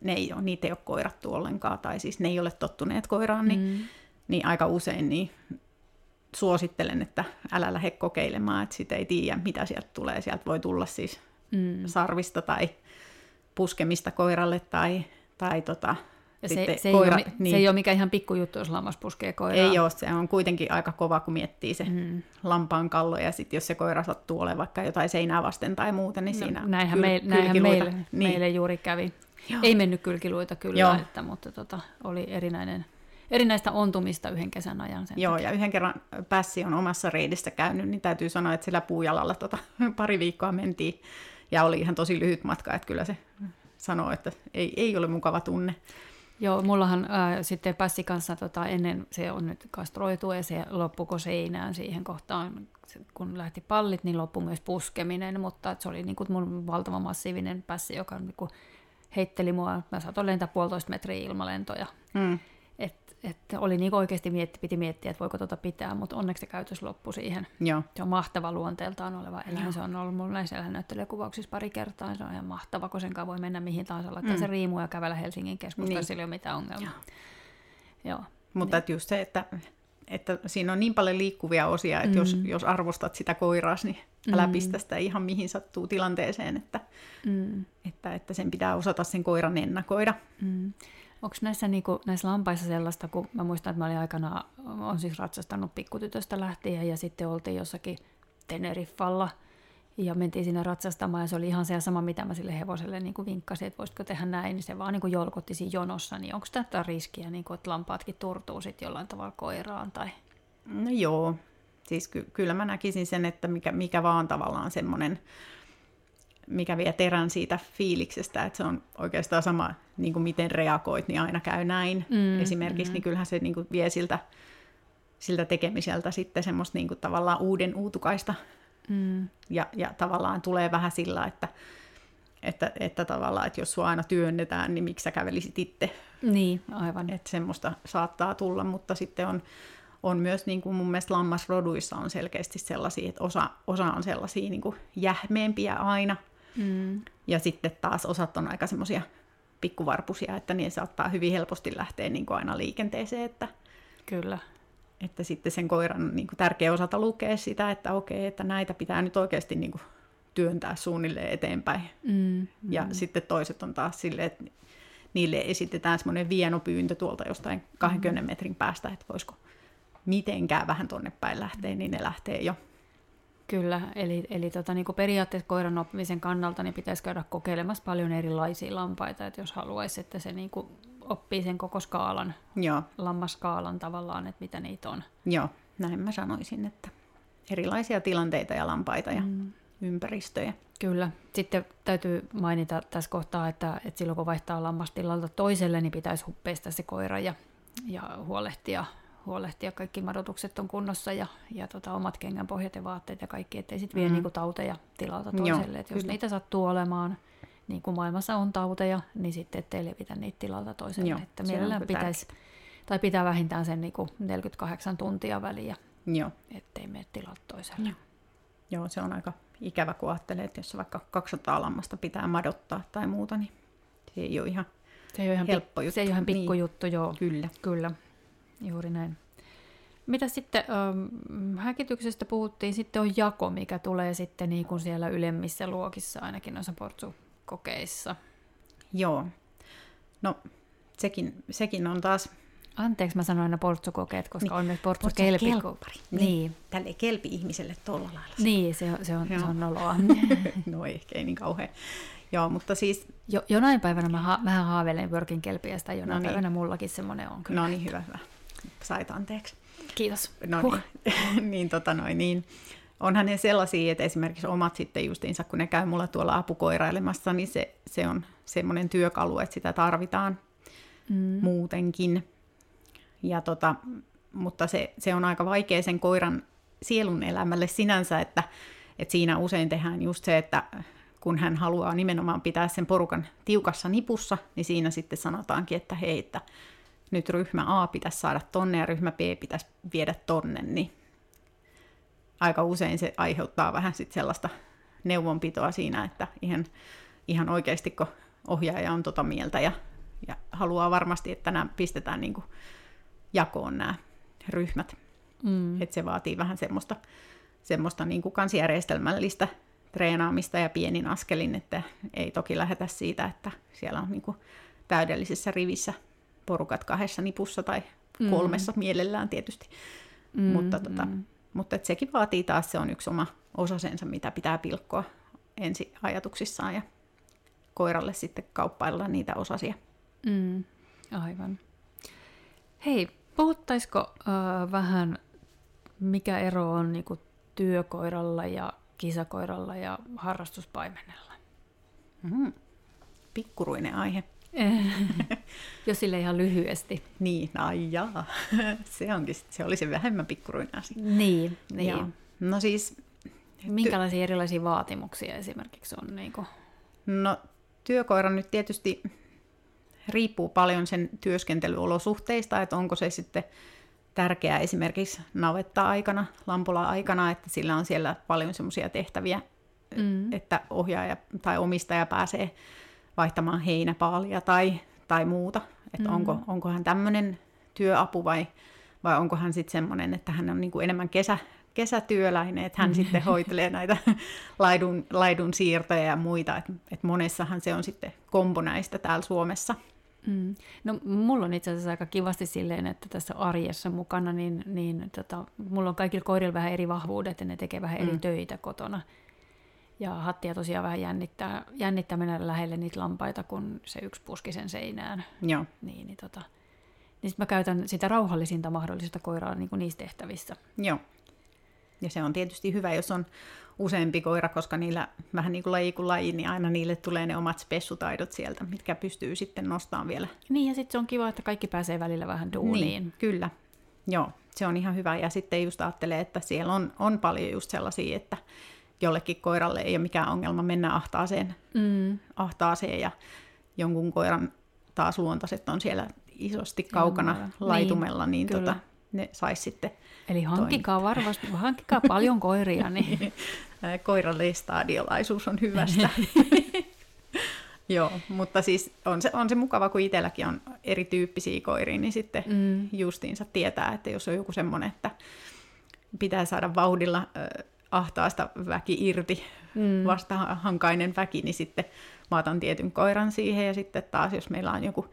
ne ei ole, niitä ei ole koirattu ollenkaan, tai siis ne ei ole tottuneet koiraan, niin, mm. niin aika usein niin suosittelen, että älä lähde kokeilemaan, että sitä ei tiedä, mitä sieltä tulee. Sieltä voi tulla siis mm. sarvista tai puskemista koiralle tai, tai tota, ja se, se, koira, ei ole, niin, se ei ole mikään ihan pikkujuttu, jos lammas puskee koiraa. Ei ole, se on kuitenkin aika kova, kun miettii se mm. lampaan kallo, ja sitten jos se koira sattuu olemaan vaikka jotain seinää vasten tai muuta, niin no, siinä näinhän, kyl, meil, näinhän meille, niin. meille juuri kävi. Joo. Ei mennyt kylkiluita kyllä, Joo. että, mutta tota, oli erinäinen, erinäistä ontumista yhden kesän ajan. Sen Joo, takia. ja yhden kerran Pässi on omassa reidissä käynyt, niin täytyy sanoa, että sillä puujalalla tota, pari viikkoa mentiin, ja oli ihan tosi lyhyt matka, että kyllä se sanoo, että ei, ei ole mukava tunne. Joo, mullahan ää, sitten Pässi kanssa tota, ennen se on nyt kastroitu ja se loppuko seinään siihen kohtaan, kun lähti pallit, niin loppui myös puskeminen, mutta se oli niin kuin mun valtava massiivinen Pässi, joka niin kuin heitteli mua, mä saatoin lentää puolitoista metriä ilmalentoja. Mm. Et, et oli niin oikeasti mietti, piti miettiä, että voiko tuota pitää, mutta onneksi se käytös loppui siihen. Joo. Se on mahtava luonteeltaan oleva eläin. Joo. Se on ollut mulla näissä eläinnäyttelijäkuvauksissa pari kertaa. Se on ihan mahtava, kun sen voi mennä mihin tahansa, laittaa mm. se riimu ja kävellä Helsingin keskustassa, niin. sillä ei ole mitään ongelmaa. Joo. Joo. Mutta niin. just se, että, että siinä on niin paljon liikkuvia osia, että mm. jos, jos arvostat sitä koiraa, niin älä mm. pistä sitä ihan mihin sattuu tilanteeseen, että, mm. että, että sen pitää osata sen koiran ennakoida. Mm. Onko näissä, niinku, näissä lampaissa sellaista, kun mä muistan, että mä olin aikana, on siis ratsastanut pikkutytöstä lähtien ja sitten oltiin jossakin Teneriffalla ja mentiin sinne ratsastamaan ja se oli ihan se sama, mitä mä sille hevoselle niin kuin vinkkasin, että voisitko tehdä näin, niin se vaan niin kuin jolkotti siinä jonossa, niin onko tätä riskiä, niin kuin, että lampaatkin turtuu sitten jollain tavalla koiraan? Tai... No joo, siis ky- kyllä mä näkisin sen, että mikä, mikä vaan tavallaan semmoinen mikä vie terän siitä fiiliksestä, että se on oikeastaan sama, niin kuin miten reagoit, niin aina käy näin. Mm, Esimerkiksi, mm. niin kyllähän se niin kuin vie siltä, siltä tekemiseltä sitten semmoista niin kuin tavallaan uuden uutukaista. Mm. Ja, ja tavallaan tulee vähän sillä, että, että, että tavallaan, että jos sua aina työnnetään, niin miksi sä kävelisit itse? Niin, aivan. Että semmoista saattaa tulla, mutta sitten on, on myös niin kuin mun mielestä lammasroduissa on selkeästi sellaisia, että osa, osa on sellaisia niin kuin jähmeempiä aina, Mm. Ja sitten taas osat on aika semmoisia pikkuvarpusia, että niin saattaa hyvin helposti lähteä niin kuin aina liikenteeseen. Että, Kyllä. Että sitten sen koiran niin kuin tärkeä osata lukea sitä, että okei, että näitä pitää nyt oikeasti niin kuin työntää suunnilleen eteenpäin. Mm, mm. Ja sitten toiset on taas silleen, että niille esitetään semmoinen vienopyyntö tuolta jostain 20 mm. metrin päästä, että voisiko mitenkään vähän tonne päin lähteä, niin ne lähtee jo Kyllä, eli, eli tota, niin kuin periaatteessa koiran oppimisen kannalta niin pitäisi käydä kokeilemassa paljon erilaisia lampaita, että jos haluaisi, että se niin kuin oppii sen koko skaalan, Joo. lammaskaalan tavallaan, että mitä niitä on. Joo, näin mä sanoisin, että erilaisia tilanteita ja lampaita ja mm. ympäristöjä. Kyllä. Sitten täytyy mainita tässä kohtaa, että, että silloin kun vaihtaa lammastilalta toiselle, niin pitäisi huppeista se koira ja, ja huolehtia huolehtia, kaikki madotukset on kunnossa ja, ja tota, omat kengänpohjat ja vaatteet ja kaikki, ettei sitten vie mm. niinku tauteja tilalta toiselle. Joo, jos kyllä. niitä sattuu olemaan, niin kuin maailmassa on tauteja, niin sitten ettei levitä niitä tilalta toiselle. Joo, että mielellään pitäisi, tai pitää vähintään sen niinku 48 tuntia väliä, Joo. ettei mene tilalta toiselle. Joo. Joo, se on aika ikävä, kun ajattelee, että jos vaikka 200 lammasta pitää madottaa tai muuta, niin se ei ole ihan se ei ole ihan helppo juttu. Se ei ole ihan pikkujuttu, niin. joo. Kyllä. Kyllä. Juuri näin. Mitä sitten, ähm, häkityksestä puhuttiin, sitten on jako, mikä tulee sitten niin kuin siellä ylemmissä luokissa, ainakin noissa portsukokeissa. Joo. No, sekin, sekin on taas Anteeksi, mä sanoin aina portsukokeet, koska niin. on myös portsukelpi. Niin. niin. Tälle kelpi ihmiselle tuolla lailla. Niin, se on, se on, se on noloa. no ehkä ei niin kauhean. Joo, mutta siis... Jo, jonain päivänä mä ha- vähän haaveilen Workin kelpiästä, jonain no niin. päivänä mullakin semmoinen on kyllä. No niin, hyvä, hyvä. Sait anteeksi. Kiitos. No huh. niin, niin, tota noin, niin. Onhan ne sellaisia, että esimerkiksi omat sitten justiinsa, kun ne käy mulla tuolla apukoirailemassa, niin se, se on semmoinen työkalu, että sitä tarvitaan mm. muutenkin. Ja tota, mutta se, se on aika vaikea sen koiran sielun elämälle sinänsä, että, että siinä usein tehdään just se, että kun hän haluaa nimenomaan pitää sen porukan tiukassa nipussa, niin siinä sitten sanotaankin, että hei, että nyt ryhmä A pitäisi saada tonne ja ryhmä B pitäisi viedä tonne, niin aika usein se aiheuttaa vähän sitten sellaista neuvonpitoa siinä, että ihan, ihan oikeasti kun ohjaaja on tota mieltä ja, ja haluaa varmasti, että nämä pistetään niin kuin jakoon nämä ryhmät. Mm. Että se vaatii vähän semmoista, semmoista niin kuin kansijärjestelmällistä treenaamista ja pienin askelin, että ei toki lähetä siitä, että siellä on niin kuin täydellisessä rivissä porukat kahdessa nipussa tai mm. kolmessa mm. mielellään tietysti. Mm, mutta tota, mm. mutta että sekin vaatii taas, se on yksi oma osasensa, mitä pitää pilkkoa ensi ajatuksissaan ja koiralle sitten kauppailla niitä osasia. Mm, aivan. Hei, puhuttaisiko äh, vähän, mikä ero on niin kuin, työkoiralla ja kisakoiralla ja harrastuspaimenella? Mm, pikkuruinen aihe. Jos sille ihan lyhyesti. Niin, ai jaa. Se, onkin, se oli se vähemmän pikkuruinen asia. Niin, niin. Joo. No siis... Minkälaisia erilaisia vaatimuksia esimerkiksi on? Niin kuin? No työkoira nyt tietysti riippuu paljon sen työskentelyolosuhteista, että onko se sitten tärkeää esimerkiksi navetta-aikana, lampola-aikana, että sillä on siellä paljon semmoisia tehtäviä, mm. että ohjaaja tai omistaja pääsee vaihtamaan heinäpaalia tai, tai muuta. Että mm. onko, onko hän tämmöinen työapu vai, vai onko hän sitten semmoinen, että hän on niinku enemmän kesä, kesätyöläinen, että hän mm. sitten hoitelee näitä laidun, laidun siirtoja ja muita. Että et monessahan se on sitten kombo näistä täällä Suomessa. Mm. No mulla on itse asiassa aika kivasti silleen, että tässä arjessa mukana, niin, niin tota, mulla on kaikilla koirilla vähän eri vahvuudet ja ne tekee vähän eri mm. töitä kotona. Ja hattia tosiaan vähän jännittää, jännittää mennä lähelle niitä lampaita, kun se yksi puski sen seinään. Joo. Niin, niin, tota, niin sit mä käytän sitä rauhallisinta mahdollista koiraa niin kuin niissä tehtävissä. Joo. Ja se on tietysti hyvä, jos on useampi koira, koska niillä vähän niin kuin laji kuin laji, niin aina niille tulee ne omat spessutaidot sieltä, mitkä pystyy sitten nostamaan vielä. Niin, ja sitten se on kiva, että kaikki pääsee välillä vähän duuniin. Niin, kyllä. Joo, se on ihan hyvä. Ja sitten just ajattelee, että siellä on, on paljon just sellaisia, että jollekin koiralle ei ole mikään ongelma mennä ahtaaseen, mm. ahtaaseen ja jonkun koiran taas luontaiset on siellä isosti kaukana Jumala. laitumella, niin, niin tota, ne saisi sitten Eli hankkikaa varmasti, hankkikaa paljon koiria. Niin. Koiralle stadiolaisuus on hyvästä. Joo, mutta siis on se, on se mukava, kun itselläkin on erityyppisiä koiria, niin sitten mm. justiinsa tietää, että jos on joku semmoinen, että pitää saada vauhdilla ahtaasta väki irti, mm. vastahankainen väki, niin sitten mä otan tietyn koiran siihen ja sitten taas jos meillä on joku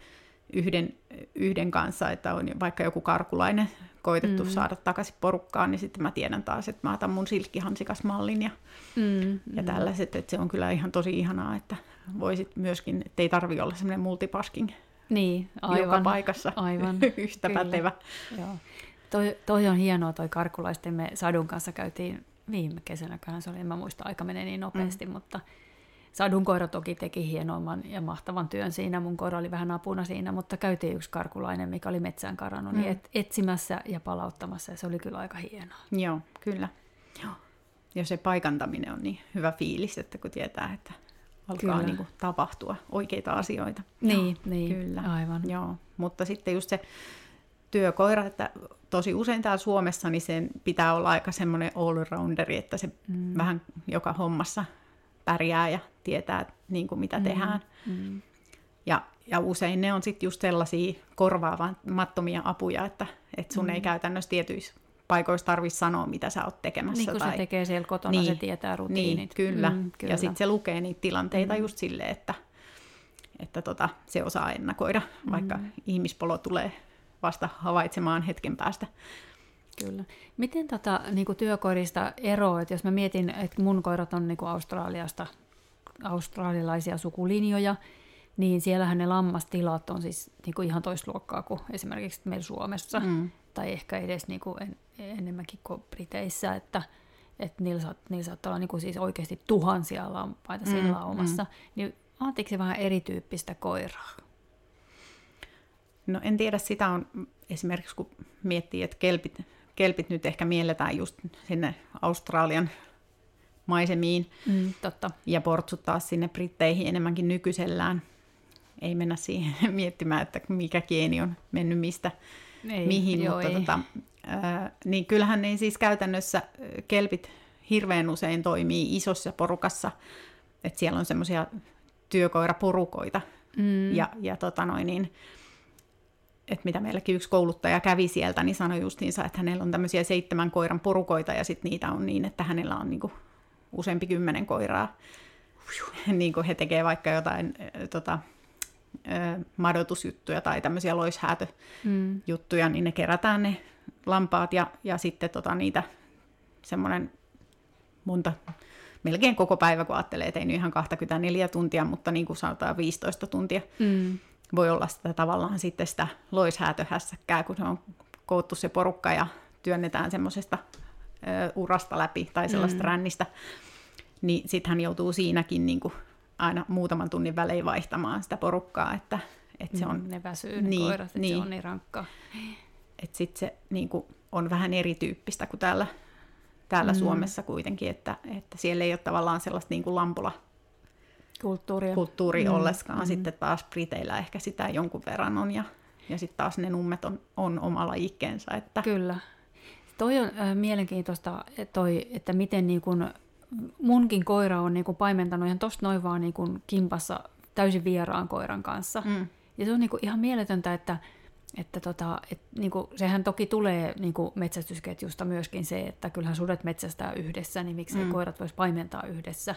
yhden, yhden kanssa, että on vaikka joku karkulainen koitettu mm. saada takaisin porukkaan, niin sitten mä tiedän taas, että mä otan mun silkkihansikasmallin ja, mm. ja mm. tällaiset, että se on kyllä ihan tosi ihanaa, että voisit myöskin, että ei tarvi olla semmoinen multitasking niin, aivan, joka paikassa aivan, yhtä kyllä. pätevä. Joo. Toi, toi on hienoa, toi karkulaisten me Sadun kanssa käytiin viime kesänäköhän se oli, en mä muista, aika menee niin nopeasti, mm. mutta Sadun koira toki teki hienoimman ja mahtavan työn siinä, mun koira oli vähän apuna siinä, mutta käytiin yksi karkulainen, mikä oli metsään karannut, niin mm. niin et, etsimässä ja palauttamassa, ja se oli kyllä aika hienoa. Joo, kyllä. Joo. Ja se paikantaminen on niin hyvä fiilis, että kun tietää, että alkaa niin kuin tapahtua oikeita asioita. Niin, Joo, niin kyllä. aivan. Joo. Mutta sitten just se työkoira, että tosi usein täällä Suomessa niin sen pitää olla aika semmoinen all-rounderi, että se mm. vähän joka hommassa pärjää ja tietää niin kuin mitä mm. tehdään. Mm. Ja, ja usein ne on sitten just sellaisia korvaamattomia apuja, että, että sun mm. ei käytännössä tietyissä paikoissa tarvitse sanoa, mitä sä oot tekemässä. Niin kuin tai... se tekee siellä kotona, niin, se tietää rutiinit. Niin, kyllä. Mm, kyllä. Ja sitten se lukee niitä tilanteita mm. just silleen, että, että tota, se osaa ennakoida, vaikka mm. ihmispolo tulee vasta havaitsemaan hetken päästä. Kyllä. Miten tota, niin kuin työkoirista eroa, että jos mä mietin, että mun koirat on niin kuin Australiasta, australialaisia sukulinjoja, niin siellähän ne lammastilat on siis niin kuin ihan toista luokkaa kuin esimerkiksi meillä Suomessa, mm. tai ehkä edes niin kuin en, enemmänkin kuin Briteissä, että, että niillä, saat, niillä saattaa olla niin kuin siis oikeasti tuhansia lampaita siinä mm, laumassa. Mm. Niin vaatiiko se vähän erityyppistä koiraa? No en tiedä, sitä on esimerkiksi kun miettii, että kelpit, kelpit nyt ehkä mielletään just sinne Australian maisemiin. Mm, totta. Ja portsut taas sinne Britteihin enemmänkin nykyisellään. Ei mennä siihen miettimään, että mikä geeni on mennyt mistä ei, mihin. Joo, mutta ei. Tota, äh, niin kyllähän ne siis käytännössä kelpit hirveän usein toimii isossa porukassa. Että siellä on semmoisia työkoiraporukoita. Mm. Ja, ja tota noin, niin, että mitä meilläkin yksi kouluttaja kävi sieltä, niin sanoi justiinsa, että hänellä on tämmöisiä seitsemän koiran porukoita ja sitten niitä on niin, että hänellä on niinku useampi kymmenen koiraa. niin kuin he tekevät vaikka jotain tota, madotusjuttuja tai tämmöisiä loishäätöjuttuja, mm. niin ne kerätään ne lampaat ja, ja sitten tota, niitä semmoinen monta, melkein koko päivä, kun ajattelee, että ei nyt ihan 24 tuntia, mutta niin kuin sanotaan 15 tuntia, mm. Voi olla sitä tavallaan sitten sitä loishäätöhässäkkää, kun se on koottu se porukka ja työnnetään semmoisesta urasta läpi tai sellaista mm. rännistä, niin sitten hän joutuu siinäkin niin kuin aina muutaman tunnin välein vaihtamaan sitä porukkaa, että, että se on... Ne väsyy ne niin, koirat, että niin, se on niin rankkaa. Että sitten se niin kuin, on vähän erityyppistä kuin täällä, täällä mm. Suomessa kuitenkin, että, että siellä ei ole tavallaan sellaista niin kuin lampola kulttuuri, kulttuuri mm. olleskaan. Mm. Sitten taas Briteillä ehkä sitä jonkun verran on ja, ja sitten taas ne nummet on, on omalla ikkeensä. Että... Kyllä. Toi on äh, mielenkiintoista, toi, että miten niin kun munkin koira on niin kun paimentanut ihan tosta noin vaan niin kun kimpassa täysin vieraan koiran kanssa. Mm. Ja se on niin ihan mieletöntä, että, että tota, et, niin kuin, sehän toki tulee niin kuin metsästysketjusta myöskin se, että kyllähän sudet metsästää yhdessä, niin miksi mm. koirat vois paimentaa yhdessä.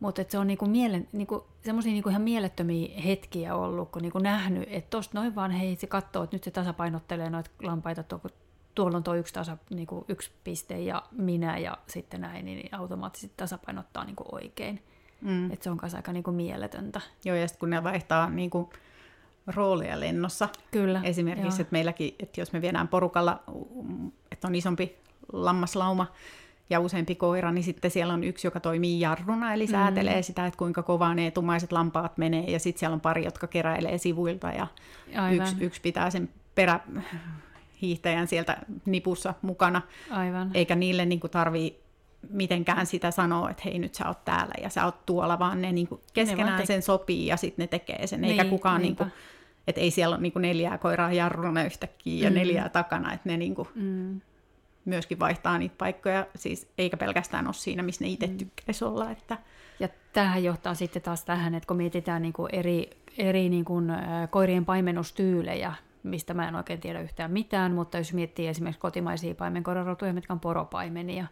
Mutta se on niinku mielen, niinku, semmoisia niinku ihan mielettömiä hetkiä ollut, kun niinku nähnyt, että tuosta noin vaan hei, se katsoo, että nyt se tasapainottelee noita lampaita tuolla on tuo yksi, tasa, niin kuin yksi piste ja minä ja sitten näin, niin automaattisesti tasapainottaa niin kuin oikein. Mm. Et se on myös aika niin kuin mieletöntä. Joo, ja sitten kun ne vaihtaa niin kuin rooleja lennossa. Kyllä. Esimerkiksi, että meilläkin, että jos me viedään porukalla, että on isompi lammaslauma ja useampi koira, niin sitten siellä on yksi, joka toimii jarruna, eli säätelee mm. sitä, että kuinka kovaa ne etumaiset lampaat menee, ja sitten siellä on pari, jotka keräilee sivuilta, ja yksi, yksi pitää sen perä, hiihtäjän sieltä nipussa mukana. Aivan. Eikä niille niin kuin tarvii mitenkään sitä sanoa, että hei nyt sä oot täällä ja sä oot tuolla, vaan ne niin kuin keskenään ne sen sopii ja sitten ne tekee sen. Eikä niin, kukaan, niin kuin, että ei siellä ole niin kuin neljää koiraa jarruna yhtäkkiä ja mm. neljää takana, että ne niin kuin mm. Myöskin vaihtaa niitä paikkoja, siis eikä pelkästään ole siinä, missä ne itse mm. tykkäisi olla. Että... Ja tähän johtaa sitten taas tähän, että kun mietitään niin kuin eri, eri niin kuin, koirien paimennustyylejä, mistä mä en oikein tiedä yhtään mitään, mutta jos miettii esimerkiksi kotimaisia paimenkoirarotuja, mitkä on poropaimenia,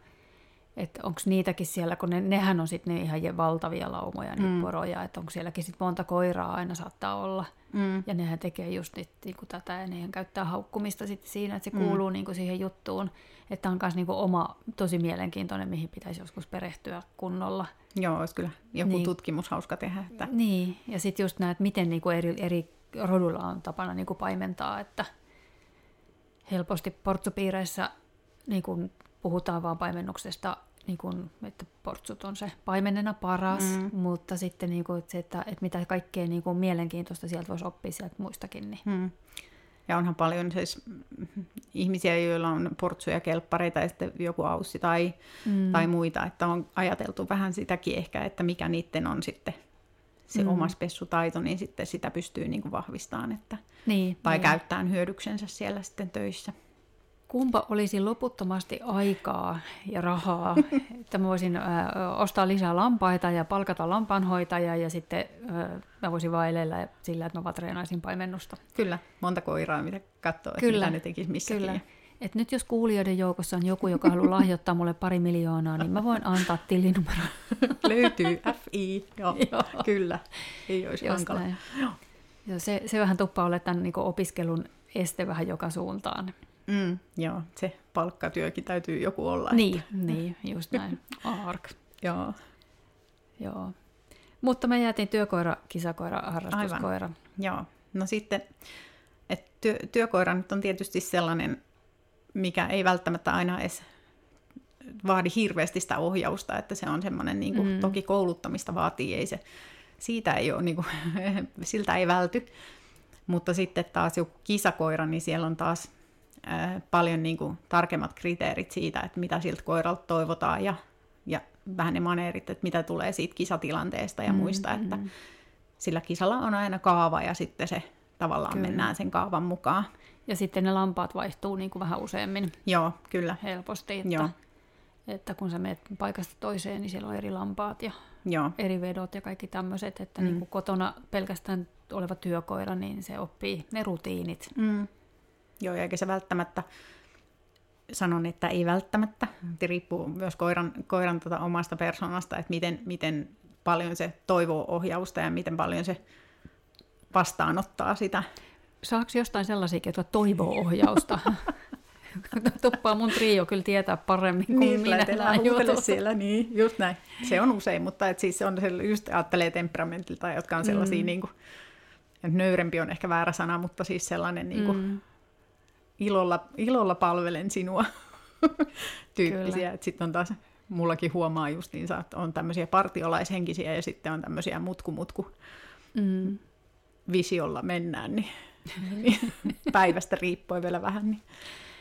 että onko niitäkin siellä, kun ne, nehän on sitten ne ihan valtavia laumoja, niitä mm. poroja, että onko sielläkin sitten monta koiraa aina saattaa olla. Mm. Ja nehän tekee just nyt niin kuin tätä, ja nehän käyttää haukkumista sitten siinä, että se mm. kuuluu niin kuin siihen juttuun. Että on myös niin kuin oma, tosi mielenkiintoinen, mihin pitäisi joskus perehtyä kunnolla. Joo, olisi kyllä joku niin, tutkimus hauska tehdä. Että... Niin, ja sitten just näet, miten niin kuin eri, eri rodulla on tapana niin kuin paimentaa, että helposti portsupiireissä niin kuin puhutaan vaan paimennuksesta, niin kuin, että portsut on se paimenena paras, mm. mutta sitten niin kuin, että, se, että, että mitä kaikkea niin kuin mielenkiintoista sieltä voisi oppia sieltä muistakin. Niin. Mm. Ja onhan paljon siis ihmisiä, joilla on portsuja, kelppareita ja sitten joku aussi tai, mm. tai muita, että on ajateltu vähän sitäkin ehkä, että mikä niiden on sitten se mm. oma spessutaito, niin sitten sitä pystyy niin kuin vahvistamaan että, niin, tai niin. käyttämään hyödyksensä siellä sitten töissä. Kumpa olisi loputtomasti aikaa ja rahaa, että mä voisin ö, ostaa lisää lampaita ja palkata lampanhoitajaa ja sitten ö, mä voisin vaelella sillä, että mä vatreenaisin paimennusta. Kyllä, monta koiraa, mitä katsoo, Kyllä. mitä ne tekisi missäkin. Kyllä. Et nyt jos kuulijoiden joukossa on joku, joka haluaa lahjoittaa mulle pari miljoonaa, niin mä voin antaa tilinumero. Löytyy FI, joo, joo. kyllä. Ei olisi hankala. Joo. Joo, se, se vähän tuppaa olla tämän niin opiskelun este vähän joka suuntaan. Mm, joo, se palkkatyökin täytyy joku olla. Niin, että... niin just näin. Ark. joo. Joo. Mutta me jäätiin työkoira, kisakoira, harrastuskoira. Aivan. Joo. No sitten, että työ, työkoira nyt on tietysti sellainen, mikä ei välttämättä aina edes vaadi hirveästi sitä ohjausta, että se on semmoinen, niin kuin, mm. toki kouluttamista vaatii, ei se, siitä ei ole, niin kuin, siltä ei välty. Mutta sitten taas joku kisakoira, niin siellä on taas paljon niin kuin, tarkemmat kriteerit siitä, että mitä siltä koiralta toivotaan ja, ja vähän ne maneerit, että mitä tulee siitä kisatilanteesta ja mm, muista, että mm. sillä kisalla on aina kaava ja sitten se tavallaan kyllä. mennään sen kaavan mukaan. Ja sitten ne lampaat vaihtuu niin kuin vähän useammin. Joo, kyllä. Helposti, että, Joo. että kun sä menet paikasta toiseen, niin siellä on eri lampaat ja Joo. eri vedot ja kaikki tämmöiset, että mm. niin kuin kotona pelkästään oleva työkoira, niin se oppii ne rutiinit. Mm. Joo, eikä se välttämättä, sanon, että ei välttämättä, se riippuu myös koiran, koiran tuota omasta persoonasta, että miten, miten paljon se toivoo ohjausta ja miten paljon se vastaanottaa sitä. Saako jostain sellaisia, jotka toivoo ohjausta? Tuppaa mun trio kyllä tietää paremmin kuin niin, minä nämä siellä, niin, just näin. Se on usein, mutta et siis se on, just ajattelee temperamentilta, jotka on sellaisia, mm. niin kuin, nöyrempi on ehkä väärä sana, mutta siis sellainen niin kuin, mm. Ilolla, ilolla palvelen sinua tyyppisiä. Sitten on taas, mullakin huomaa justiinsa, että on tämmöisiä partiolaishenkisiä ja sitten on tämmöisiä mutku-mutku mm. visiolla mennään, niin, niin päivästä riippuen vielä vähän niin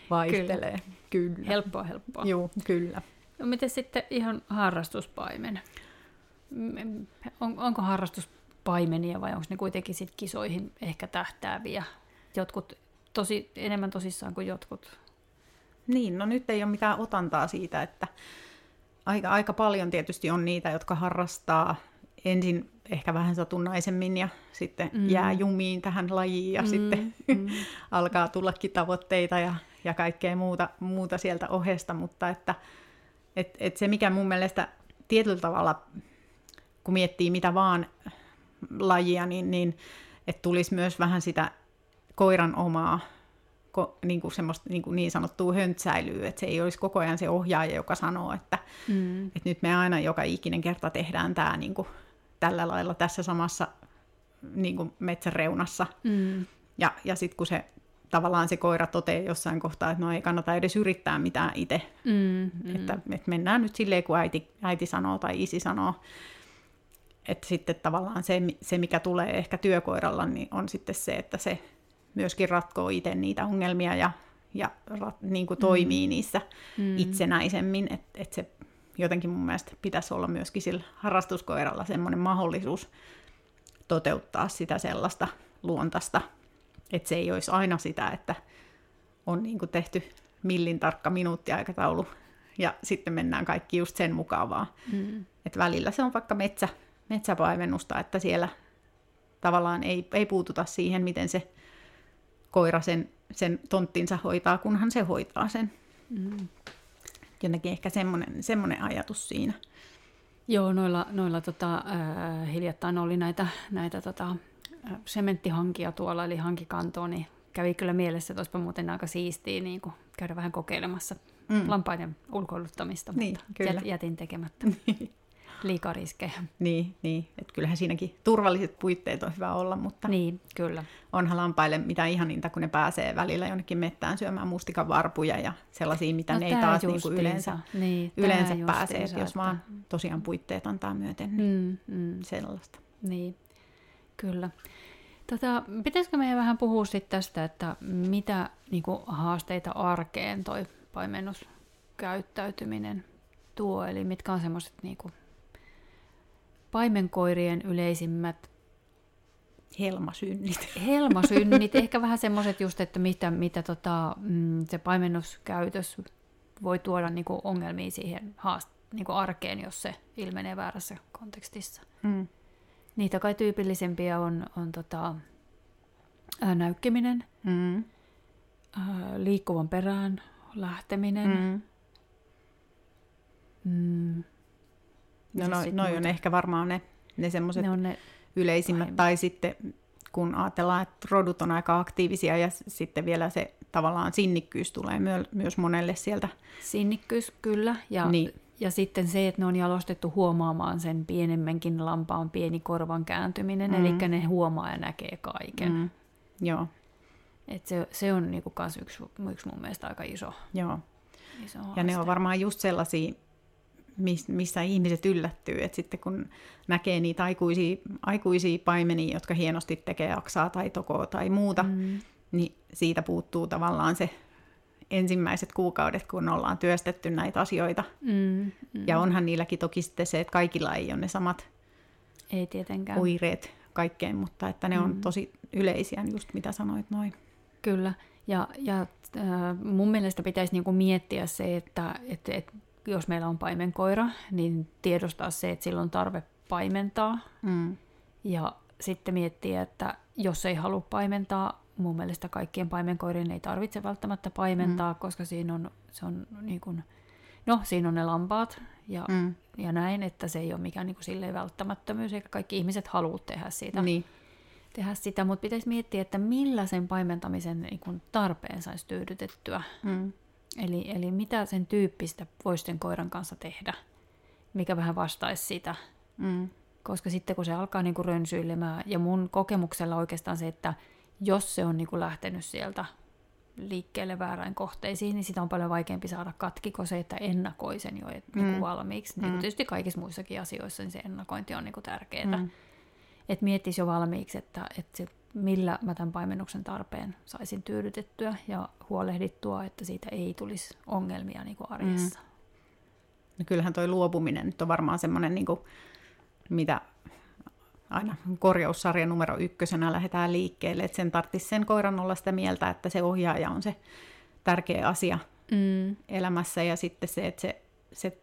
vaihtelee. Kyllä. kyllä. Helppoa, helppoa. Joo, kyllä. No miten sitten ihan harrastuspaimen? On, onko harrastuspaimenia vai onko ne kuitenkin sit kisoihin ehkä tähtääviä? Jotkut tosi, enemmän tosissaan kuin jotkut. Niin, no nyt ei ole mitään otantaa siitä, että aika, aika paljon tietysti on niitä, jotka harrastaa ensin ehkä vähän satunnaisemmin ja sitten mm. jää jumiin tähän lajiin ja mm. sitten mm. alkaa tullakin tavoitteita ja, ja kaikkea muuta, muuta sieltä ohesta, mutta että et, et se mikä mun mielestä tietyllä tavalla, kun miettii mitä vaan lajia, niin, niin että tulisi myös vähän sitä koiran omaa ko, niin, kuin semmoista, niin, kuin niin sanottua höntsäilyä, että se ei olisi koko ajan se ohjaaja, joka sanoo, että, mm. että nyt me aina joka ikinen kerta tehdään tämä niin kuin, tällä lailla tässä samassa niin kuin metsän reunassa. Mm. Ja, ja sitten kun se tavallaan se koira toteaa jossain kohtaa, että no ei kannata edes yrittää mitään itse. Mm, mm. Että, että mennään nyt silleen, kun äiti, äiti sanoo tai isi sanoo. Että sitten tavallaan se, se, mikä tulee ehkä työkoiralla, niin on sitten se, että se myöskin ratkoo itse niitä ongelmia ja, ja rat, niin kuin toimii mm. niissä mm. itsenäisemmin. Että et se jotenkin mun mielestä pitäisi olla myöskin sillä harrastuskoiralla semmoinen mahdollisuus toteuttaa sitä sellaista luontaista, että se ei olisi aina sitä, että on niin kuin tehty millin tarkka minuuttiaikataulu ja sitten mennään kaikki just sen mukaan vaan. Mm. Että välillä se on vaikka metsä, metsäpaimennusta, että siellä tavallaan ei, ei puututa siihen, miten se koira sen, sen tonttinsa hoitaa, kunhan se hoitaa sen. Mm jotenkin ehkä semmoinen, semmoinen ajatus siinä. Joo, noilla, noilla tota, äh, hiljattain oli näitä, näitä tota, sementtihankia tuolla, eli hankikantoa, niin kävi kyllä mielessä, että olisipa muuten aika siistiä niin kuin käydä vähän kokeilemassa mm. lampaiden ulkoiluttamista, niin, mutta kyllä. jätin tekemättä. Niin liikaa riskejä. Niin, niin. että kyllähän siinäkin turvalliset puitteet on hyvä olla, mutta niin, kyllä. onhan lampaille mitä ihaninta, kun ne pääsee välillä jonnekin mettään syömään mustikan varpuja ja sellaisia, mitä no, ne ei taas niin kuin yleensä, niin, yleensä pääsee, että jos vaan tosiaan puitteet antaa myöten, niin mm, mm. sellaista. Niin, kyllä. Tota, pitäisikö meidän vähän puhua sit tästä, että mitä niin kuin, haasteita arkeen toi paimennuskäyttäytyminen tuo, eli mitkä on semmoiset niin kuin, paimenkoirien yleisimmät helmasynnit. Helmasynnit, ehkä vähän semmoiset just, että mitä, mitä tota, mm, se paimennuskäytös voi tuoda niin kuin ongelmia siihen haast, niin kuin arkeen, jos se ilmenee väärässä kontekstissa. Mm. Niitä kai tyypillisempiä on, on tota, ää, näykkiminen, mm. ää, liikkuvan perään lähteminen, mm. Mm, No, no noi on ehkä varmaan ne, ne semmoiset yleisimmät, pahimmat. tai sitten kun ajatellaan, että rodut on aika aktiivisia ja sitten vielä se tavallaan sinnikkyys tulee myös monelle sieltä. Sinnikkyys, kyllä. Ja, niin. ja sitten se, että ne on jalostettu huomaamaan sen pienemmänkin lampaan pieni korvan kääntyminen, mm. eli ne huomaa ja näkee kaiken. Mm. Joo. Et se, se on niinku kans yksi, yksi mun mielestä aika iso. Joo. iso ja ne on varmaan just sellaisia, missä ihmiset yllättyy, että sitten kun näkee niitä aikuisia, aikuisia paimenia, jotka hienosti tekee aksaa tai tokoa tai muuta, mm. niin siitä puuttuu tavallaan se ensimmäiset kuukaudet, kun ollaan työstetty näitä asioita. Mm, mm. Ja onhan niilläkin toki sitten se, että kaikilla ei ole ne samat ei tietenkään. oireet kaikkeen, mutta että ne on mm. tosi yleisiä, just mitä sanoit noin. Kyllä, ja, ja äh, mun mielestä pitäisi niinku miettiä se, että et, et, jos meillä on paimenkoira, niin tiedostaa se, että sillä on tarve paimentaa. Mm. Ja sitten miettiä, että jos ei halua paimentaa, mun mielestä kaikkien paimenkoirien ei tarvitse välttämättä paimentaa, mm. koska siinä on, se on niin kuin, no siinä on ne lampaat ja, mm. ja näin, että se ei ole mikään niin kuin silleen välttämättömyys, eikä kaikki ihmiset halua tehdä siitä. Niin tehdä sitä, mutta pitäisi miettiä, että millä sen paimentamisen niin kuin tarpeen saisi tyydytettyä. Mm. Eli, eli mitä sen tyyppistä voisi sen koiran kanssa tehdä, mikä vähän vastaisi sitä. Mm. Koska sitten kun se alkaa niin kuin rönsyilemään, ja mun kokemuksella oikeastaan se, että jos se on niin kuin lähtenyt sieltä liikkeelle väärään kohteisiin, niin sitä on paljon vaikeampi saada katki kuin se, että ennakoi sen jo et, mm. niin kuin valmiiksi. Mm. Niin kuin tietysti kaikissa muissakin asioissa niin se ennakointi on niin kuin tärkeää. Mm että miettisi jo valmiiksi, että, että se, millä mä tämän paimennuksen tarpeen saisin tyydytettyä ja huolehdittua, että siitä ei tulisi ongelmia niin kuin arjessa. Mm. No kyllähän toi luopuminen nyt on varmaan semmoinen, niin kuin, mitä aina korjaussarja numero ykkösenä lähdetään liikkeelle, että sen tarvitsisi sen koiran olla sitä mieltä, että se ohjaaja on se tärkeä asia mm. elämässä ja sitten se, että se, se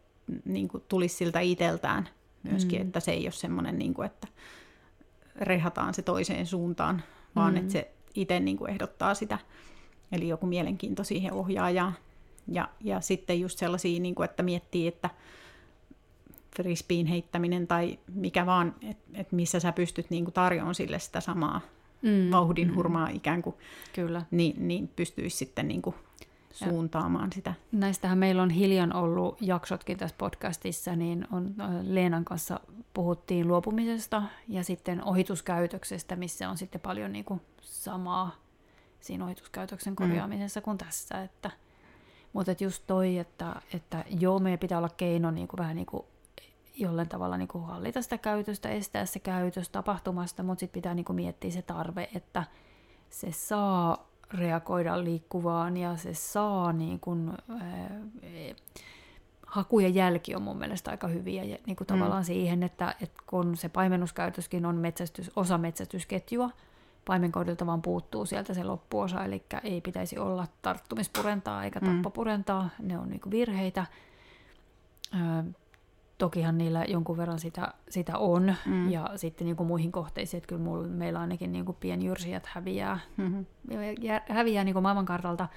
niin kuin tulisi siltä itseltään myöskin, mm. että se ei ole semmoinen, niin kuin, että rehataan se toiseen suuntaan, vaan mm. että se itse niin kuin ehdottaa sitä. Eli joku mielenkiinto siihen ohjaajaan. Ja, ja sitten just sellaisia, niin kuin, että miettii, että frisbeen heittäminen tai mikä vaan, että et missä sä pystyt niin kuin tarjoamaan sille sitä samaa mm. vauhdin hurmaa mm. ikään kuin, Kyllä. Niin, niin pystyisi sitten niin kuin suuntaamaan ja sitä. Näistähän meillä on hiljan ollut jaksotkin tässä podcastissa, niin on äh, Leenan kanssa puhuttiin luopumisesta ja sitten ohituskäytöksestä, missä on sitten paljon niin kuin samaa siinä ohituskäytöksen mm. korjaamisessa mm. kuin tässä. Että, mutta et just toi, että, että joo, meidän pitää olla keino niin kuin vähän niin kuin jollain tavalla niin kuin hallita sitä käytöstä, estää se käytös tapahtumasta, mutta sitten pitää niin kuin miettiä se tarve, että se saa reagoida liikkuvaan ja se saa niin kuin, ää, haku ja jälki on mun mielestä aika hyviä ja niin kuin mm. tavallaan siihen, että, että kun se paimennuskäytöskin on metsästys, osa metsästysketjua, paimenkoidilta vaan puuttuu sieltä se loppuosa, eli ei pitäisi olla tarttumispurentaa eikä mm. tappapurentaa, ne on niin kuin virheitä. Tokihan niillä jonkun verran sitä, sitä on, mm. ja sitten niin kuin muihin kohteisiin, että kyllä mulla, meillä ainakin niin kuin pienjyrsijät häviää, mm-hmm. häviää niin kuin maailmankartalta,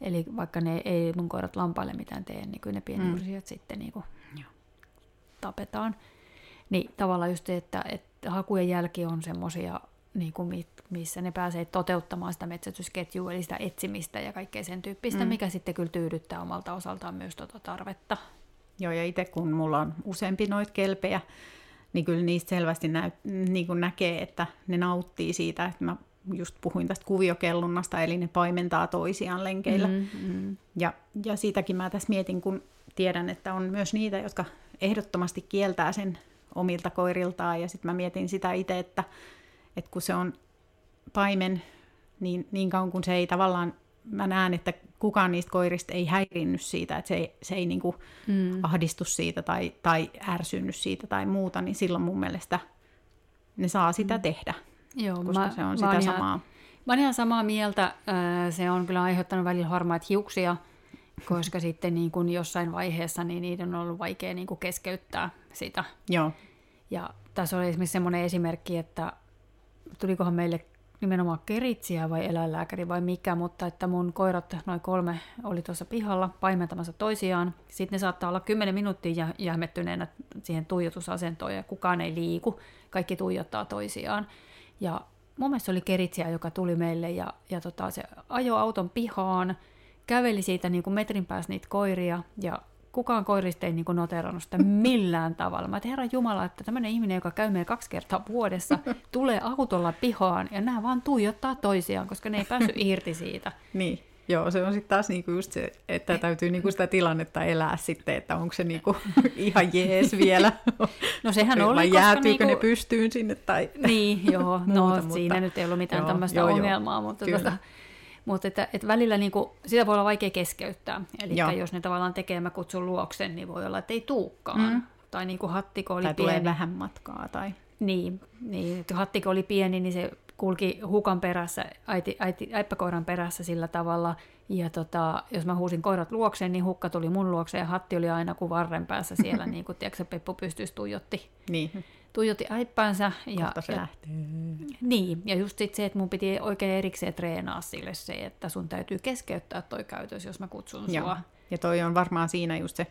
eli vaikka ne ei mun koirat lampaille mitään tee, niin kyllä ne pienjyrsijät mm. sitten niin kuin tapetaan. Niin tavallaan just se, että, että hakujen jälki on semmoisia, niin kuin missä ne pääsee toteuttamaan sitä metsätysketjua, eli sitä etsimistä ja kaikkea sen tyyppistä, mm. mikä sitten kyllä tyydyttää omalta osaltaan myös tuota tarvetta. Joo, ja itse kun mulla on useampi noita kelpejä, niin kyllä niistä selvästi näy, niin kuin näkee, että ne nauttii siitä, että mä just puhuin tästä kuviokellunnasta, eli ne paimentaa toisiaan lenkeillä. Mm-hmm. Ja, ja siitäkin mä tässä mietin, kun tiedän, että on myös niitä, jotka ehdottomasti kieltää sen omilta koiriltaan, ja sitten mä mietin sitä itse, että, että kun se on paimen, niin niin kauan kun se ei tavallaan mä näen, että kukaan niistä koirista ei häirinny siitä, että se ei, se ei niin kuin mm. ahdistu siitä tai, tai ärsynny siitä tai muuta, niin silloin mun mielestä ne saa sitä mm. tehdä, Joo, koska mä, se on sitä ihan, samaa. Mä ihan samaa mieltä. Se on kyllä aiheuttanut välillä harmaat hiuksia, koska sitten niin kuin jossain vaiheessa niin niiden on ollut vaikea niin kuin keskeyttää sitä. Joo. Ja tässä oli esimerkiksi semmoinen esimerkki, että tulikohan meille nimenomaan keritsiä vai eläinlääkäri vai mikä, mutta että mun koirat, noin kolme, oli tuossa pihalla paimentamassa toisiaan. Sitten ne saattaa olla 10 minuuttia jähmettyneenä siihen tuijotusasentoon ja kukaan ei liiku. Kaikki tuijottaa toisiaan. Ja mun mielestä oli Keritsiä, joka tuli meille ja, ja tota, se ajoi auton pihaan, käveli siitä niin kuin metrin päässä niitä koiria ja kukaan koirista ei niin noterannut sitä millään tavalla. Mä että herra Jumala, että tämmöinen ihminen, joka käy meidän kaksi kertaa vuodessa, tulee autolla pihaan ja nämä vaan tuijottaa toisiaan, koska ne ei päässyt irti siitä. niin. Joo, se on sitten taas niinku just se, että täytyy niinku sitä tilannetta elää sitten, että onko se niinku ihan jees vielä. No sehän oli, Vai jäätyykö niinku... ne pystyyn sinne tai Niin, joo, no muuta, siinä mutta... nyt ei ollut mitään tämmöistä ongelmaa, joo, mutta, tota, mutta että, että välillä niinku, sitä voi olla vaikea keskeyttää. Eli jos ne tavallaan tekee, mä kutsun luoksen, niin voi olla, että ei tuukkaan. Mm. Tai niin kuin hattiko oli tai pieni. tulee vähän matkaa. Tai... Niin, niin, että hattiko oli pieni, niin se kulki hukan perässä, äiti, äiti, äippäkoiran perässä sillä tavalla. Ja tota, jos mä huusin koirat luokseen, niin hukka tuli mun luokseen ja hatti oli aina kuin varren päässä siellä, niin kuin tiedätkö, Peppu pystyisi tuijotti. Niin. Tuijotti äippäänsä. Ja, Kohta se ja, lähtee. Niin, ja just sit se, että mun piti oikein erikseen treenaa sille se, että sun täytyy keskeyttää toi käytös, jos mä kutsun Joo. sua. Ja toi on varmaan siinä just se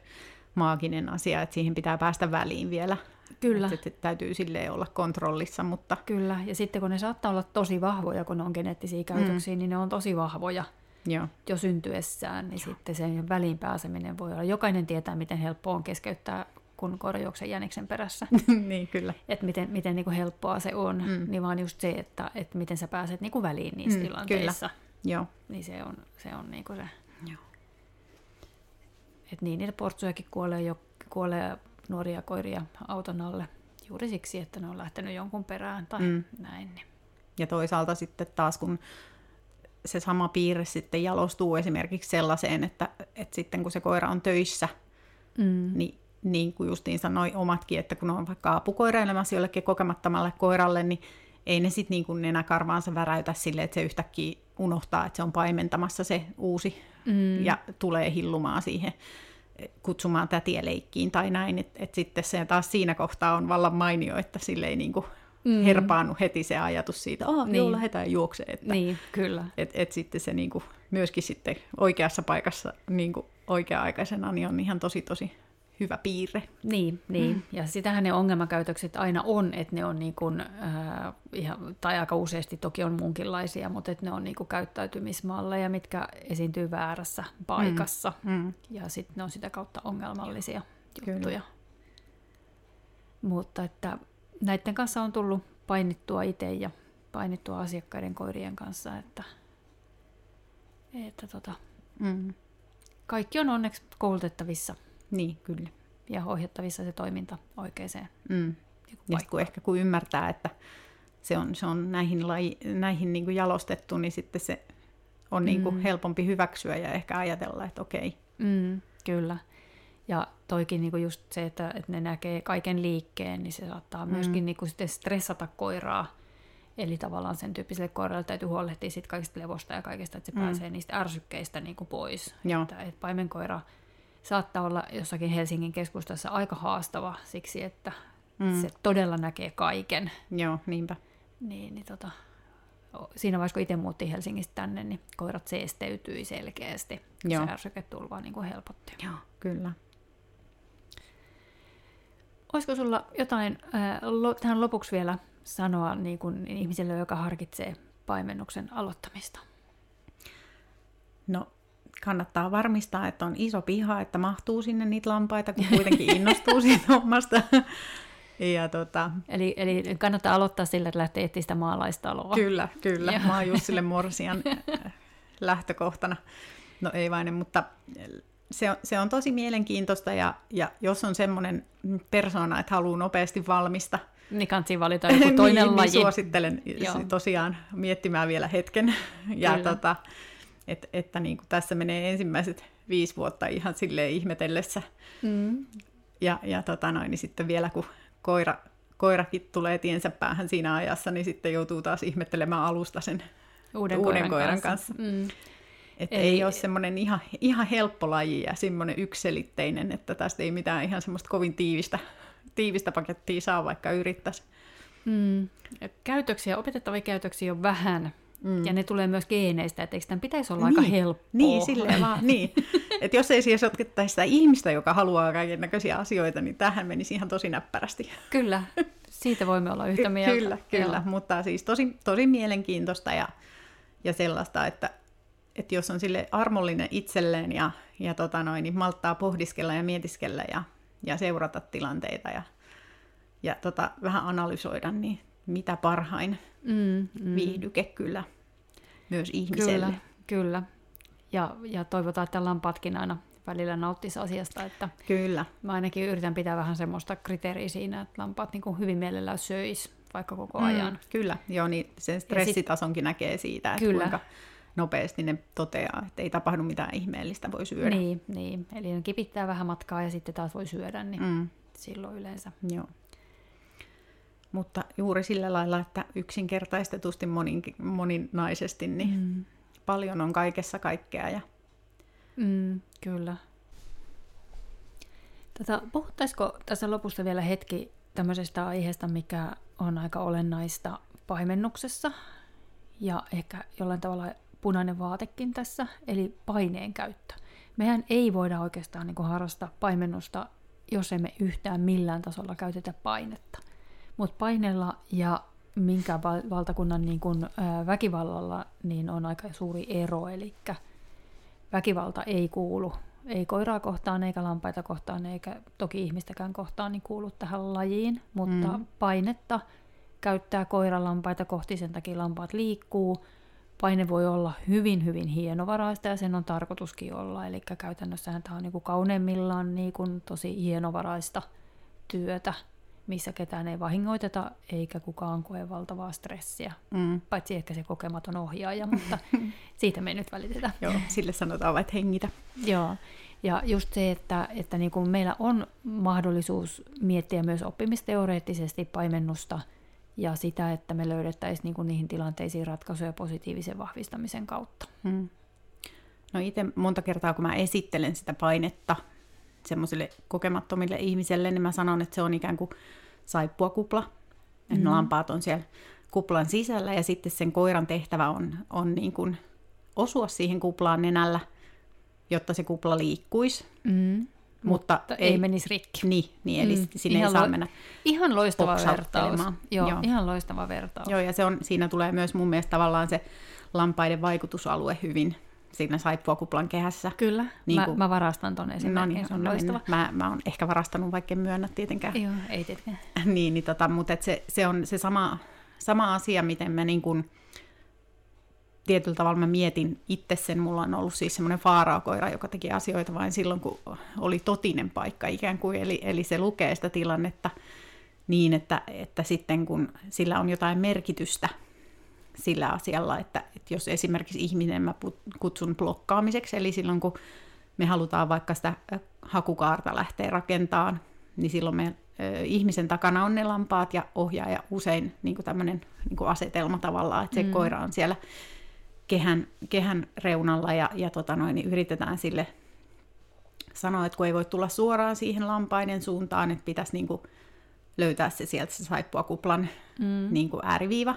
maaginen asia, että siihen pitää päästä väliin vielä. Kyllä. Että täytyy sille olla kontrollissa, mutta... Kyllä, ja sitten kun ne saattaa olla tosi vahvoja, kun ne on geneettisiä käytöksiä, mm. niin ne on tosi vahvoja Joo. jo syntyessään, niin Joo. sitten sen väliin pääseminen voi olla. Jokainen tietää, miten helppoa on keskeyttää, kun koira juoksee jäniksen perässä. niin, kyllä. Että miten, miten niin kuin helppoa se on, mm. niin vaan just se, että, että miten sä pääset niin kuin väliin niissä mm, tilanteissa. Kyllä. Joo. Niin se on se, on niin kuin se. Joo. Et niin, niitä portsujakin kuolee, jo, kuolee nuoria koiria auton alle juuri siksi, että ne on lähtenyt jonkun perään tai mm. näin. Niin. Ja toisaalta sitten taas, kun se sama piirre sitten jalostuu esimerkiksi sellaiseen, että, että sitten kun se koira on töissä, mm. niin, niin kuin justiin sanoi omatkin, että kun on vaikka apukoirailemassa jollekin kokemattomalle koiralle, niin ei ne sitten niin kuin nenäkarvaansa väräytä sille, että se yhtäkkiä unohtaa, että se on paimentamassa se uusi mm. ja tulee hillumaan siihen kutsumaan tätiä leikkiin tai näin, että et sitten se taas siinä kohtaa on vallan mainio, että sille ei niinku mm. herpaannu heti se ajatus siitä, että niin. joo, lähdetään juokseen. Että, niin, kyllä. Et, et sitten se niinku, myöskin sitten oikeassa paikassa niinku oikea-aikaisena niin on ihan tosi tosi hyvä piirre. Niin, niin. Mm. ja sitähän ne ongelmakäytökset aina on, että ne on niin kuin, äh, ihan, tai aika useasti toki on munkinlaisia, mutta että ne on niin kuin käyttäytymismalleja, mitkä esiintyy väärässä paikassa, mm. Mm. ja sitten ne on sitä kautta ongelmallisia Kyllä. juttuja. Mutta että näiden kanssa on tullut painittua itse ja painittua asiakkaiden koirien kanssa, että, että tota, mm. kaikki on onneksi koulutettavissa – niin, kyllä. Ja ohjattavissa se toiminta oikeaan mm. Ja kun ehkä kun ymmärtää, että se on, se on näihin, laji, näihin niin kuin jalostettu, niin sitten se on niin kuin mm. helpompi hyväksyä ja ehkä ajatella, että okei. Mm, kyllä. Ja toikin niin kuin just se, että, että ne näkee kaiken liikkeen, niin se saattaa mm. myöskin niin kuin sitten stressata koiraa. Eli tavallaan sen tyyppiselle koiralle täytyy huolehtia siitä kaikista levosta ja kaikesta, että se mm. pääsee niistä ärsykkeistä niin kuin pois. Joo. Että, että paimenkoira saattaa olla jossakin Helsingin keskustassa aika haastava siksi, että mm. se todella näkee kaiken. Joo, niinpä. Niin, niin tota, siinä vaiheessa, kun itse muutti Helsingistä tänne, niin koirat seesteytyi selkeästi. Joo. Se ärsyketulva niin kuin helpotti. Joo, kyllä. Olisiko sulla jotain äh, tähän lopuksi vielä sanoa niin kuin ihmiselle, joka harkitsee paimennuksen aloittamista? No kannattaa varmistaa, että on iso piha, että mahtuu sinne niitä lampaita, kun kuitenkin innostuu siitä hommasta. Ja tota... eli, eli kannattaa aloittaa sillä, että lähtee etsiä sitä maalaistaloa. Kyllä, kyllä. Ja. Mä oon just sille morsian äh, lähtökohtana. No ei vain, mutta se on, se on tosi mielenkiintoista ja, ja jos on semmoinen persona, että haluaa nopeasti valmista, niin kannattaa valita joku toinen niin, laji. Niin suosittelen Joo. tosiaan miettimään vielä hetken. Ja Kyllä. tota, et, että niin kuin tässä menee ensimmäiset viisi vuotta ihan silleen ihmetellessä. Mm. Ja, ja tota noin, niin sitten vielä kun koira, koirakin tulee tiensä päähän siinä ajassa, niin sitten joutuu taas ihmettelemään alusta sen uuden, uuden koiran, koiran kanssa. kanssa. Mm. Että ei, ei ole semmoinen ihan, ihan helppo laji ja semmoinen ykselitteinen, että tästä ei mitään ihan semmoista kovin tiivistä, tiivistä pakettia saa, vaikka yrittäisi. Mm. Käytöksiä, opetettavia käytöksiä on vähän, Mm. Ja ne tulee myös geeneistä, että eikö tämän pitäisi olla niin. aika helppoa? Niin, silleen vaan, niin. Että jos ei siis sotkettaisi sitä ihmistä, joka haluaa kaiken näköisiä asioita, niin tähän menisi ihan tosi näppärästi. Kyllä, siitä voimme olla yhtä mieltä. Kyllä, kyllä, Joo. mutta siis tosi, tosi mielenkiintoista ja, ja sellaista, että, että jos on sille armollinen itselleen ja, ja tota noin, niin malttaa pohdiskella ja mietiskellä ja, ja seurata tilanteita ja, ja tota, vähän analysoida, niin mitä parhain mm, mm. viihdyke kyllä myös ihmiselle. Kyllä, kyllä. Ja, ja toivotaan, että lampaatkin aina välillä nauttisi asiasta. Että kyllä. Mä ainakin yritän pitää vähän semmoista kriteeriä siinä, että lampaat niin hyvin mielellään söis vaikka koko mm, ajan. Mm, kyllä, joo, niin sen stressitasonkin sit, näkee siitä, että kyllä. kuinka nopeasti ne toteaa, että ei tapahdu mitään ihmeellistä, voi syödä. Niin, niin. eli ne kipittää vähän matkaa ja sitten taas voi syödä, niin mm. silloin yleensä. Joo. Mutta juuri sillä lailla, että yksinkertaistetusti monin, moninaisesti, niin mm. paljon on kaikessa kaikkea. Ja... Mm, kyllä. Tätä, puhuttaisiko tässä lopussa vielä hetki tämmöisestä aiheesta, mikä on aika olennaista paimennuksessa ja ehkä jollain tavalla punainen vaatekin tässä, eli paineen käyttö. Mehän ei voida oikeastaan niin kuin harrastaa paimennusta, jos emme yhtään millään tasolla käytetä painetta. Mutta paineella ja minkä valtakunnan niin kun, ää, väkivallalla niin on aika suuri ero, eli väkivalta ei kuulu, ei koiraa kohtaan eikä lampaita kohtaan eikä toki ihmistäkään kohtaan niin kuulu tähän lajiin, mutta mm. painetta käyttää koiralampaita kohti, sen takia lampaat liikkuu. Paine voi olla hyvin, hyvin hienovaraista ja sen on tarkoituskin olla, eli käytännössähän tämä on niin kuin kauneimmillaan niin kuin tosi hienovaraista työtä missä ketään ei vahingoiteta eikä kukaan koe valtavaa stressiä. Mm. Paitsi ehkä se kokematon ohjaaja, mutta siitä me ei nyt välitetä. Joo, sille sanotaan vain, että hengitä. Joo, ja just se, että, että niin kuin meillä on mahdollisuus miettiä myös oppimisteoreettisesti paimennusta ja sitä, että me löydettäisiin niin kuin niihin tilanteisiin ratkaisuja positiivisen vahvistamisen kautta. Mm. No itse monta kertaa, kun mä esittelen sitä painetta semmoisille kokemattomille ihmisille, niin mä sanon, että se on ikään kuin saippua kupla. Mm-hmm. Että lampaat on siellä kuplan sisällä ja sitten sen koiran tehtävä on, on niin kuin osua siihen kuplaan nenällä, jotta se kupla liikkuisi. Mm. Mutta, mutta ei, ei menisi rikki. Niin, niin eli mm. sinne ihan ei saa lo- mennä Ihan loistava vertaus. Joo, Joo, ihan loistava vertaus. Joo, ja se on, siinä tulee myös mun mielestä tavallaan se lampaiden vaikutusalue hyvin siinä saippuakuplan kehässä. Kyllä, niin mä, mä varastan ton esimerkin, no niin, se on loistava. Mä, mä oon ehkä varastanut, vaikka en myönnä tietenkään. Joo, ei tietenkään. niin, niin tota, mutta et se, se on se sama, sama asia, miten mä niin kuin, tietyllä tavalla mä mietin itse sen, mulla on ollut siis semmoinen faaraakoira, joka teki asioita vain silloin, kun oli totinen paikka ikään kuin, eli, eli se lukee sitä tilannetta niin, että, että sitten kun sillä on jotain merkitystä, sillä asialla, että, että jos esimerkiksi ihminen mä kutsun blokkaamiseksi, eli silloin kun me halutaan vaikka sitä hakukaarta lähteä rakentamaan, niin silloin me ihmisen takana on ne lampaat ja ohjaaja usein niin tämmöinen niin asetelma tavallaan, että se mm. koira on siellä kehän, kehän reunalla ja, ja tota noin, niin yritetään sille sanoa, että kun ei voi tulla suoraan siihen lampaiden suuntaan, että pitäisi niin kuin löytää se sieltä se saippua kuplan mm. niin kuin ääriviiva,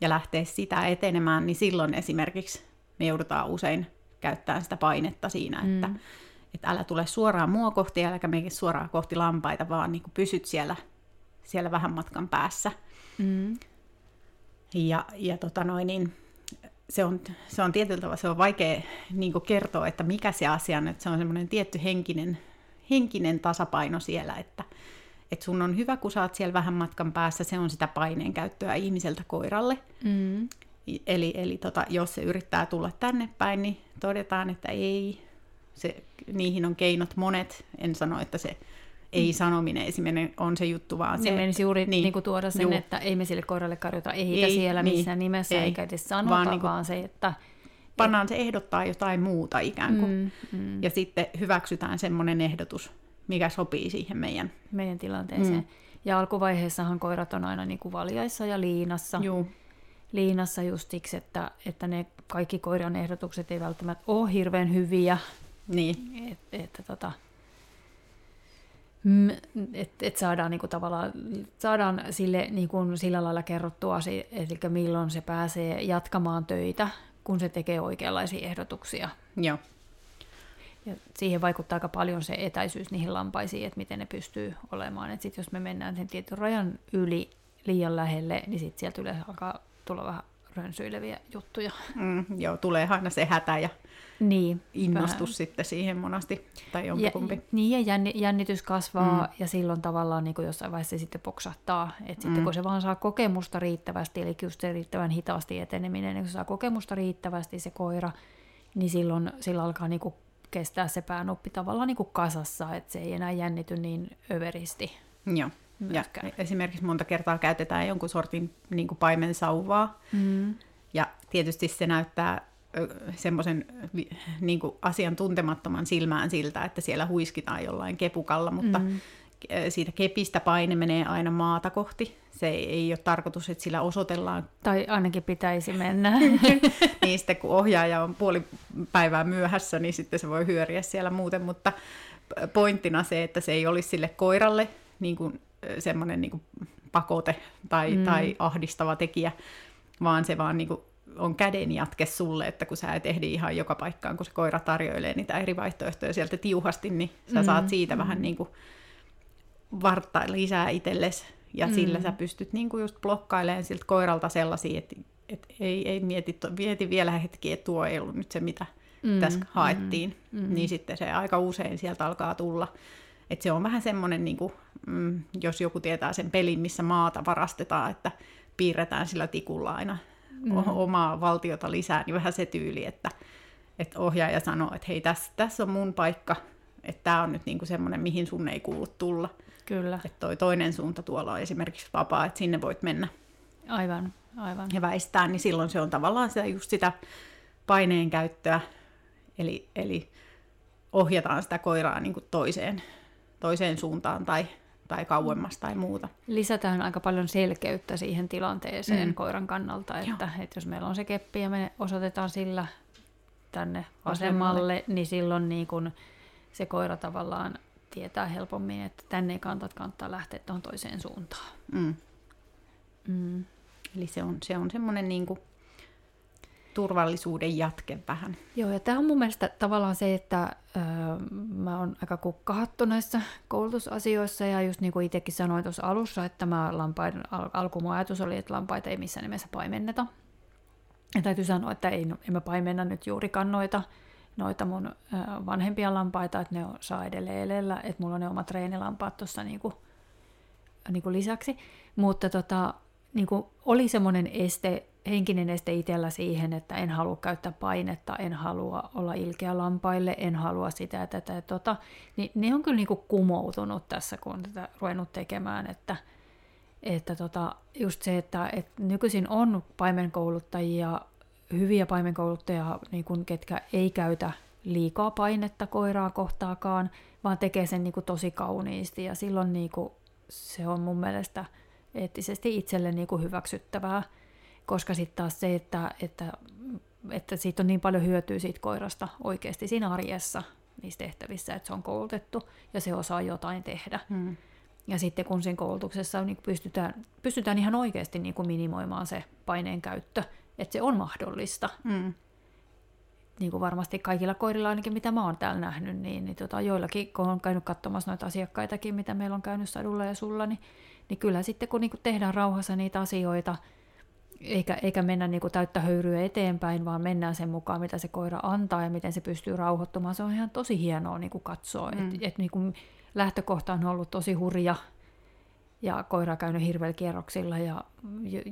ja lähteä sitä etenemään, niin silloin esimerkiksi me joudutaan usein käyttämään sitä painetta siinä, mm. että, että älä tule suoraan mua kohti, äläkä mene suoraan kohti lampaita, vaan niin pysyt siellä, siellä vähän matkan päässä. Mm. Ja, ja tota noin, niin se on, se on tietyllä tavalla se on vaikea niin kertoa, että mikä se asia on, että se on semmoinen tietty henkinen, henkinen tasapaino siellä, että, että sun on hyvä, kun saat siellä vähän matkan päässä, se on sitä paineen käyttöä ihmiseltä koiralle. Mm. Eli, eli tota, jos se yrittää tulla tänne päin, niin todetaan, että ei. Se, niihin on keinot monet. En sano, että se ei-sanominen mm. esimerkiksi on se juttu, vaan se... Menisi juuri niin, niin kuin tuoda sen, juu. että ei me sille koiralle karjota ei, ei siellä niin, missään nimessä, ei, eikä edes sanota, vaan, niin kuin, vaan se, että... Pannaan se ehdottaa jotain muuta ikään kuin. Mm, mm. Ja sitten hyväksytään semmoinen ehdotus, mikä sopii siihen meidän, meidän tilanteeseen. Mm. Ja alkuvaiheessahan koirat on aina niin kuin valjaissa ja liinassa. Juu. Liinassa just siksi, että, että ne kaikki koiran ehdotukset ei välttämättä ole hirveän hyviä. Niin. Et, että tota, Mm, että et saadaan niinku tavallaan saadaan sille niinku sillä lailla kerrottua, eli milloin se pääsee jatkamaan töitä, kun se tekee oikeanlaisia ehdotuksia. Joo. Ja siihen vaikuttaa aika paljon se etäisyys niihin lampaisiin, että miten ne pystyy olemaan. Et sit jos me mennään sen tietyn rajan yli liian lähelle, niin sitten sieltä yleensä alkaa tulla vähän rönsyileviä juttuja. Mm, joo, tulee aina se hätä ja niin, innostus vähän. sitten siihen monasti, tai jompikumpi. Ja, niin, ja jännitys kasvaa, mm. ja silloin tavallaan niin kuin jossain vaiheessa se sitten poksahtaa. Että sitten mm. kun se vaan saa kokemusta riittävästi, eli just se riittävän hitaasti eteneminen, niin kun se saa kokemusta riittävästi se koira, niin silloin sillä alkaa niin kuin kestää se päänuppi tavallaan niin kuin kasassa, että se ei enää jännity niin överisti. Joo. Myöskään. Ja esimerkiksi monta kertaa käytetään jonkun sortin niin kuin paimensauvaa. Mm. Ja tietysti se näyttää semmoisen niin asian tuntemattoman silmään siltä, että siellä huiskitaan jollain kepukalla, mutta mm. Siitä kepistä paine menee aina maata kohti. Se ei, ei ole tarkoitus, että sillä osoitellaan. Tai ainakin pitäisi mennä. niin sitten kun ohjaaja on puoli päivää myöhässä, niin sitten se voi hyöriä siellä muuten, mutta pointtina se, että se ei olisi sille koiralle niin kuin semmoinen niin pakote tai, mm. tai ahdistava tekijä, vaan se vaan niin kuin on käden jatke sulle, että kun sä et ehdi ihan joka paikkaan, kun se koira tarjoilee niitä eri vaihtoehtoja sieltä tiuhasti, niin sä mm. saat siitä mm. vähän niin kuin varttaa lisää itsellesi, ja mm. sillä sä pystyt niin kuin just blokkailemaan siltä koiralta sellaisia, että, että ei, ei mieti, mieti vielä hetki, että tuo ei ollut nyt se, mitä mm. tässä haettiin, mm. Mm. niin sitten se aika usein sieltä alkaa tulla et se on vähän semmoinen, niin kuin, mm, jos joku tietää sen pelin, missä maata varastetaan, että piirretään sillä tikulla aina mm. omaa valtiota lisää, niin vähän se tyyli, että, että ohjaaja sanoo, että hei, tässä, tässä on mun paikka, että tämä on nyt niin kuin semmoinen, mihin sun ei kuulu tulla. Kyllä. Että toi toinen suunta tuolla on esimerkiksi vapaa, että sinne voit mennä. Aivan, aivan. Ja väistää, niin silloin se on tavallaan sitä, just sitä paineen käyttöä, eli, eli ohjataan sitä koiraa niin kuin toiseen toiseen suuntaan tai, tai kauemmas tai muuta. Lisätään aika paljon selkeyttä siihen tilanteeseen mm. koiran kannalta, että, että jos meillä on se keppi ja me osoitetaan sillä tänne vasemmalle, niin silloin niin kun se koira tavallaan tietää helpommin, että tänne ei kannata, kannattaa lähteä tuohon toiseen suuntaan. Mm. Mm. Eli se on, se on semmoinen niin kuin turvallisuuden jatke vähän. Joo, ja tämä on mun mielestä tavallaan se, että ö, mä oon aika kukkahattu näissä koulutusasioissa, ja just niin kuin itsekin sanoin tuossa alussa, että mä lampaiden, al- alkuun mun ajatus oli, että lampaita ei missään nimessä paimenneta. Ja täytyy sanoa, että ei, en mä paimenna nyt juurikaan noita, noita mun vanhempia lampaita, että ne saa edelleen elellä, että mulla on ne omat treenilampaat tuossa niin kuin, niin kuin lisäksi. Mutta tota, niin kuin oli semmoinen este henkinen este itsellä siihen, että en halua käyttää painetta, en halua olla ilkeä lampaille, en halua sitä tätä ja tota, niin ne on kyllä niin kuin kumoutunut tässä, kun on tätä ruvennut tekemään, että, että tota, just se, että, että nykyisin on paimenkouluttajia, hyviä paimenkouluttajia, niin kuin, ketkä ei käytä liikaa painetta koiraa kohtaakaan, vaan tekee sen niin kuin tosi kauniisti ja silloin niin kuin, se on mun mielestä eettisesti itselle niin kuin hyväksyttävää koska sitten taas se, että, että, että siitä on niin paljon hyötyä siitä koirasta oikeasti siinä arjessa, niissä tehtävissä, että se on koulutettu ja se osaa jotain tehdä. Hmm. Ja sitten kun siinä koulutuksessa niin pystytään, pystytään ihan oikeasti niin kuin minimoimaan se paineen käyttö, että se on mahdollista. Hmm. Niin kuin varmasti kaikilla koirilla ainakin, mitä mä oon täällä nähnyt, niin, niin tota, joillakin, kun on käynyt katsomassa noita asiakkaitakin, mitä meillä on käynyt sadulla ja sulla, niin, niin kyllä sitten kun niin kuin tehdään rauhassa niitä asioita – eikä, eikä mennä niin kuin täyttä höyryä eteenpäin, vaan mennään sen mukaan, mitä se koira antaa ja miten se pystyy rauhoittumaan. Se on ihan tosi hienoa niin kuin katsoa. Mm. Et, et niin kuin lähtökohta on ollut tosi hurja ja koira on käynyt hirveillä kierroksilla ja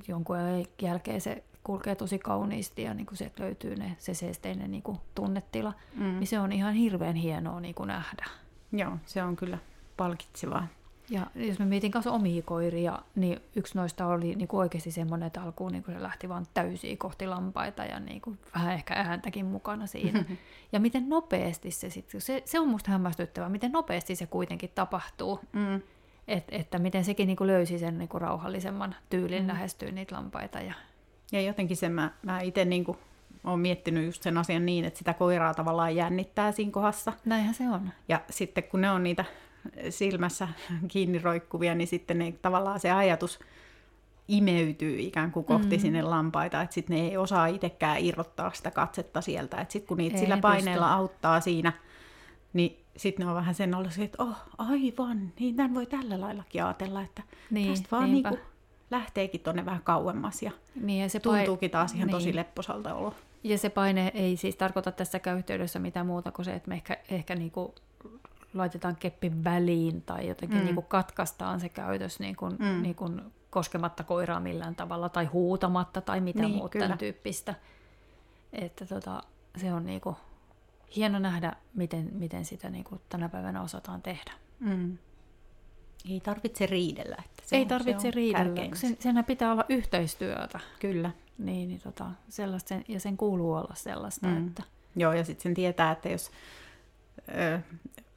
jonkun jälkeen se kulkee tosi kauniisti ja niin kuin sieltä löytyy ne, se seesteinen niin kuin tunnetila. Mm. Niin se on ihan hirveän hienoa niin kuin nähdä. Joo, se on kyllä palkitsevaa. Ja jos mä mietin kanssa omia koiria, niin yksi noista oli niin kuin oikeasti semmoinen, että alkuun niin kuin se lähti vaan täysiä kohti lampaita ja niin kuin vähän ehkä ääntäkin mukana siinä. ja miten nopeasti se sitten, se, se on musta hämmästyttävää, miten nopeasti se kuitenkin tapahtuu. Mm. Et, että miten sekin niin kuin löysi sen niin kuin rauhallisemman tyylin mm. lähestyä niitä lampaita. Ja, ja jotenkin sen mä, mä itse niin kuin olen miettinyt just sen asian niin, että sitä koiraa tavallaan jännittää siinä kohdassa. Näinhän se on. Ja sitten kun ne on niitä silmässä kiinni roikkuvia, niin sitten ne, tavallaan se ajatus imeytyy ikään kuin kohti mm. sinne lampaita, että sitten ne ei osaa itsekään irrottaa sitä katsetta sieltä, että sitten kun niitä ei sillä paineella pysty. auttaa siinä, niin sitten ne on vähän sen olla että oh, aivan, niin tämän voi tällä laillakin ajatella, että niin, tästä vaan niin kuin lähteekin tuonne vähän kauemmas ja, niin, ja se tuntuukin taas ihan niin. tosi lepposalta olo. Ja se paine ei siis tarkoita tässä yhteydessä mitään muuta kuin se, että me ehkä, ehkä niin kuin laitetaan keppi väliin tai jotenkin mm. niin kuin katkaistaan se käytös niin kuin, mm. niin kuin koskematta koiraa millään tavalla tai huutamatta tai mitä niin, muuta tämän tyyppistä. Että tota, se on niin kuin hieno nähdä, miten, miten sitä niin kuin tänä päivänä osataan tehdä. Mm. Ei tarvitse riidellä. Se Ei on, tarvitse se riidellä. Sen, senhän pitää olla yhteistyötä. Kyllä. Niin, niin tota, sellaista, ja sen kuuluu olla sellaista. Mm. Että... Joo, ja sitten sen tietää, että jos ö,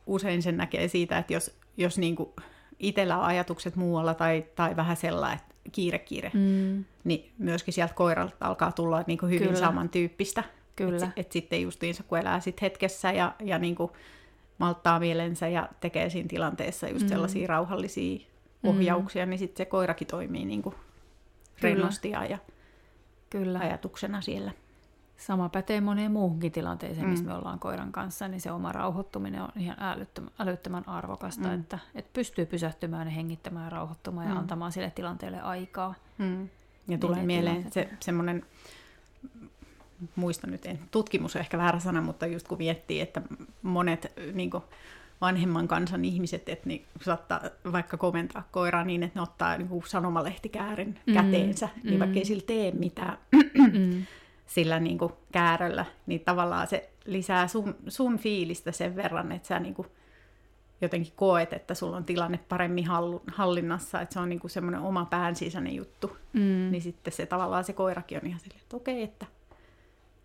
usein sen näkee siitä, että jos, jos niinku itsellä on ajatukset muualla tai, tai vähän sellainen, että kiire, kiire, mm. niin myöskin sieltä koiralta alkaa tulla niinku hyvin Kyllä. samantyyppistä. Kyllä. Että et sitten justiinsa, kun elää sit hetkessä ja, ja niinku malttaa mielensä ja tekee siinä tilanteessa just mm. sellaisia rauhallisia ohjauksia, mm. niin sitten se koirakin toimii niinku rennosti ja Kyllä. ajatuksena siellä. Sama pätee moneen muuhunkin tilanteeseen, mm. missä me ollaan koiran kanssa, niin se oma rauhoittuminen on ihan älyttömän, älyttömän arvokasta, mm. että, että pystyy pysähtymään ja hengittämään ja rauhoittumaan mm. ja antamaan sille tilanteelle aikaa. Mm. Ja niin tulee mieleen se, semmoinen, muista nyt, en, tutkimus on ehkä väärä sana, mutta just kun miettii, että monet niin kuin, vanhemman kansan ihmiset, että niin saattaa vaikka komentaa koiraa niin, että ne ottaa niin kuin sanomalehtikäärin mm. käteensä, niin mm. vaikka ei sillä tee mitään, mm sillä niin kuin kääröllä, niin tavallaan se lisää sun, sun fiilistä sen verran, että sä niin kuin jotenkin koet, että sulla on tilanne paremmin hallinnassa, että se on niin kuin semmoinen oma pään sisäinen juttu. Mm. Niin sitten se tavallaan se koirakin on ihan silleen, että okei, että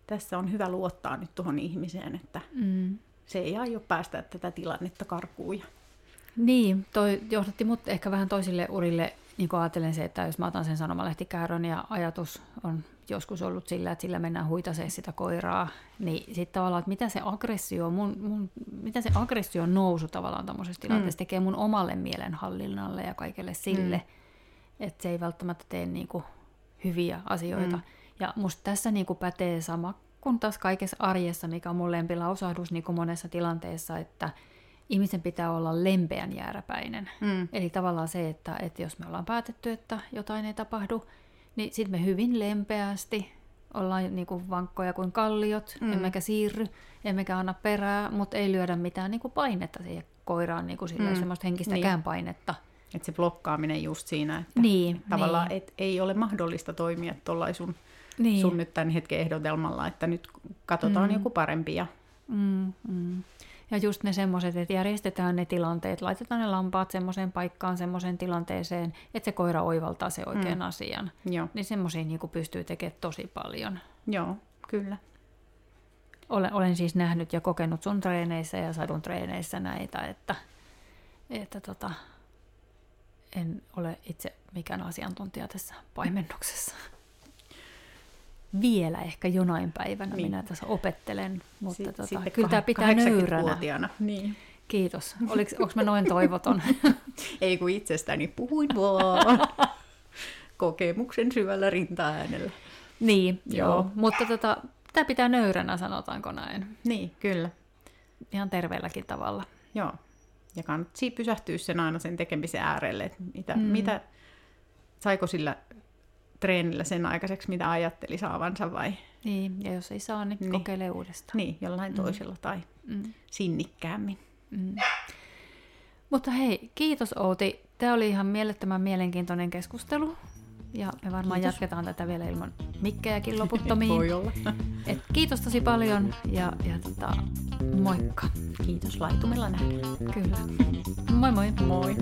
tässä on hyvä luottaa nyt tuohon ihmiseen, että mm. Se ei aio päästä tätä tilannetta karkuun. Niin, toi johdatti mut ehkä vähän toisille urille, niin kuin ajattelen se, että jos mä otan sen sanomalehtikäärön ja ajatus on joskus ollut sillä, että sillä mennään huitaseen sitä koiraa, niin sitten tavallaan, että mitä se aggressio, mun, mun, mitä se aggressio nousu tavallaan tämmöisessä tilanteessa mm. tekee mun omalle mielenhallinnalle ja kaikelle sille, mm. että se ei välttämättä tee niinku hyviä asioita. Mm. Ja musta tässä niinku pätee sama kuin taas kaikessa arjessa, mikä on mun lempilausahdus niin kuin monessa tilanteessa, että ihmisen pitää olla lempeän jääräpäinen. Mm. Eli tavallaan se, että, että jos me ollaan päätetty, että jotain ei tapahdu, niin sitten me hyvin lempeästi ollaan niin kuin vankkoja kuin kalliot, mm. emmekä siirry, emmekä anna perää, mutta ei lyödä mitään niin kuin painetta siihen koiraan, niin kuin mm. semmoista henkistäkään niin. painetta. Että se blokkaaminen just siinä, että niin, tavallaan niin. Et ei ole mahdollista toimia tuollaisen sun, niin. sun nyt tämän hetken ehdotelmalla, että nyt katsotaan mm. joku parempi. Ja... Mm, mm. Ja just ne semmoiset, että järjestetään ne tilanteet, laitetaan ne lampaat semmoiseen paikkaan, semmoiseen tilanteeseen, että se koira oivaltaa se oikean mm. asian. Joo. Niin semmoisia niin pystyy tekemään tosi paljon. Joo, kyllä. Olen, olen siis nähnyt ja kokenut sun treeneissä ja sadun treeneissä näitä, että, että tota, en ole itse mikään asiantuntija tässä paimennuksessa vielä ehkä jonain päivänä niin. minä tässä opettelen, mutta S- tota, kyllä tämä pitää nöyränä. Niin. Kiitos. Onko mä noin toivoton? Ei kun itsestäni puhuin vaan. Kokemuksen syvällä rinta-äänellä. Niin, joo. joo. Mutta tota, tämä pitää nöyränä, sanotaanko näin. Niin, kyllä. Ihan terveelläkin tavalla. Joo. Ja kannattaa pysähtyä sen aina sen tekemisen äärelle, että mitä, mm. mitä saiko sillä treenillä sen aikaiseksi, mitä ajatteli saavansa vai... Niin, ja jos ei saa, niin, niin. kokeile uudestaan. Niin, jollain mm. toisella tai mm. sinnikkäämmin. Mm. Mutta hei, kiitos Outi. Tämä oli ihan mielettömän mielenkiintoinen keskustelu. Ja me varmaan kiitos. jatketaan tätä vielä ilman mikkejäkin loputtomiin. Voi olla. Et kiitos tosi paljon ja, ja tota, moikka. Kiitos laitumella nähdään. Kyllä. Moi moi. Moi.